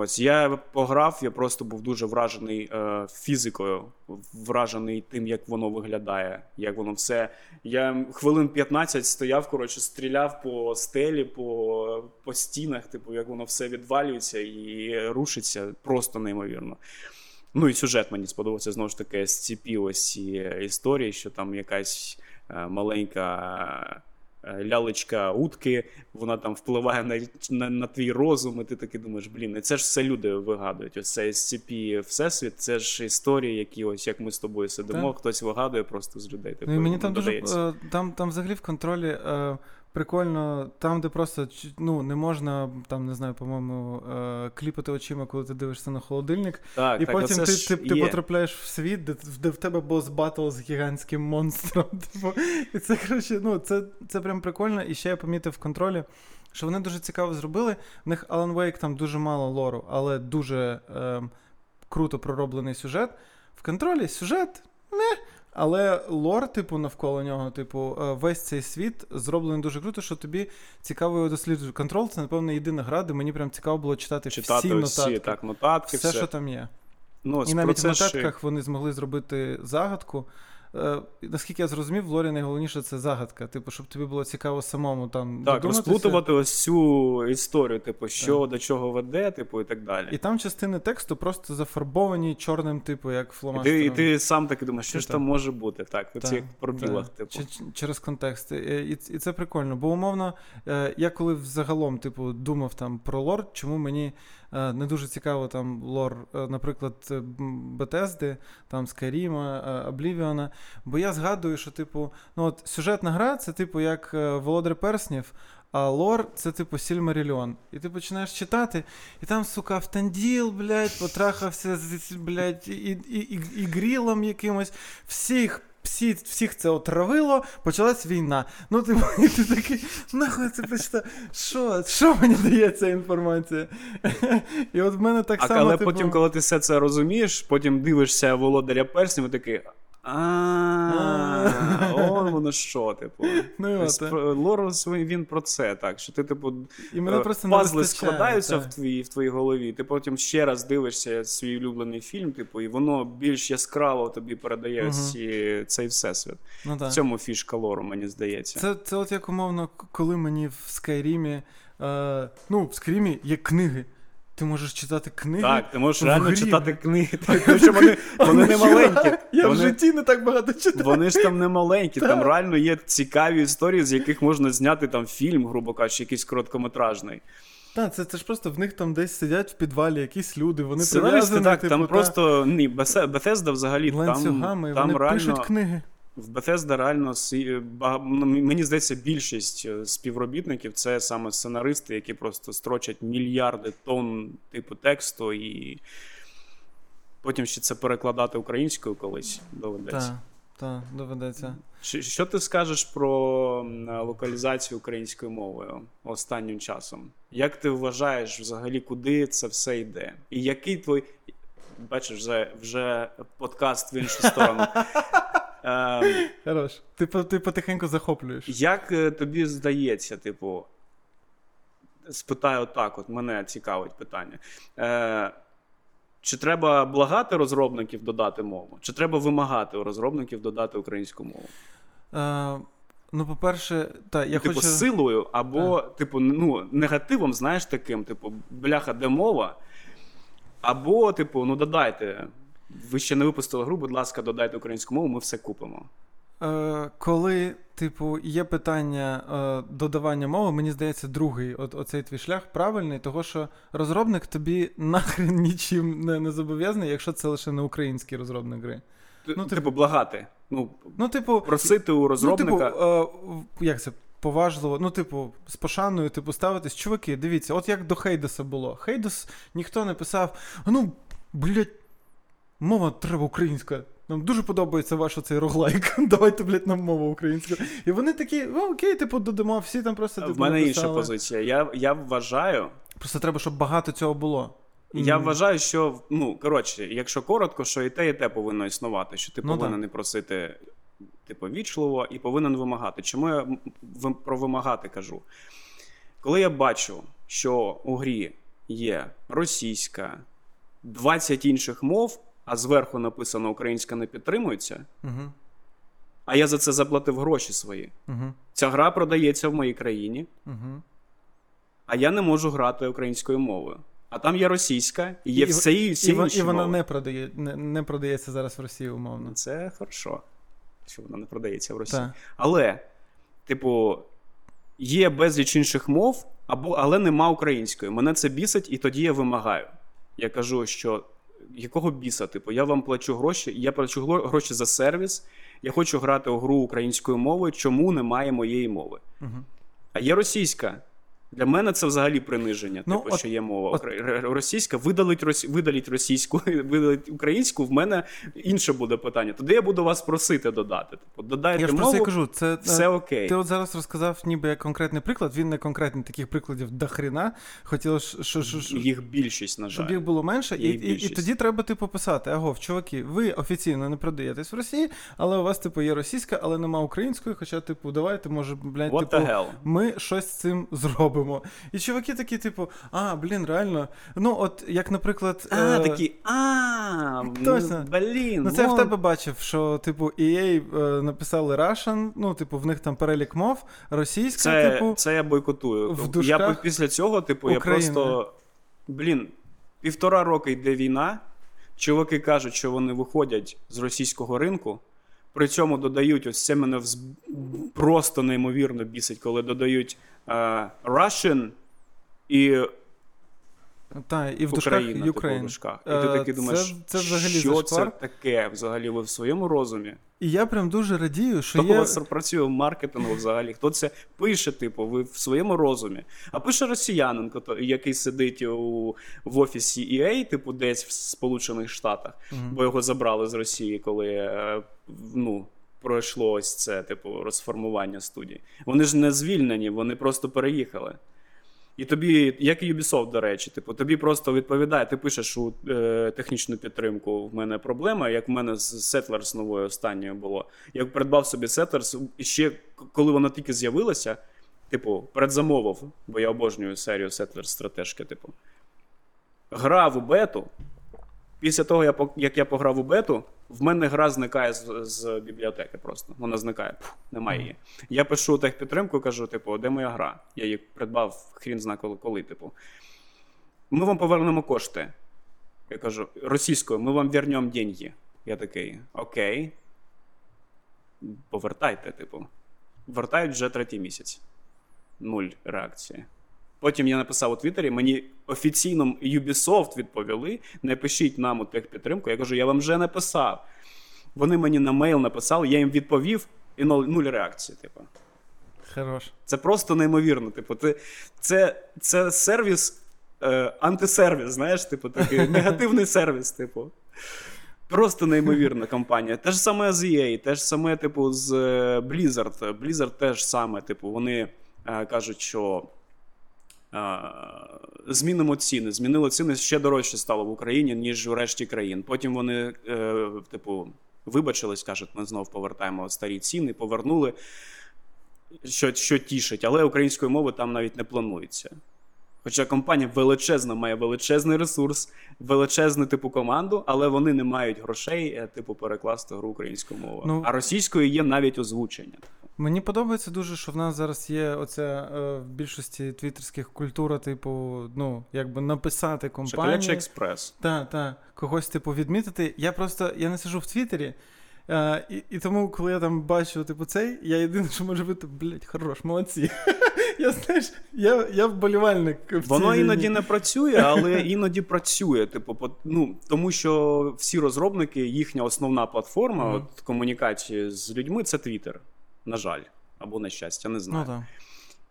B: Ось я пограв, я просто був дуже вражений е, фізикою, вражений тим, як воно виглядає, як воно все. Я хвилин 15 стояв, коротше, стріляв по стелі, по по стінах, типу, як воно все відвалюється і рушиться просто неймовірно. Ну і сюжет мені сподобався знову ж таки з ці історії, що там якась е, маленька. Е, лялечка утки, вона там впливає на на, на твій розум, і ти таки думаєш, блін, і це ж все люди вигадують. Ось цей SCP Всесвіт, це ж історії, які ось як ми з тобою сидимо, так. хтось вигадує просто з людей.
A: Типу, ну, і мені там дуже е, там, там взагалі в контролі. Е, прикольно, там, де просто ну, не можна, там, не знаю, по-моєму, е, кліпати очима, коли ти дивишся на холодильник.
B: Так,
A: І
B: так,
A: потім ти ти, ти потрапляєш в світ, де, де в тебе boss battle з гігантським монстром. Типу. І це коротше, ну, це, це прям прикольно. І ще я помітив в контролі. Що вони дуже цікаво зробили. В них Alan Wake там дуже мало лору, але дуже е, круто пророблений сюжет. В контролі сюжет не, але лор, типу, навколо нього, типу, е, весь цей світ зроблений дуже круто, що тобі цікаво його досліджувати. Контрол це, напевно, єдина гра, де мені прям цікаво було читати, читати всі нотатки.
B: так, нотатки,
A: все,
B: все,
A: що там є.
B: Ну,
A: І навіть в нотатках вони змогли зробити загадку. Е, наскільки я зрозумів, в Лорі найголовніше це загадка. Типу, щоб тобі було цікаво самому там.
B: Так, розплутувати ось цю історію, типу, що так. до чого веде, типу, і так далі.
A: І там частини тексту просто зафарбовані чорним, типу, як фломастером.
B: І ти, і ти сам таки думаєш, що ж там може бути, так, в цих пробілах, типу. Ч-
A: через контекст. І, і, і це прикольно. Бо умовно, е, я коли взагалом, типу, думав там про лор, чому мені. Е, не дуже цікаво там лор, е, наприклад, Бетезди, там Скайріма, Облівіона. Бо я згадую, що, типу, ну от сюжетна гра це, типу, як е, Володар Перснів. А лор це типу Сільмарільон. І ти починаєш читати, і там, сука, автанділ, блядь, потрахався блядь, і і, і, і грілом якимось. Всіх всі, всіх це отравило, почалась війна. Ну, ти, і ти такий, нахуй це почитав. Що Що мені дає ця інформація? І от в мене так
B: а,
A: само.
B: Але
A: типу...
B: потім, коли ти все це розумієш, потім дивишся володаря перснів, і такий. А, он воно що, типу.
A: Ну,
B: Лор він про це, так. Що ти, типу,
A: і мене е, просто
B: пазли складаються в твоїй в твоїй голові. Ти потім ще раз дивишся свій улюблений фільм, типу, і воно більш яскраво тобі передає ці, цей всесвіт. Ну, В цьому фішка лору, мені здається.
A: Це це от як умовно, коли мені в Скайрімі. Е, ну, в Скайрімі є книги. Ти можеш читати книги.
B: Так, ти можеш реально читати книги. Так, тому що Вони вони не маленькі.
A: Я
B: вони,
A: в житті не так багато читаю.
B: Вони ж там не маленькі, там реально є цікаві історії, з яких можна зняти там фільм, грубо кажучи, якийсь короткометражний.
A: Так, це це ж просто в них там десь сидять в підвалі якісь люди, вони
B: прив'язані. Так, типу, там та... просто ні, Bethesda взагалі
A: ланцюгами,
B: там,
A: вони
B: реально...
A: пишуть книги.
B: В Bethesda реально ну, мені здається, більшість е, співробітників це саме сценаристи, які просто строчать мільярди тонн типу тексту і. Потім ще це перекладати українською колись доведеться.
A: Так, так, доведеться.
B: Що, що ти скажеш про локалізацію українською мовою останнім часом? Як ти вважаєш взагалі, куди це все йде? І який твій. Бачиш, вже, вже подкаст в іншу сторону. Ем,
A: Хорош. Ти, ти потихеньку захоплюєш.
B: Як е, тобі здається, типу, спитаю отак, от мене цікавить питання. Е, чи треба благати розробників додати мову? Чи треба вимагати у розробників додати українську мову?
A: Е, ну, по-перше, та, я
B: типу,
A: хочу...
B: силою, або, типу, ну, негативом, знаєш, таким, типу, бляха, де мова, або, типу, ну додайте. Ви ще не випустили гру, будь ласка, додайте українську мову, ми все купимо.
A: Е, коли, типу, є питання е, додавання мови, мені здається, другий от, оцей твій шлях правильний, того що розробник тобі нахрен нічим не, не зобов'язаний, якщо це лише не український розробник гри.
B: Ну,
A: Ну,
B: типу, благати. Ну,
A: Ну, типу,
B: просити у розробника.
A: Ну, типу, е, як це? Поважливо, ну, типу, з пошаною, типу, ставитись. Чуваки, дивіться, от як до Хейдеса було. Хейдес ніхто не писав: ну, блядь, мова треба українська. Нам дуже подобається ваш оцей роглайк. Давайте, блядь, нам мову українську. І вони такі, ну окей, типу, додамо, всі там просто типу,
B: в мене інша позиція. Я, я вважаю,
A: Просто треба, щоб багато цього було.
B: я
A: М.
B: вважаю, що ну коротше, якщо коротко, що і те, і те повинно існувати. Що ти
A: Ну,
B: повинен
A: так.
B: не просити, типу, вічливо і повинен вимагати. Чому я про вимагати кажу? Коли я бачу, що у грі є російська, 20 інших мов, а зверху написано українська не підтримується,
A: Угу,
B: а я за це заплатив гроші свої.
A: угу,
B: Ця гра продається в моїй країні,
A: угу.
B: а я не можу грати українською мовою. А там є російська, і є
A: І-
B: все і всі
A: І,
B: інші
A: і вона
B: мови.
A: не, продає, не, не продається зараз в Росії, умовно.
B: Це хорошо, що вона не продається в Росії.
A: Так.
B: Але, типу, є безліч інших мов, або, але нема української. Мене це бісить, і тоді я вимагаю. Я кажу, що якого біса? Типу, я вам плачу гроші, я плачу гроші за сервіс, я хочу грати у гру українською мовою, чому немає моєї мови?
A: Угу.
B: А є російська. Для мене це взагалі приниження,
A: Ну,
B: типу,
A: от-
B: що є мова
A: от-
B: російська, видалить, рос... видаліть російську, видалить українську, в мене інше буде питання. Тоді я буду вас просити додати. Типу, додайте
A: Я ж про
B: мову,
A: це кажу, це
B: все окей.
A: Ти от зараз розказав ніби як конкретний приклад, він не конкретний, таких прикладів до хрена. Хотілося, що, що, що,
B: Їх більшість, на жаль.
A: щоб їх було менше, і, і, і, тоді треба типу писати: агов, чуваки, ви офіційно не продаєтесь в Росії, але у вас, типу, є російська, але нема української. Хоча, типу, давайте, може, блядь,
B: What
A: типу, ми щось з цим зробимо. І чуваки такі, типу, а, блін, реально. Ну, от як, наприклад.
B: А,
A: е,
B: такі, а,
A: Точно.
B: ну, блін.
A: Ну, це я в тебе бачив, що, типу, EA е, написали Russian, ну, типу, в них там перелік мов, російська,
B: Це,
A: типу.
B: це я бойкотую.
A: в
B: я
A: дужках
B: по- після цього, типу,
A: Україна.
B: я просто. Блін, півтора роки йде війна. Чуваки кажуть, що вони виходять з російського ринку. При цьому додають, ось це мене вз... просто неймовірно бісить, коли додають Russian і
A: Та, і в
B: Україна, типу, в
A: Ukraine.
B: дужках. І
A: Е,
B: ти такий
A: це-
B: думаєш,
A: це взагалі
B: що
A: зашквар.
B: це таке взагалі ви в своєму розумі?
A: І я прям дуже радію, що
B: Хто у
A: є.
B: вас працює в маркетингу взагалі? Хто це пише, типу, ви в своєму розумі? А пише росіянин, який сидить у, в офісі EA, типу, десь в Сполучених Штатах,
A: Мгм.
B: бо його забрали з Росії, коли е, ну, пройшло ось це, типу, розформування студії. Вони ж не звільнені, вони просто переїхали. І тобі, як і Ubisoft, до речі, типу, тобі просто відповідає, ти пишеш у е, технічну підтримку. В мене проблема, як в мене з Settlers новою останньою було. Я придбав собі Settlers, і ще коли вона тільки з'явилася, типу, передзамовив, бо я обожнюю серію Settlers стратежки, типу. Грав у бету. Після того, як я пограв у бету, в мене гра зникає з, з бібліотеки просто. Вона зникає. Пф, немає її. Я пишу техпідтримку, кажу, типу, де моя гра? Я її придбав хрін зна коли, коли, типу. Ми вам повернемо кошти. Я кажу, російською, ми вам вернемо деньги. Я такий, окей. Повертайте, типу. Вертають вже третій місяць. Нуль реакції. Потім я написав у Твіттері, мені офіційно Ubisoft відповіли: не пишіть нам у техпідтримку. Я кажу, я вам вже написав. Вони мені на мейл написали, я їм відповів, і нуль, реакції. Типу.
A: Хорош.
B: Це просто неймовірно. Типу, ти, це, це сервіс е, антисервіс, знаєш, типу, такий негативний сервіс, типу. Просто неймовірна компанія. Те ж саме з EA, те ж саме, типу, з е, Blizzard. Blizzard теж саме, типу, вони е, кажуть, що змінимо ціни. Змінили ціни ще дорожче стало в Україні, ніж у решті країн. Потім вони, е, типу, вибачились, кажуть, ми знов повертаємо старі ціни, повернули, що, що тішить, але української мови там навіть не планується. Хоча компанія величезна, має величезний ресурс, величезну типу команду, але вони не мають грошей, е, типу, перекласти гру українською мовою.
A: Ну,
B: а російською є навіть озвучення.
A: Мені подобається дуже, що в нас зараз є оця е, в більшості твіттерських культура, типу, ну, якби написати компанії.
B: Шоколячий експрес.
A: Так, так, когось, типу, відмітити. Я просто я не сиджу в Твіттері, е, і, і тому, коли я там бачу, типу, цей, я єдине, що може бути, блядь, хорош, молодці. Я знаєш, я я вболівальник. в цій
B: Воно
A: війні.
B: іноді не працює, але іноді працює. Типу, ну, тому що всі розробники, їхня основна платформа
A: Мгм.
B: от, комунікації з людьми це Твіттер. На жаль, або на щастя, не знаю.
A: Ну, так.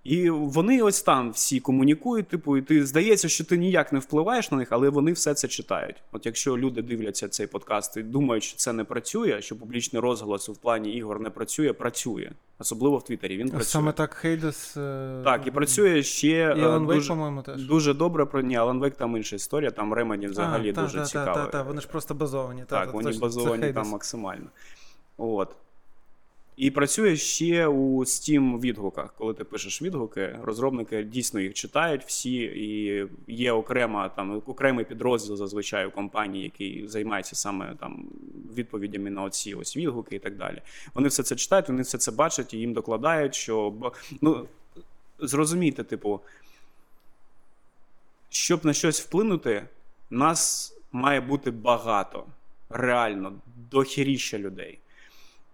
B: І вони ось там всі комунікують, типу, і ти здається, що ти ніяк не впливаєш на них, але вони все це читають. От якщо люди дивляться цей подкаст і думають, що це не працює, що публічний розголос в плані ігор не працює, працює. Особливо в Твіттері. Він працює.
A: Саме так Хейдес. е,
B: Так, і працює ще
A: І
B: е,
A: Alan Wake,
B: дуже,
A: по-моєму, теж.
B: дуже добре про ні, Alan Wake там інша історія, там Ремеді взагалі
A: а, та,
B: дуже
A: та,
B: цікавий.
A: Так, та, та, вони ж просто базовані. та,
B: Так,
A: та,
B: вони
A: точно, це
B: базовані там
A: Hades.
B: максимально. От. І працює ще у Steam відгуках. Коли ти пишеш відгуки, розробники дійсно їх читають всі, і є окрема там окремий підрозділ зазвичай у компанії, який займається саме там відповідями на оці ось відгуки і так далі. Вони все це читають, вони все це бачать і їм докладають, що ну зрозумійте, типу, щоб на щось вплинути, нас має бути багато. Реально, дохіріща людей.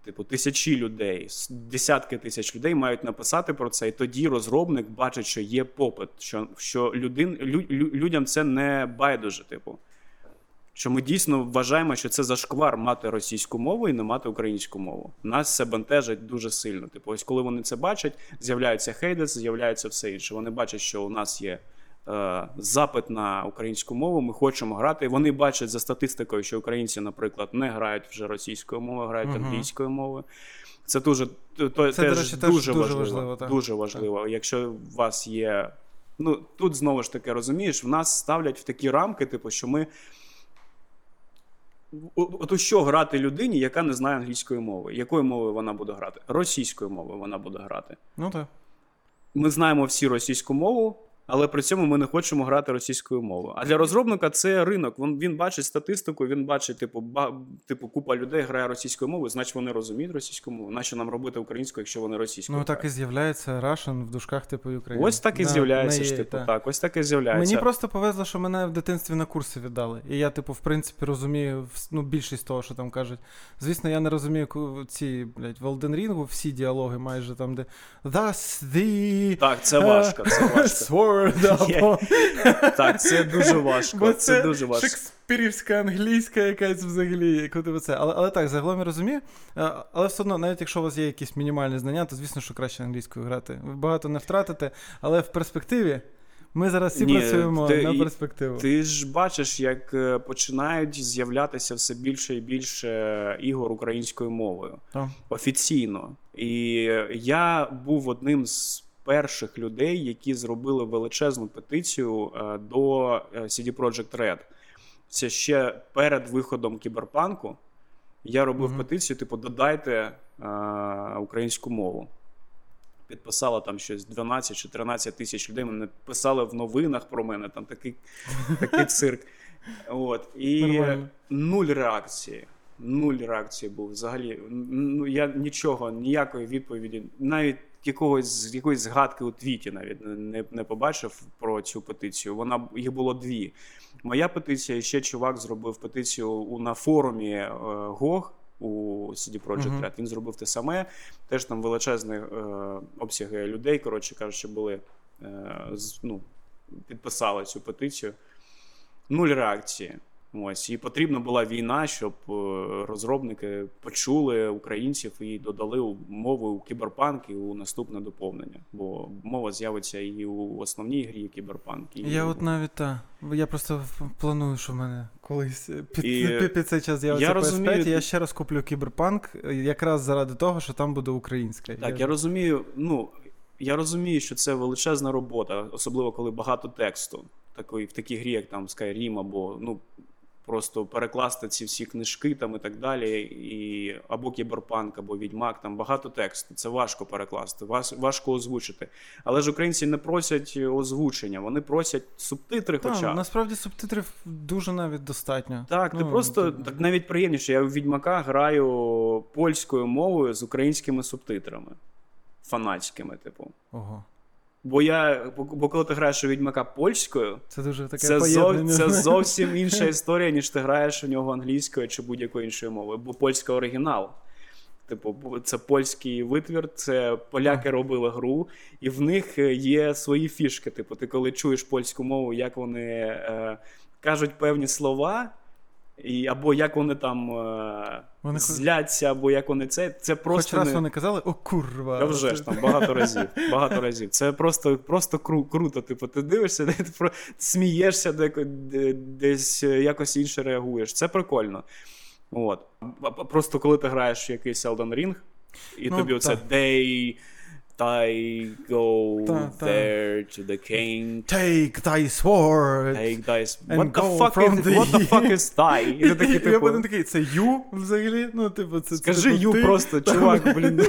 B: Типу, тисячі людей, десятки тисяч людей мають написати про це, і тоді розробник бачить, що є попит, що, що людин, лю, лю- людям це не байдуже, типу. Що ми дійсно вважаємо, що це зашквар мати російську мову і не мати українську мову. Нас це бентежить дуже сильно. Типу, ось коли вони це бачать, з'являється хейдес, з'являється все інше. Вони бачать, що у нас є запит на українську мову, ми хочемо грати. Вони бачать за статистикою, що українці, наприклад, не грають вже російською мовою, грають
A: Мгм.
B: англійською мовою. Це дуже то,
A: Це,
B: теж
A: речі, теж
B: дуже,
A: дуже
B: важливо.
A: важливо, так.
B: дуже важливо. Якщо у вас є. Ну, тут знову ж таки розумієш, в нас ставлять в такі рамки, типу, що ми. От у що грати людині, яка не знає англійської мови? Якою мовою вона буде грати? Російською мовою вона буде грати.
A: Ну так.
B: Ми знаємо всі російську мову, але при цьому ми не хочемо грати російською мовою. А для розробника це ринок. Він, він бачить статистику, він бачить, типу, ба, типу, купа людей грає російською мовою, значить вони розуміють російську мову. Нащо нам робити українською, якщо вони російською?
A: Ну так і з'являється Russian в душках типу України.
B: Ось так і
A: Да,
B: з'являється
A: на
B: ж, типу,
A: та.
B: так, ось так і з'являється.
A: Мені просто повезло, що мене в дитинстві на курси віддали. І я, типу, в принципі, розумію ну, більшість того, що там кажуть. Звісно, я не розумію ці, блядь, в Elden Ring всі діалоги майже там, де Thus the
B: Так, це важко, це важко.
A: Sword,
B: Є.
A: або...
B: Так, це дуже важко.
A: Бо
B: Це дуже важко.
A: шекспірівська англійська якась взагалі, коли це. Але, але так, загалом я розумію. Е, Але все одно, навіть якщо у вас є якісь мінімальні знання, то звісно, що краще англійською грати. Ви багато не втратите, але в перспективі ми зараз всі
B: Ні,
A: працюємо
B: ти-
A: на перспективу.
B: Ти ж бачиш, як е, починають з'являтися все більше і більше ігор українською мовою
A: Так.
B: офіційно. І я був одним з перших людей, які зробили величезну петицію е, до е, CD Projekt Red. Це ще перед виходом кіберпанку. Я робив
A: Мгм.
B: петицію, типу, додайте е, українську мову. Підписало там щось 12 чи 13 тисяч людей. Мене писали в новинах про мене, там такий, такий цирк. От. І
A: Нормально.
B: нуль реакції. Нуль реакції був. Взагалі, ну я нічого, ніякої відповіді, навіть якогось якоїсь згадки у твіті навіть не, не побачив про цю петицію. Вона їх було дві. Моя петиція, і ще чувак зробив петицію у на форумі е, GOG у CD Projekt. Red. Він зробив те саме. Теж там величезні е, обсяги людей, коротше кажучи, були е, з, ну, підписали цю петицію. Нуль реакції. Ось і потрібна була війна, щоб е, розробники почули українців і додали мову у кіберпанк і у наступне доповнення. Бо мова з'явиться і у основній грі кіберпанк. І
A: Я от навіть та. Я просто планую, що в мене колись під,
B: І
A: під, під цей час з'явиться
B: я
A: PS5,
B: розумію,
A: і я ще раз куплю кіберпанк, е, якраз заради того, що там буде українська.
B: Так, я розумію. Ну я розумію, що це величезна робота, особливо коли багато тексту. Такої в такій грі, як там Skyrim, або ну просто перекласти ці всі книжки там і так далі, і або кіберпанк, або відьмак. Там багато тексту. Це важко перекласти, важ- важко озвучити. Але ж українці не просять озвучення, вони просять субтитри.
A: Та,
B: Хоча
A: насправді субтитрів дуже навіть достатньо.
B: так, ти
A: Ну,
B: просто
A: типу.
B: так навіть приємніше. Я у відьмака граю польською мовою з українськими субтитрами. Фанатськими, типу.
A: Ого.
B: Бо я, бо, коли ти граєш у відьмака польською,
A: Це дуже таке
B: це, зов, це зовсім інша історія, ніж ти граєш у нього англійською чи будь-якою іншою мовою. Бо польська оригінал. Типу, це польський витвір, це поляки робили гру, і в них е, є свої фішки. Типу, ти коли чуєш польську мову, як вони е, кажуть певні слова, і, або як вони там е,
A: Вони
B: зляться, або як вони це. Це
A: Хоч
B: просто
A: раз
B: не...
A: вони казали, о курва.
B: Та вже ж там багато разів. Багато разів. Це просто, просто кру, круто. Типу, ти дивишся, ти про смієшся, десь е, якось інше реагуєш. Це прикольно. От. Просто коли ти граєш в якийсь Elden Ring, і
A: Ну,
B: тобі оце
A: так.
B: They, go
A: Та, та.
B: there to the king.
A: Take thy sword.
B: Take dice.
A: And
B: What the fuck
A: from
B: is,
A: the-
B: what the fuck is die? І ти такий,
A: Я
B: типу,
A: потім такий, це ю взагалі? Ну, типу, це
B: Скажи
A: типу,
B: «ю»
A: ти?
B: просто, чувак, блін.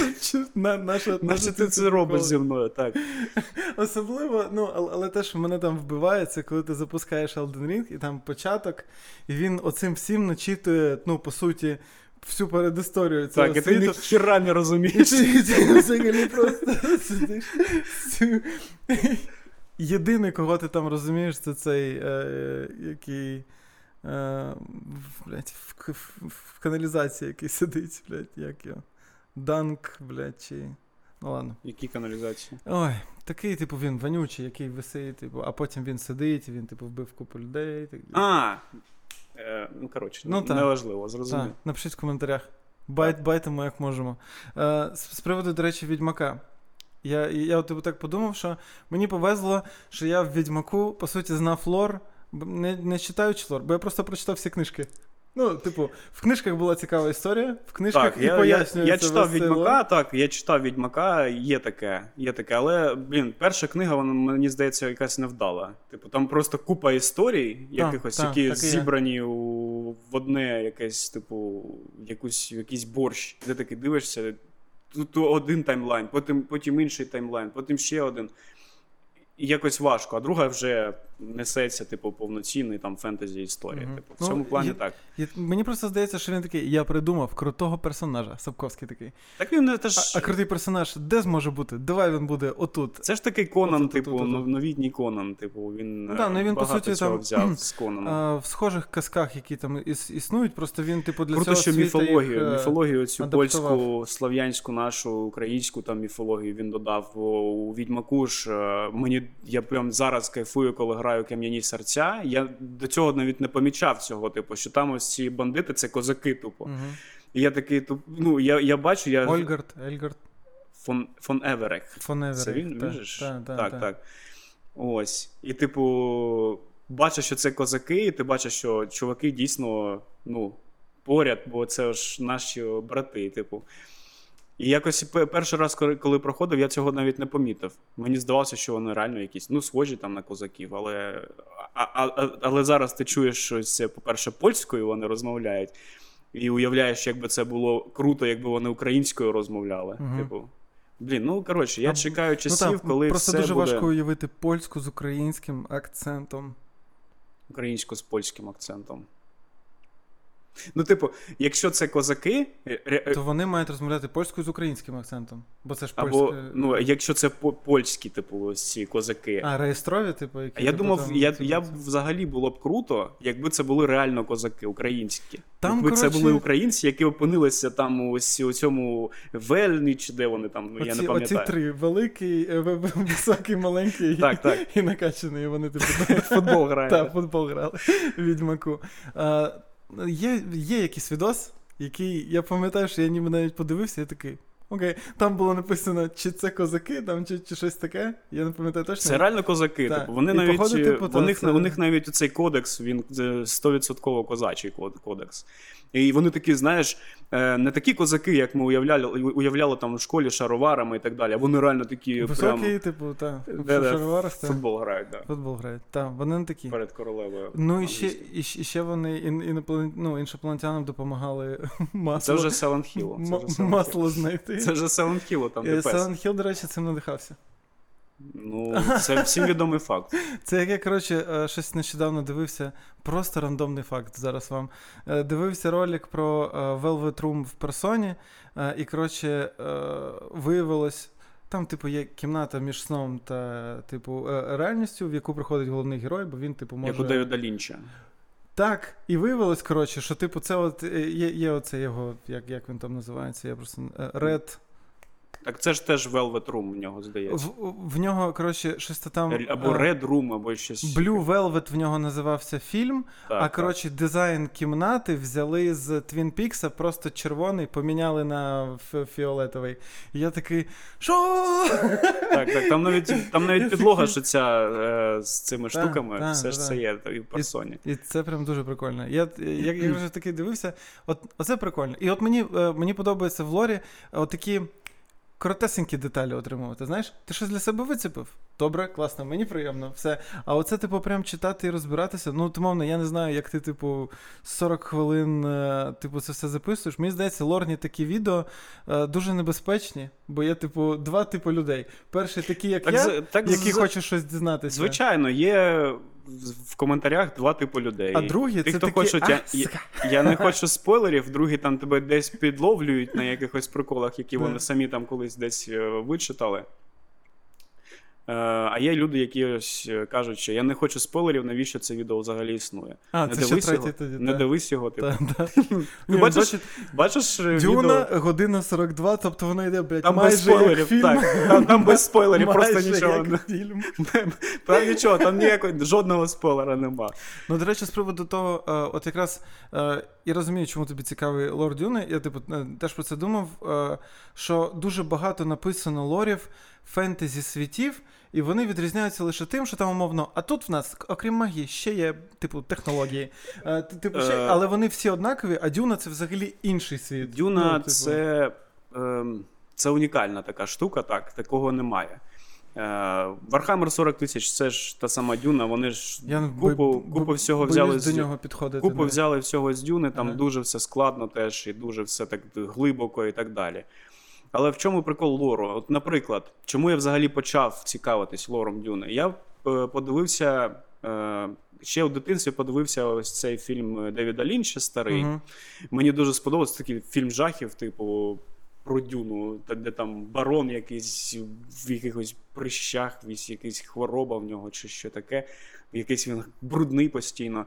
A: На- наша,
B: наче ти це робиш зі мною, так.
A: Особливо, ну, але, але те, що мене там вбиває, це коли ти запускаєш Elden Ring, і там початок, і він оцим всім начитує, ну, по суті, всю передісторію цього
B: Так, і ти ніхіра не розумієш.
A: і ти взагалі просто сидиш. Єдиний, кого ти там розумієш, це цей, е, який. Е, в- блядь, в, в, в каналізації який сидить, блядь, як його. Данк, блядь, чи. Ну ладно.
B: Які каналізації?
A: Ой, такий, типу, він вонючий, який висить, типу, а потім він сидить, він, типу, вбив купу людей. Так,
B: А. Е, ну, коротше,
A: Ну,
B: неважливо, зрозуміло.
A: Так, напишіть в коментарях. Байт, байтимо, як можемо. Е, з, з приводу, до речі, Відьмака. Я, я от, типу, так подумав, що мені повезло, що я в Відьмаку, по суті, знав лор, не, не читаючи лор, бо я просто прочитав всі книжки. Ну, типу, в книжках була цікава історія, в книжках
B: Так,
A: і
B: я, я,
A: пояснюється
B: я читав Відьмака, так, я читав Відьмака, є таке, є таке, але, блін, перша книга, вона, мені здається, якась невдала. Типу, там просто купа історій, якихось,
A: так,
B: які
A: так
B: зібрані у, в одне якесь, типу, якусь, якийсь борщ, де ти дивишся, тут один таймлайн, потім, потім інший таймлайн, потім ще один. І якось важко, а друга вже несеться, типу, повноцінний там фентезі історія.
A: Мгм.
B: Типу, в
A: Ну,
B: цьому плані
A: є-
B: так.
A: І мені просто здається, що він такий, я придумав крутого персонажа, Сапковський такий.
B: Так він не теж.
A: А, а крутий персонаж де зможе бути? Давай він буде отут.
B: Це ж такий Конан,
A: Отут,
B: типу,
A: отут, отут.
B: новітній Конан. Типу, він,
A: Ну да,
B: е,
A: ну він, по суті,
B: цього
A: там,
B: взяв з Конаном.
A: А, в схожих казках, які там іс- існують, просто він, типу, для
B: Круто,
A: цього
B: що міфологію,
A: їх, е,
B: міфологію цю
A: адаптував.
B: польську, слав'янську, нашу, українську там міфологію він додав. У Відьмаку ж е, мені я прям зараз кайфую, коли граю кам'яні серця. Я до цього навіть не помічав цього, типу, що там ось ці бандити це козаки, тупо.
A: Мгм.
B: І я такий, туп, ну я, я бачу, я
A: Ольгард, Ольгерд,
B: фон, фон Еверек.
A: Фон Евер.
B: Це він,
A: та,
B: він
A: та, та,
B: так,
A: та.
B: так. Ось. І, типу, бачиш, що це козаки, і ти бачиш, що чуваки дійсно ну, поряд, бо це ж наші брати, типу. І якось перший раз, коли- проходив, я цього навіть не помітив. Мені здавалося, що вони реально якісь, ну, схожі там на козаків, але, а, а, але зараз ти чуєш, що це, по-перше, польською вони розмовляють. І уявляєш, як би це було круто, якби вони українською розмовляли.
A: Мгм.
B: Типу. Блін, ну коротше, я
A: А,
B: чекаю часів,
A: ну, так,
B: коли
A: просто
B: все
A: дуже
B: буде
A: важко уявити польську з українським акцентом.
B: українсько з польським акцентом. Ну, типу, якщо це козаки, е, ре-
A: То вони мають розмовляти польською з українським акцентом. Бо це ж
B: або
A: польське.
B: ну, якщо це польські, типу, ось ці козаки.
A: А, реєстрові, типу, які.
B: Я
A: типу,
B: думав,
A: там,
B: я, я б взагалі було б круто, якби це були реально козаки українські.
A: Там,
B: якби це були українці, які опинилися там ось у цьому Вельні, чи де вони там, ну, я
A: Оці,
B: не
A: оці три великий, е, високий, маленький
B: Так, так.
A: і накачаний. Вони типу
B: Футбол грають.
A: Так, футбол грали відьмаку. А, є, є якийсь відос, який я пам'ятаю, що я ніби навіть подивився, я такий. Окей, там було написано, чи це козаки, там чи, чи щось таке. Я не пам'ятаю точно.
B: Це реально козаки.
A: Так.
B: Типу, вони
A: І,
B: навіть
A: походу, типу,
B: у,
A: та,
B: них,
A: це-
B: у них навіть цей кодекс, він е, 100% козачий кодекс. І вони такі, знаєш, е, не такі козаки, як ми уявляли, уявляли там в школі шароварами і так далі. Вони реально такі
A: Високий,
B: прям
A: типу, та, в шароварах,
B: футбол грають, да,
A: футбол грають. Так, вони не такі.
B: перед королевою.
A: Ну і ще, і, ще- і ще вони ін, іноплан... ну, іншопланетянам допомагали масло,
B: Це вже Silent Hill.
A: масло знайти.
B: Це вже Silent Hill, там
A: Е. Silent Hill, до речі, цим надихався.
B: Ну, це всім відомий факт.
A: Це як я, коротше, е, щось нещодавно дивився. Просто рандомний факт зараз вам. Е, Дивився ролик про е, Velvet Room в персоні, і, коротше, виявилось. Там, типу, є кімната між сном та, типу, реальністю, в яку приходить головний герой, бо він, типу, може.
B: Як у Девіда Лінча.
A: Так, і виявилось, коротше, що, типу, це от є, є оце його, як, як він там називається, я просто. Red.
B: Так це ж теж Velvet Room в нього, здається.
A: В, в нього, коротше, щось то там.
B: Або
A: е,
B: Red Room, або щось.
A: Blue Velvet в нього називався фільм.
B: Так,
A: а
B: так.
A: коротше, дизайн кімнати взяли з Twin Peaks, просто червоний, поміняли на фі- фіолетовий. І я такий. Що?
B: Так, так, там навіть там навіть підлога ж ця е, з цими
A: Так,
B: штуками,
A: так,
B: все ж
A: так.
B: це є і в персоні.
A: І це прям дуже прикольно. Я, я, я вже такий дивився, от оце прикольно. І от мені, е, мені подобається в лорі от такі коротесенькі деталі отримувати. Знаєш, ти щось для себе вицепив? Добре, класно, мені приємно, все. А оце, типу, прям читати і розбиратися. Ну, ти мовно, я не знаю, як ти, типу, 40 хвилин, е, типу, це все записуєш. Мені здається, лорні такі відео е, дуже небезпечні, бо є, типу, два типи людей. Перший такий, як
B: Так,
A: я,
B: так
A: який
B: з-
A: хоче щось дізнатися.
B: Звичайно, є в коментарях два типу людей.
A: А другі
B: ти
A: це
B: хто
A: такі,
B: хочуть,
A: «А,
B: я, я, я не хочу спойлерів, другі там тебе десь підловлюють на якихось приколах, які вони самі там колись десь е, вичитали. Е, А є люди, які ось е, кажуть, що я не хочу спойлерів, навіщо це відео взагалі існує.
A: А,
B: не
A: це ще
B: дивись
A: третій
B: його,
A: тоді.
B: не
A: та.
B: дивись його, типу.
A: Та, та.
B: Ти бачиш,
A: бачиш,
B: бачиш е,
A: Дюна,
B: відео?
A: година 42, тобто вона йде, блядь,
B: Там
A: майже
B: без спойлерів,
A: як фільм.
B: так. Там, там без спойлерів, просто
A: Майже
B: нічого.
A: як фільм.
B: Там нічого, там ніякого жодного спойлера нема.
A: Ну, до речі, з приводу того, е, от якраз е, я розумію, чому тобі цікавий лор Дюни. Я, типу, е, теж про це думав, що дуже багато написано лорів фентезі світів, і вони відрізняються лише тим, що там умовно, а тут в нас, окрім магії, ще є, типу, технології. Е, типу, ще,
B: Е.
A: але вони всі однакові, а Дюна це взагалі інший світ.
B: Дюна
A: Ну, типу,
B: це, ем, це унікальна така штука, так, такого немає. Е, Warhammer 40 тисяч це ж та сама Дюна, вони ж
A: Я
B: купу,
A: бо-
B: купу всього
A: боюсь
B: взяли
A: до
B: з
A: нього підходити.
B: Купу
A: навіть.
B: взяли всього з Дюни, там
A: Ага.
B: дуже все складно теж, і дуже все так глибоко і так далі. Але в чому прикол лору? От, наприклад, чому я взагалі почав цікавитись лором Дюни? Я е, подивився. Е, Ще в дитинстві подивився ось цей фільм Девіда Лінча старий.
A: Мгм.
B: Мені дуже сподобався такий фільм жахів, типу, про Дюну, де там барон якийсь в якихось прищах, вісь якась хвороба в нього чи що таке, якийсь він брудний постійно.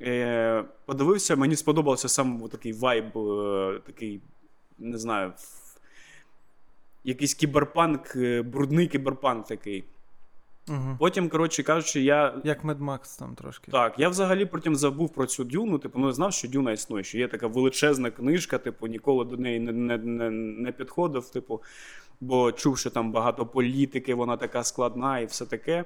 B: Е, подивився, мені сподобався сам такий вайб, е, такий, не знаю, якийсь кіберпанк, е, брудний кіберпанк такий.
A: Мгм.
B: Потім, коротше кажучи, я
A: Як Max там трошки.
B: так, я взагалі потім забув про цю дюну. Типу, ну знав, що дюна існує, що є така величезна книжка, типу, ніколи до неї не, не, не, не підходив. Типу, бо чув, що там багато політики, вона така складна і все таке.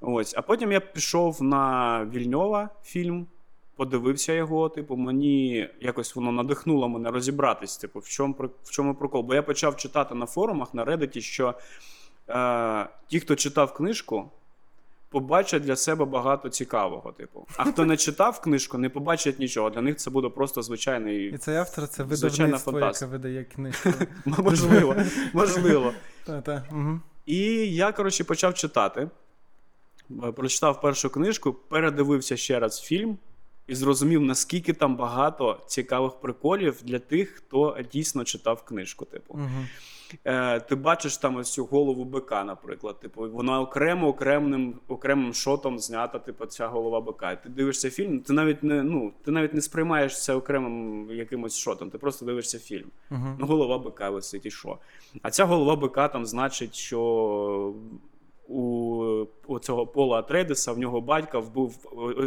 B: Ось. А потім я пішов на Вільньова фільм, подивився його. Типу, мені якось воно надихнуло мене розібратись, типу, в чому, в чому прикол. Бо я почав читати на форумах на Reddit, що е, ті, хто читав книжку, побачать для себе багато цікавого. Типу. А хто не читав книжку, не побачить нічого. Для них це буде просто звичайний.
A: І цей автор це видавництво, яке видає книжку.
B: Можливо, можливо.
A: Угу.
B: І я, коротше, почав читати. Е, Прочитав першу книжку, передивився ще раз фільм. І зрозумів, наскільки там багато цікавих приколів для тих, хто дійсно читав книжку. Типу,
A: Угу.
B: е, ти бачиш там ось цю голову бика, наприклад. Типу, вона окремо окремим, окремим шотом знята, типу, ця голова бика. Ти дивишся фільм, ти навіть не ну, ти навіть не сприймаєш це окремим якимось шотом, ти просто дивишся фільм.
A: Угу.
B: Ну, голова бика висить і що. А ця голова бика там значить, що у, цього Пола Атредеса, в нього батька вбив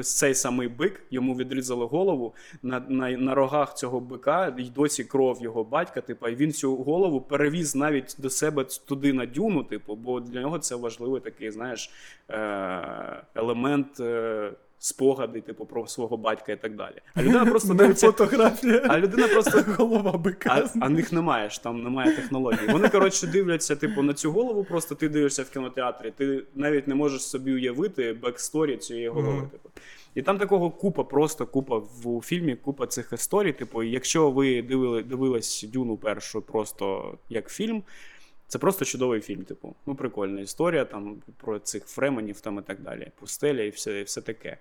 B: цей самий бик, йому відрізали голову. На, на, на рогах цього бика й досі кров його батька. Типу, і він цю голову перевіз навіть до себе туди на дюну, типу, бо для нього це важливий такий, знаєш, е- елемент. Е- Спогади, типу, про свого батька і так далі. А людина просто
A: Не
B: дивиться,
A: фотографія.
B: а людина просто
A: голова бика.
B: а, а них немає ж, там немає технологій. Вони, коротше, дивляться, типу, на цю голову, просто ти дивишся в кінотеатрі, ти навіть не можеш собі уявити backstory цієї голови.
A: Мгм.
B: Типу. І там такого купа, просто купа в фільмі, купа цих історій. Типу, якщо ви дивили, дивились Дюну першу просто як фільм. Це просто чудовий фільм, типу. Ну, прикольна історія там про цих фременів там і так далі. Пустеля і все, і все таке.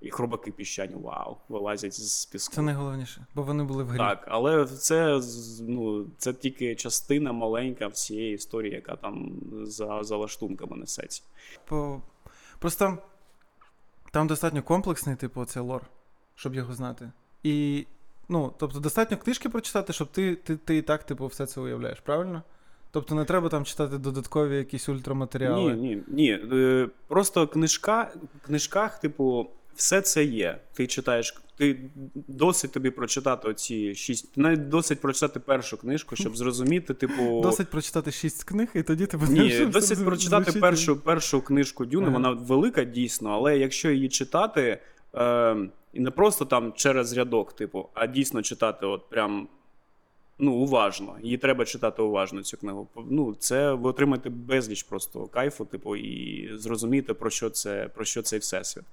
B: І хробаки піщані, вау, вилазять з піску.
A: Це найголовніше, бо вони були в грі.
B: Так, але це ну, це тільки частина маленька всієї історії, яка там за, за лаштунками несеться.
A: По... Просто там достатньо комплексний, типу, цей лор, щоб його знати. І, ну, тобто, достатньо книжки прочитати, щоб ти, ти, ти і так, типу, все це уявляєш, правильно? Тобто не треба там читати додаткові якісь ультраматеріали.
B: Ні, ні, ні. Е, Просто книжка, в книжках, типу, все це є. Ти читаєш, ти досить тобі прочитати оці шість. Навіть досить прочитати першу книжку, щоб зрозуміти, типу.
A: Досить прочитати шість книг, і тоді ти будеш.
B: Ні, досить прочитати
A: звучить.
B: першу, першу книжку Дюни,
A: Ага.
B: вона велика дійсно, але якщо її читати, е, і не просто там через рядок, типу, а дійсно читати, от прям. Ну, уважно. Її треба читати уважно, цю книгу. Ну, це ви отримаєте безліч просто кайфу, типу, і зрозумієте, про що це, про що цей всесвіт.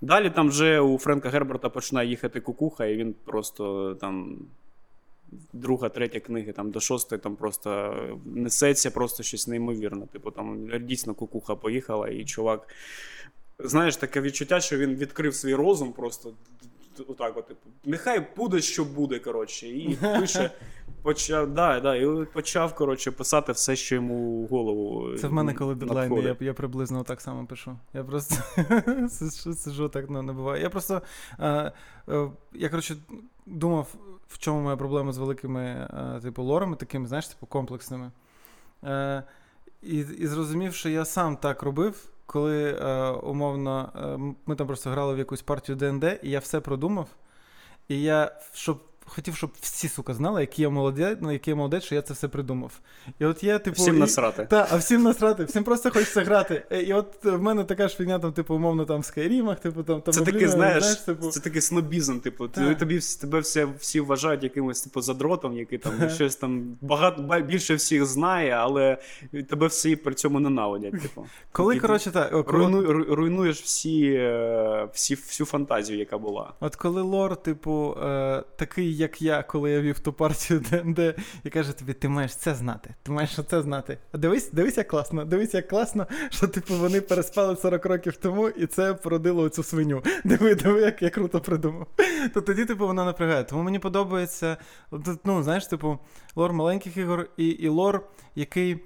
B: Далі там вже у Френка Герберта починає їхати кукуха, і він просто там. Друга, третя книги, там до шостої там просто несеться просто щось неймовірне. Типу, там дійсно кукуха поїхала, і чувак. Знаєш, таке відчуття, що він відкрив свій розум просто отак, от, типу, нехай буде, що буде, коротше. І пише, почав, да, да, і почав, коротше, писати все, що йому в голову.
A: Це в мене, коли дедлайни, я, я приблизно так само пишу. Я просто сиджу так ну, не буває. Я просто. Е, е, я, коротше, думав, в чому моя проблема з великими, е, типу, лорами, такими, знаєш, типу, комплексними. Е, і, і зрозумів, що я сам так робив, коли е, умовно е, ми там просто грали в якусь партію ДНД, і я все продумав. І я щоб, хотів, щоб всі, сука, знали, який я молодець, ну, який я молодець, що я це все придумав. І от я, типу,
B: Всім
A: і-
B: насрати.
A: та, а всім насрати, всім просто хочеться грати. Е, І от в мене така ж фігня, там, типу, умовно, там в Скайрімах, типу, там, там
B: Це
A: Гобліна,
B: такий, знаєш,
A: типу,
B: це такий снобізм, типу, ти, тобі тебе всі, всі вважають якимось типу задротом, який там щось там багато більше всіх знає, але тебе всі при цьому ненавидять. Типу.
A: коли, коротше, так,
B: руйну, руйнуєш всі, е, всі, всю фантазію, яка була.
A: От коли лор, типу, е, як я, коли я вів ту партію ДНД, і каже тобі, ти маєш це знати, ти маєш це знати. А дивись, дивись, як класно, дивись, як класно, що типу вони переспали 40 років тому, і це породило оцю свиню. Диви, диви, як я круто придумав. То тоді, типу, вона напрягає. Тому мені подобається, ну, знаєш, типу, лор маленьких ігор і, і лор, який.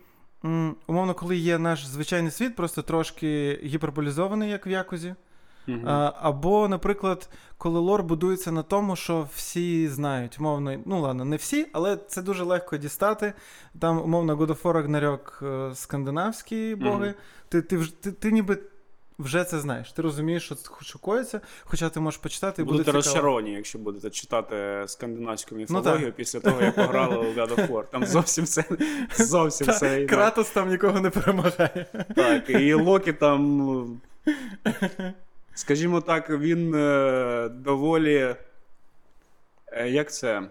A: Умовно, коли є наш звичайний світ, просто трошки гіперболізований, як в Якузі.
B: Мгм.
A: А, або, наприклад, коли лор будується на тому, що всі знають, умовно, ну ладно, не всі, але це дуже легко дістати. Там, умовно, God of War Ragnarok, е, скандинавські боги.
B: Мгм.
A: Ти, ти, ти, ти ніби вже це знаєш. Ти розумієш, що, що коїться, хоча ти можеш почитати і буде
B: Будете розчаровані, якщо будете читати скандинавську
A: Ну,
B: міфологію після того, як пограли у God of War. Там зовсім все зовсім все.
A: Кратос там нікого не перемагає.
B: Так, і Локі там. Скажімо так, він е, доволі. Е, як це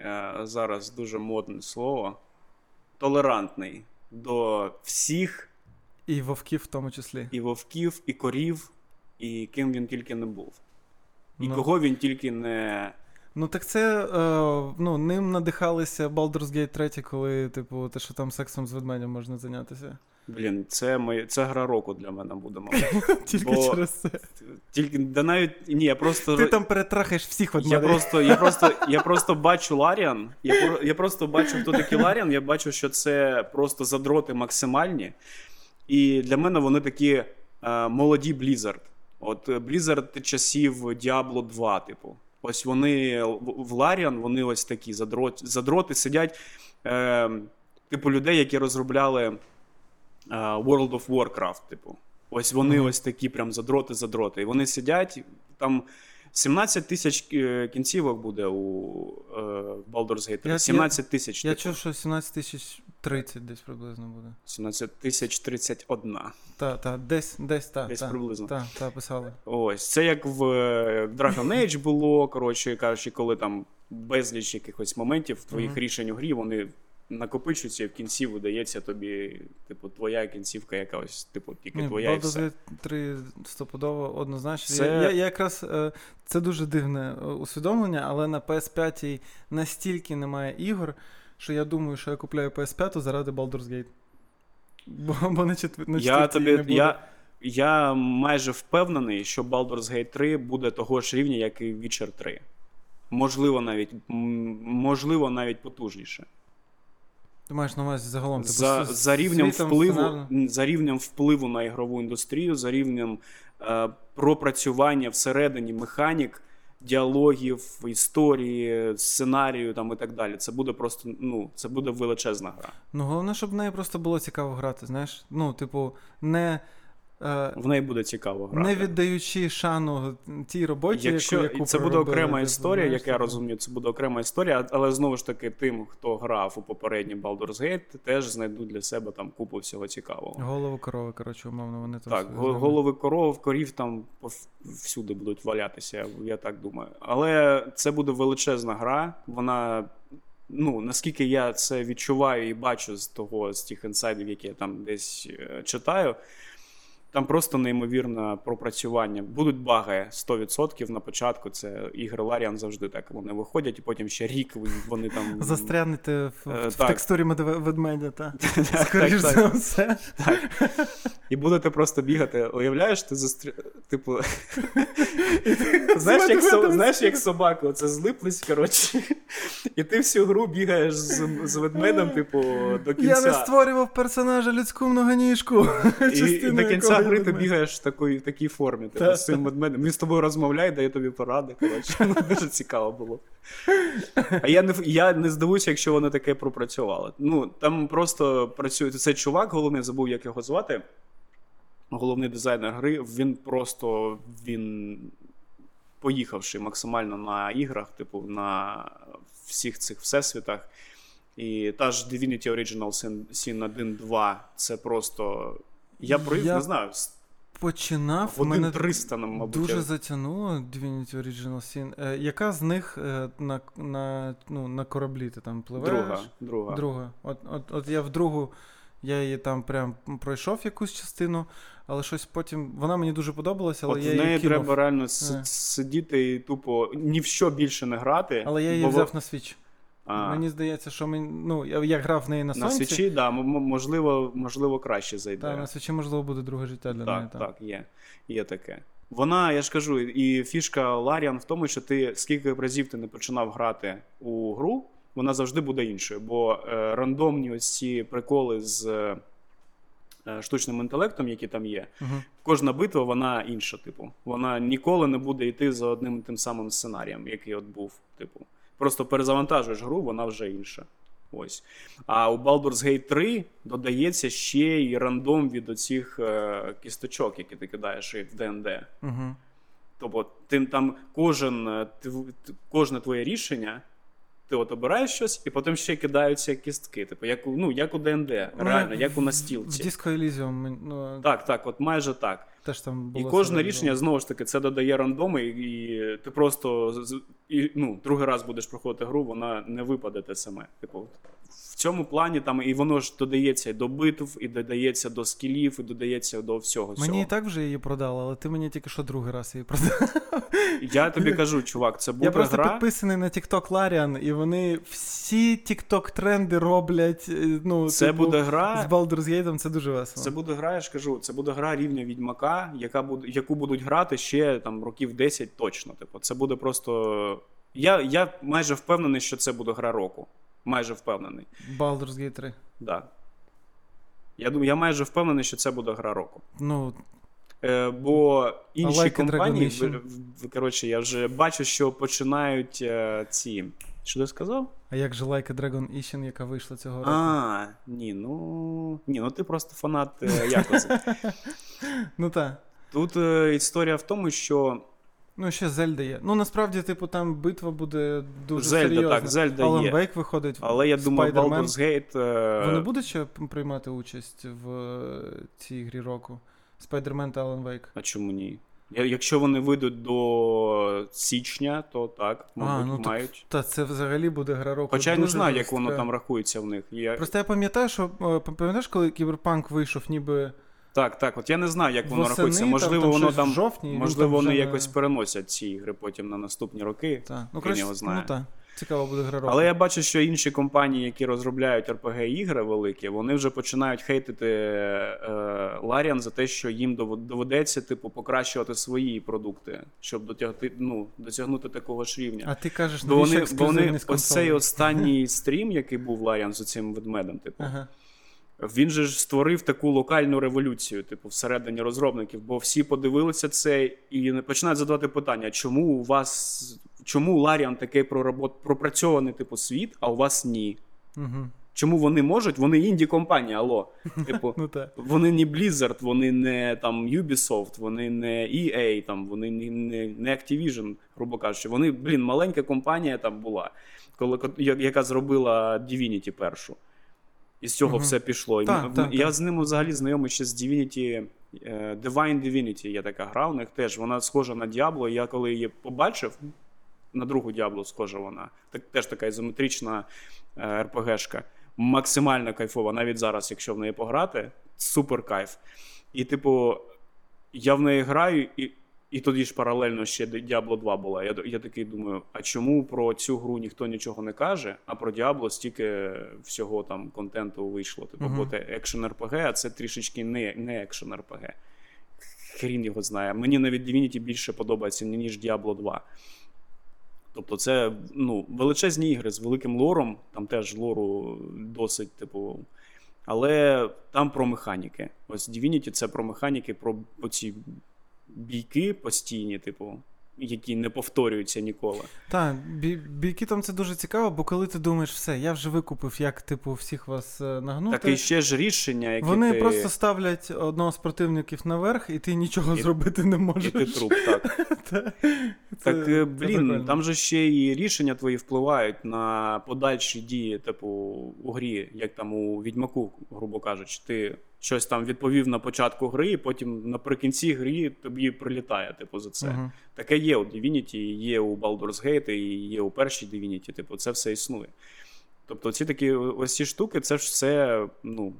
B: е, зараз дуже модне слово? Толерантний до всіх,
A: І вовків в тому числі.
B: і вовків, і корів, і ким він тільки не був. І
A: Ну.
B: кого він тільки не.
A: Ну так це е, ну, ним надихалися Baldur's Gate 3, коли, типу, те, що там сексом з ведмедем можна зайнятися.
B: Блін, це моє, це гра року для мене буде, мабуть.
A: Тільки
B: Бо-
A: через це.
B: Тільки да навіть ні, я просто
A: Ти там перетрахаєш всіх
B: я просто, я просто, я просто бачу Ларіан. Я, про- я просто бачу, хто такий Ларіан. Я бачу, що це просто задроти максимальні. І для мене вони такі е, молоді Blizzard. От е, Blizzard часів Diablo 2, типу. Ось вони в Ларіан, вони ось такі задроти, задроти сидять. Е, типу людей, які розробляли World of Warcraft, типу. Ось вони
A: Мгм.
B: ось такі прям задроти-задроти. І вони сидять, там 17 тисяч е, кінцівок буде у е, Baldur's Gate 3.
A: Я-
B: 17 тисяч.
A: Я
B: типу.
A: чув, що 17 тисяч 30 десь приблизно буде.
B: 17 тисяч 31.
A: Та, та, десь, десь, та,
B: Десь
A: та,
B: приблизно.
A: Та, та, писали.
B: Ось. Це як в е, Dragon Age було, коротше кажучи, коли там безліч якихось моментів твоїх
A: Мгм.
B: рішень у грі, вони накопичуються, і в кінці видається тобі, типу, твоя кінцівка якась, типу, тільки
A: Ні,
B: твоя і все.
A: Gate 3 стопудово однозначно.
B: Це-
A: Я, я, я якраз е, це дуже дивне е, усвідомлення, але на PS5 настільки немає ігор, що я думаю, що я купляю PS5 заради Baldur's Gate. Бо, бо на, четвер... на
B: Я тобі
A: не буде.
B: я, я майже впевнений, що Baldur's Gate 3 буде того ж рівня, як і Witcher 3. Можливо, навіть можливо, навіть потужніше.
A: Ти маєш на увазі загалом. Типу,
B: За,
A: з-
B: за рівнем
A: світом,
B: впливу,
A: сценарно?
B: за рівнем впливу на ігрову індустрію, за рівнем е, пропрацювання всередині механік, діалогів, історії, сценарію там і так далі. Це буде просто ну, це буде величезна гра.
A: Ну, головне, щоб в неї просто було цікаво грати, знаєш. Ну, типу, не,
B: В неї буде цікаво грати.
A: не віддаючи шану тій роботі,
B: Якщо
A: яку,
B: це буде окрема історія, як я
A: типу.
B: розумію, це буде окрема історія, але знову ж таки, тим, хто грав у попередній Baldur's Gate, теж знайдуть для себе там купу всього цікавого.
A: Голову корови, коротше, умовно, вони там.
B: Так, голови коров, корів там всюди будуть валятися, я, я так думаю. Але це буде величезна гра. Вона, ну, наскільки я це відчуваю і бачу з того, з тих інсайдів, які я там десь е, читаю. Там просто неймовірне пропрацювання. Будуть баги 100% на початку. Це ігри Ларіан завжди так. Вони виходять, і потім ще рік вони там.
A: Застрянете в,
B: Е,
A: в текстурі ведмедя, та?
B: Так,
A: Скоріш
B: так,
A: за все.
B: І будете просто бігати. Уявляєш, ти застрі... Типу. знаєш, як, знаєш, як собака, оце злиплись, коротше. І ти всю гру бігаєш з, з ведмедем, типу, до кінця.
A: Я не створював персонажа людську многоніжку.
B: І, і до кінця гри ти бігаєш в такій, в такій формі, типу, з цим ведмедем. Він з тобою розмовляє, дає тобі поради. Коротше, ну, дуже цікаво було. А я не, я не здивуюся, якщо вони таке пропрацювали. Ну, там просто працює цей чувак, головний, забув, як його звати. Головний дизайнер гри, він просто він поїхавши максимально на іграх, типу, на всіх цих всесвітах. І та ж Divinity Original Sin, Sin 1 2 це просто. Я провів,
A: Я
B: не знаю,
A: Починав,
B: в
A: мене
B: 1-300, нам, мабуть.
A: дуже затягнуло Divinity Original Sin. Е, яка з них е, на, на, ну, на кораблі ти там пливеш?
B: Друга, друга.
A: Друга. От, от, от я в другу, я її там прям пройшов якусь частину, але щось потім. Вона мені дуже подобалася, але
B: От
A: я
B: в
A: її
B: неї
A: кинув.
B: треба реально с-
A: Е.
B: сидіти і тупо ні в що більше не грати.
A: Але я її
B: бо
A: взяв на Switch.
B: А,
A: Мені здається, що мені, ну, я, я грав в неї на
B: на
A: Соньці.
B: Switch-і, да, можливо, можливо, краще зайде.
A: Та, на свічі, можливо, буде друге життя для неї.
B: Так, так, є. Є таке. Вона, я ж кажу, і фішка Larian в тому, що ти скільки б разів ти не починав грати у гру, вона завжди буде іншою. Бо е, рандомні ось ці приколи з е, штучним інтелектом, які там є,
A: Угу.
B: кожна битва вона інша, типу. Вона ніколи не буде йти за одним і тим самим сценарієм, який от був. Типу. Просто перезавантажуєш гру, вона вже інша. Ось. А у Baldur's Gate 3 додається ще й рандом від оцих е, кісточок, які ти кидаєш в ДНД.
A: Угу.
B: Тобто, ти там кожен, е, тв- кожне твоє рішення. Ти от обираєш щось, і потім ще кидаються кістки. Типу, як у, ну, як у ДНД, реально, як у
A: В
B: настілці.
A: Disco Elysium. Ну,
B: Так, так, от майже так.
A: Теж там
B: І кожне рішення знову ж таки це додає рандоми, і, і ти просто і, ну, другий раз будеш проходити гру, вона не випаде те саме. Типу, в цьому плані там і воно ж додається до битв, і додається до скілів, і додається до всього.
A: Мені
B: цього.
A: і так вже її продали, але ти мені тільки що другий раз її продав.
B: Я тобі кажу, чувак, це буде
A: Я просто
B: гра.
A: підписаний на TikTok Larian, і вони всі TikTok тренди роблять. е, Ну,
B: Це
A: типу,
B: буде
A: з
B: гра.
A: Baldur's Gate, це дуже весело.
B: Це буде гра, я ж кажу, це буде гра рівня відьмака, яка буде, яку будуть грати ще там років 10 точно. Типу, це буде просто. Я, я майже впевнений, що це буде гра року. Майже впевнений.
A: Baldur's Gate 3.
B: Да. Я думаю, я майже впевнений, що це буде гра року.
A: Ну,
B: Е, бо інші
A: like
B: компанії, в, в, коротше, я вже бачу, що починають е, ці. Що ти сказав?
A: А як же Like a Dragon Ishin, яка вийшла цього року?
B: А, ні, ну. Ні, ну ти просто фанат е,
A: Ну так.
B: Тут е, історія в тому, що
A: Ну, ще Зельда є. Ну, насправді, типу, там битва буде дуже
B: Зельда,
A: серйозна.
B: так, Зельда
A: Alan
B: є.
A: Wake виходить.
B: Але я думаю. Baldur's Gate. е,
A: Вони будуть ще приймати участь в е, цій грі року? Spider-Man та Alan Wake.
B: А чому ні? Якщо вони вийдуть до січня, то так, мабуть,
A: ну, так
B: мають.
A: Та це взагалі буде гра року.
B: Хоча я не знаю, як воно там рахується в них. Я...
A: Просто я пам'ятаю, що е, пам'ятаєш, коли Кіберпанк вийшов, ніби
B: Так, так, от я не знаю, як воно
A: восени,
B: рахується. Можливо,
A: там,
B: воно там.
A: жовтні, ну,
B: Можливо,
A: там
B: вони
A: вже
B: якось переносять ці ігри потім на наступні роки.
A: Так. Ну, краще,
B: його знає.
A: ну так. Цікаво буде гра року.
B: Але я бачу, що інші компанії, які розробляють rpg ігри великі, вони вже починають хейтити е, Larian за те, що їм доведеться типу покращувати свої продукти, щоб дотягти, ну, досягнути такого ж рівня.
A: А ти кажеш,
B: Бо вони, бо вони ось цей останній стрім, який був Larian з цим ведмедем, типу,
A: Ага.
B: він же ж створив таку локальну революцію, типу, всередині розробників, бо всі подивилися це і починають задавати питання: чому у вас чому Larian такий проработ, пропрацьований типу світ, а у вас ні?
A: Угу.
B: Чому вони можуть? Вони інді компанія, алло. Типу,
A: Ну
B: вони не Blizzard, вони не там Ubisoft, вони не EA, там, вони не, не, не Activision, грубо кажучи. Вони, блін, маленька компанія там була, коли, яка зробила Divinity першу. І з цього
A: Мгм.
B: все пішло.
A: Так,
B: м- я з ними взагалі знайомий ще з Divinity, е, Divine Divinity є така гра, у них теж вона схожа на Diablo. Я коли її побачив, на другу Diablo схожа вона. Так, теж така ізометрична е, РПГшка. Максимально кайфова, навіть зараз, якщо в неї пограти, супер кайф. І, типу, я в неї граю, і, і тоді ж паралельно ще Diablo 2 була. Я, я такий думаю, а чому про цю гру ніхто нічого не каже, а про Diablo стільки всього там контенту вийшло. Типу, бо це екшен РПГ, а це трішечки не, не екшен РПГ. Хрін його знає. Мені навіть Divinity більше подобається, ніж Diablo 2. Тобто, це ну, величезні ігри з великим лором, там теж лору досить, типу. Але там про механіки. Ось Divinity це про механіки, про ці бійки постійні, типу, які не повторюються ніколи.
A: Так, бі- бійки там це дуже цікаво, бо коли ти думаєш, все, я вже викупив, як типу всіх вас е, нагнути.
B: Так і ще ж рішення, які
A: Вони
B: ти...
A: просто ставлять одного з противників наверх, і ти нічого
B: І-
A: зробити не
B: і
A: можеш.
B: ти труп, так.
A: Та-
B: Так,
A: це-
B: е,
A: це
B: блін, там же ще і рішення твої впливають на подальші дії, типу, у грі, як там у Відьмаку, грубо кажучи, ти щось там відповів на початку гри, і потім наприкінці гри тобі прилітає, типу, за це.
A: Мгм.
B: Таке є у Divinity, є у Baldur's Gate, і є у першій Divinity, типу, це все існує. Тобто, ці такі ось ці штуки, це ж все, ну,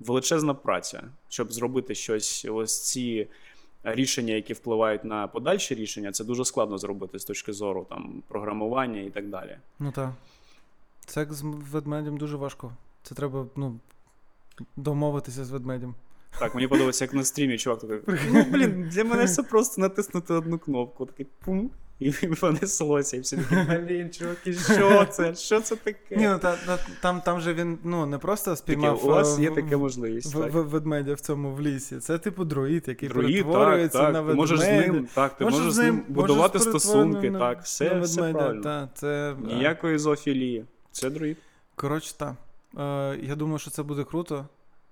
B: величезна праця, щоб зробити щось, ось ці рішення, які впливають на подальші рішення, це дуже складно зробити з точки зору там, програмування і так далі.
A: Ну так. Це як з ведмедем дуже важко. Це треба, ну, домовитися з ведмедем.
B: Так, мені подобається, як на стрімі чувак такий. Ну, блін, для мене це просто натиснути одну кнопку. Такий пум, і понеслося. І всі такі, блін, чуваки, що це? Що це таке?
A: Ні, ну та, та, там, там же він ну, не просто
B: Таке,
A: спіймав
B: у вас
A: е,
B: є така можливість.
A: в-
B: так.
A: в- ведмедя в цьому в лісі. Це типу друїд, який
B: Друїд,
A: перетворюється
B: так.
A: на
B: Ти
A: ведмедя.
B: можеш з ним, так, ти можеш, з ним будувати стосунки,
A: на-
B: так, все,
A: на
B: все
A: ведмедя,
B: правильно.
A: Та, це,
B: Ніякої зоофілії. Це друїд.
A: Коротше, так. Е, я думаю, що це буде круто.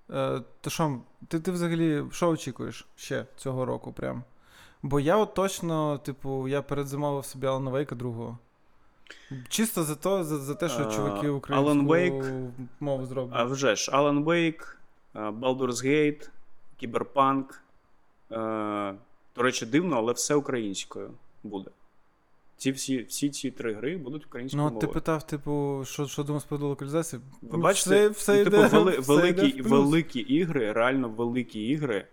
A: Е, то що, ти, ти взагалі що очікуєш ще цього року прям? Бо я от точно, типу, я передзамовив собі Алана Вейка другого. Чисто за, то, за, за те, що
B: А,
A: чуваки
B: Alan
A: українську
B: Wake-
A: мову
B: А вже ж, Alan Wake, е, Baldur's Gate, Cyberpunk, До речі, дивно, але все українською буде. Ці всі всі ці три гри будуть українською
A: Ну,
B: мовою.
A: ти питав, типу, що що думав з приводу локалізації?
B: Ви
A: Ну,
B: бачите,
A: все, все
B: ну, типу,
A: йде,
B: вели,
A: все
B: великі,
A: йде
B: великі ігри, реально великі ігри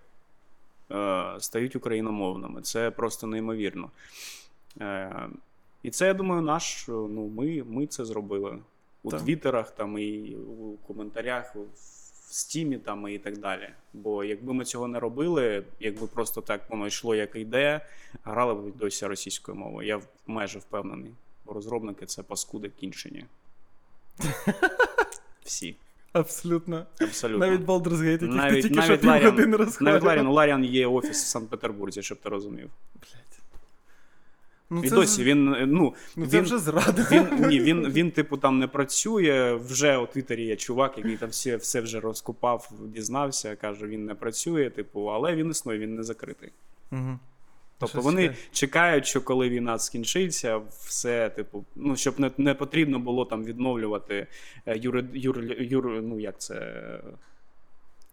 B: е, стають україномовними. Це просто неймовірно. Е, і це, я думаю, наш. Ну, ми, ми це зробили. У
A: Так.
B: твіттерах там і у коментарях, в стімі там і так далі. Бо якби ми цього не робили, якби просто так воно йшло, як йде, грали б досі російською мовою. Я майже впевнений. Бо розробники це паскуди кінчені. Всі.
A: Абсолютно.
B: Абсолютно.
A: Навіть Baldur's Gate, який ти
B: навіть,
A: тільки що
B: навіть, Larian,
A: півгодини
B: навіть. Ларіан, у Ларіан є офіс в Санкт-Петербурзі, щоб ти розумів.
A: Блядь. Ну,
B: і
A: це
B: досі
A: ж-
B: він, ну,
A: Ну, це
B: він,
A: вже зрада.
B: він, ні, він, він, типу, там не працює. Вже у Твіттері є чувак, який там все, все вже розкопав, дізнався, каже, він не працює, типу, але він існує, він не закритий.
A: Угу.
B: Тобто
A: Щось
B: вони
A: таке.
B: чекають, що коли війна скінчиться, все, типу, ну, щоб не, не потрібно було там відновлювати е, юри, юр, юр, ну, як це, е,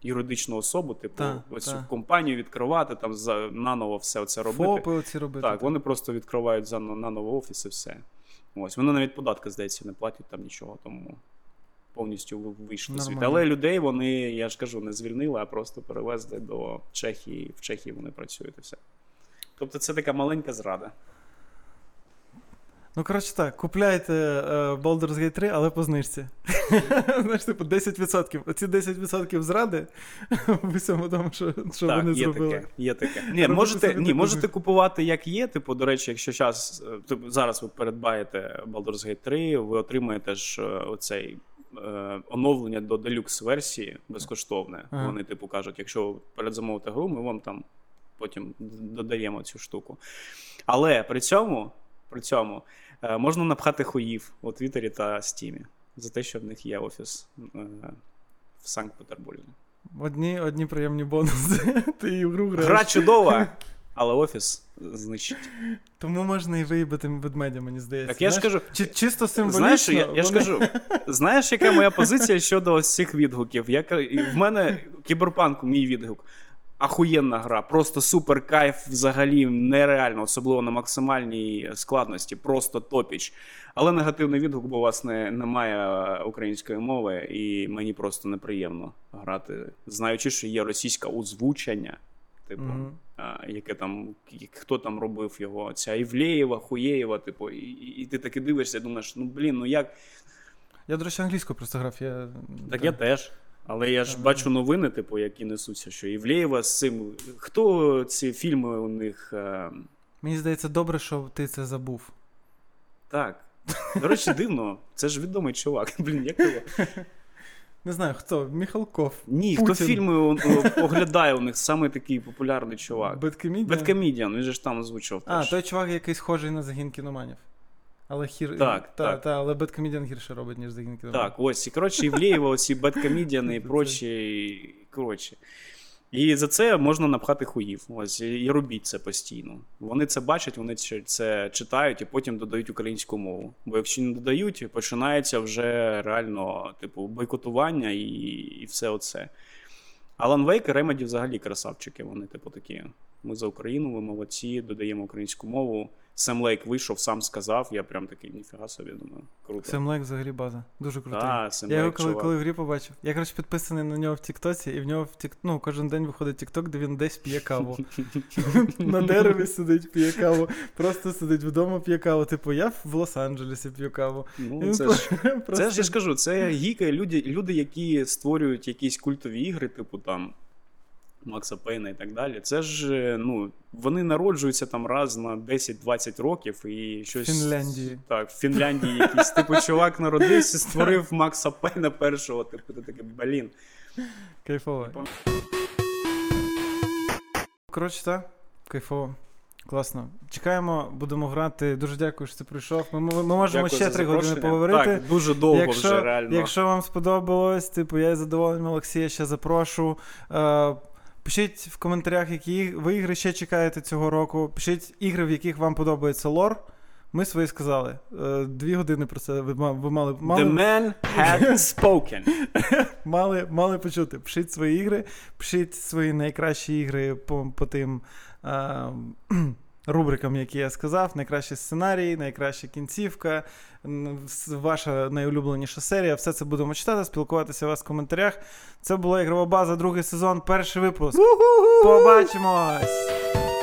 B: юридичну особу, типу,
A: Та,
B: оцю
A: та.
B: компанію відкривати, там за, наново все це робити.
A: ФОПи оці робити.
B: Так, вони просто відкривають за наново офіс і все. Ось, вони навіть податки, здається, не платять там нічого, тому повністю вийшли звідти. Але людей вони, я ж кажу, не звільнили, а просто перевезли до Чехії. В Чехії вони працюють і все. Тобто це така маленька зрада.
A: Ну, коротше так, купляйте е, Baldur's Gate 3, але по знижці. Знаєш, типу, 10%. Оці 10% зради в усьому тому, що, що
B: так,
A: вони
B: є
A: зробили.
B: таке. Є таке. Ні, можете, ні, можете купувати як є. Типу, до речі, якщо час, е, типу, зараз ви передбаєте Baldur's Gate 3, ви отримаєте ж е, оцей. е, Оновлення до делюкс версії безкоштовне.
A: Ага.
B: Вони, типу, кажуть, якщо ви передзамовите гру, ми вам там потім додаємо цю штуку. Але при цьому, при цьому можна напхати хуїв у Твіттері та Стімі за те, що в них є офіс е, в Санкт-Петербурзі.
A: Одні, одні приємні бонуси. Ти гру граєш.
B: Гра чудова, але офіс знищить.
A: Тому можна і виїбати ведмедя, мені здається.
B: Так я ж кажу,
A: чи, чисто символічно.
B: знаєш, я, я ж кажу, знаєш, яка моя позиція щодо ось цих відгуків? Я, в мене кіберпанк, мій відгук. Ахуєнна гра, просто супер кайф, взагалі нереально, особливо на максимальній складності, просто топіч. Але негативний відгук, бо у вас не, немає української мови, і мені просто неприємно грати, знаючи, що є російське озвучення, типу,
A: Мгм.
B: а, яке там, хто там робив його, ця Івлеєва, Хуєєва, типу, і, і, і ти таки дивишся, думаєш, ну блін, ну як.
A: Я, до речі, англійською просто грав. Я...
B: Так я теж. Але я ж бачу новини, типу, які несуться, що Івлеєва з цим. Хто ці фільми у них. Е...
A: Мені здається, добре, що ти це забув.
B: Так. До речі, дивно. Це ж відомий чувак. Блін, як його?
A: Не знаю, хто? Міхалков.
B: Ні,
A: Путін.
B: хто фільми оглядає у них саме такий популярний чувак.
A: Беткомедіан?
B: Беткомедіан, він же ж там озвучував.
A: А, той чувак, який схожий на загін кіноманів. Але хір...
B: Так,
A: та,
B: так.
A: Та, але Беткомедіан гірше робить, ніж загін кіноманів.
B: Так, ось. І коротше, Івлеєва, оці беткомедіани і прочі. і, Коротше. І за це можна напхати хуїв. Ось, і робіть це постійно. Вони це бачать, вони це- це читають і потім додають українську мову. Бо якщо не додають, починається вже реально, типу, бойкотування і, і все оце. Алан Вейк і Ремеді взагалі красавчики. Вони, типу, такі. Ми за Україну, ми молодці, додаємо українську мову. Сем Лейк вийшов, сам сказав. Я прям такий, ніфіга собі, думаю, круто.
A: Сем Лейк взагалі база. Дуже крутий.
B: Та, Сем
A: я його коли,
B: чувак.
A: коли в грі побачив. Я, коротше, підписаний на нього в Тіктоці, і в нього в тік... ну, кожен день виходить Тікток, де він десь п'є каву. на дереві сидить, п'є каву. Просто сидить вдома, п'є каву. Типу, я в Лос-Анджелесі п'ю каву.
B: Ну, Це ж я ж кажу, це гіки, люди, люди, які створюють якісь культові ігри, типу там Макса Пейна і так далі. Це ж е, ну, вони народжуються там раз на 10-20 років і щось.
A: Фінляндії.
B: Так, в Фінляндії якийсь типу чувак народився, створив Макса Пейна першого. Типу, ти такий, блін.
A: Кайфово. Коротше, так, кайфово. Класно. Чекаємо, будемо грати. Дуже дякую, що ти прийшов. Ми, ми, ми можемо
B: Дякую
A: ще три години поговорити.
B: Так, дуже довго
A: якщо,
B: вже реально.
A: якщо вам сподобалось, типу, я із задоволенням Олексія ще запрошу. Е, пишіть в коментарях, які ви ігри ще чекаєте цього року. Пишіть ігри, в яких вам подобається лор. Ми свої сказали. Е, Дві години про це ви, ви мали, мали,
B: The man had spoken.
A: мали, мали почути. Пишіть свої ігри, пишіть свої найкращі ігри по, по тим а, рубрикам, які я сказав. Найкращий сценарій, найкраща кінцівка, ваша найулюбленіша серія. Все це будемо читати, спілкуватися у вас в коментарях. Це була ігрова база, другий сезон, перший випуск. Побачимось!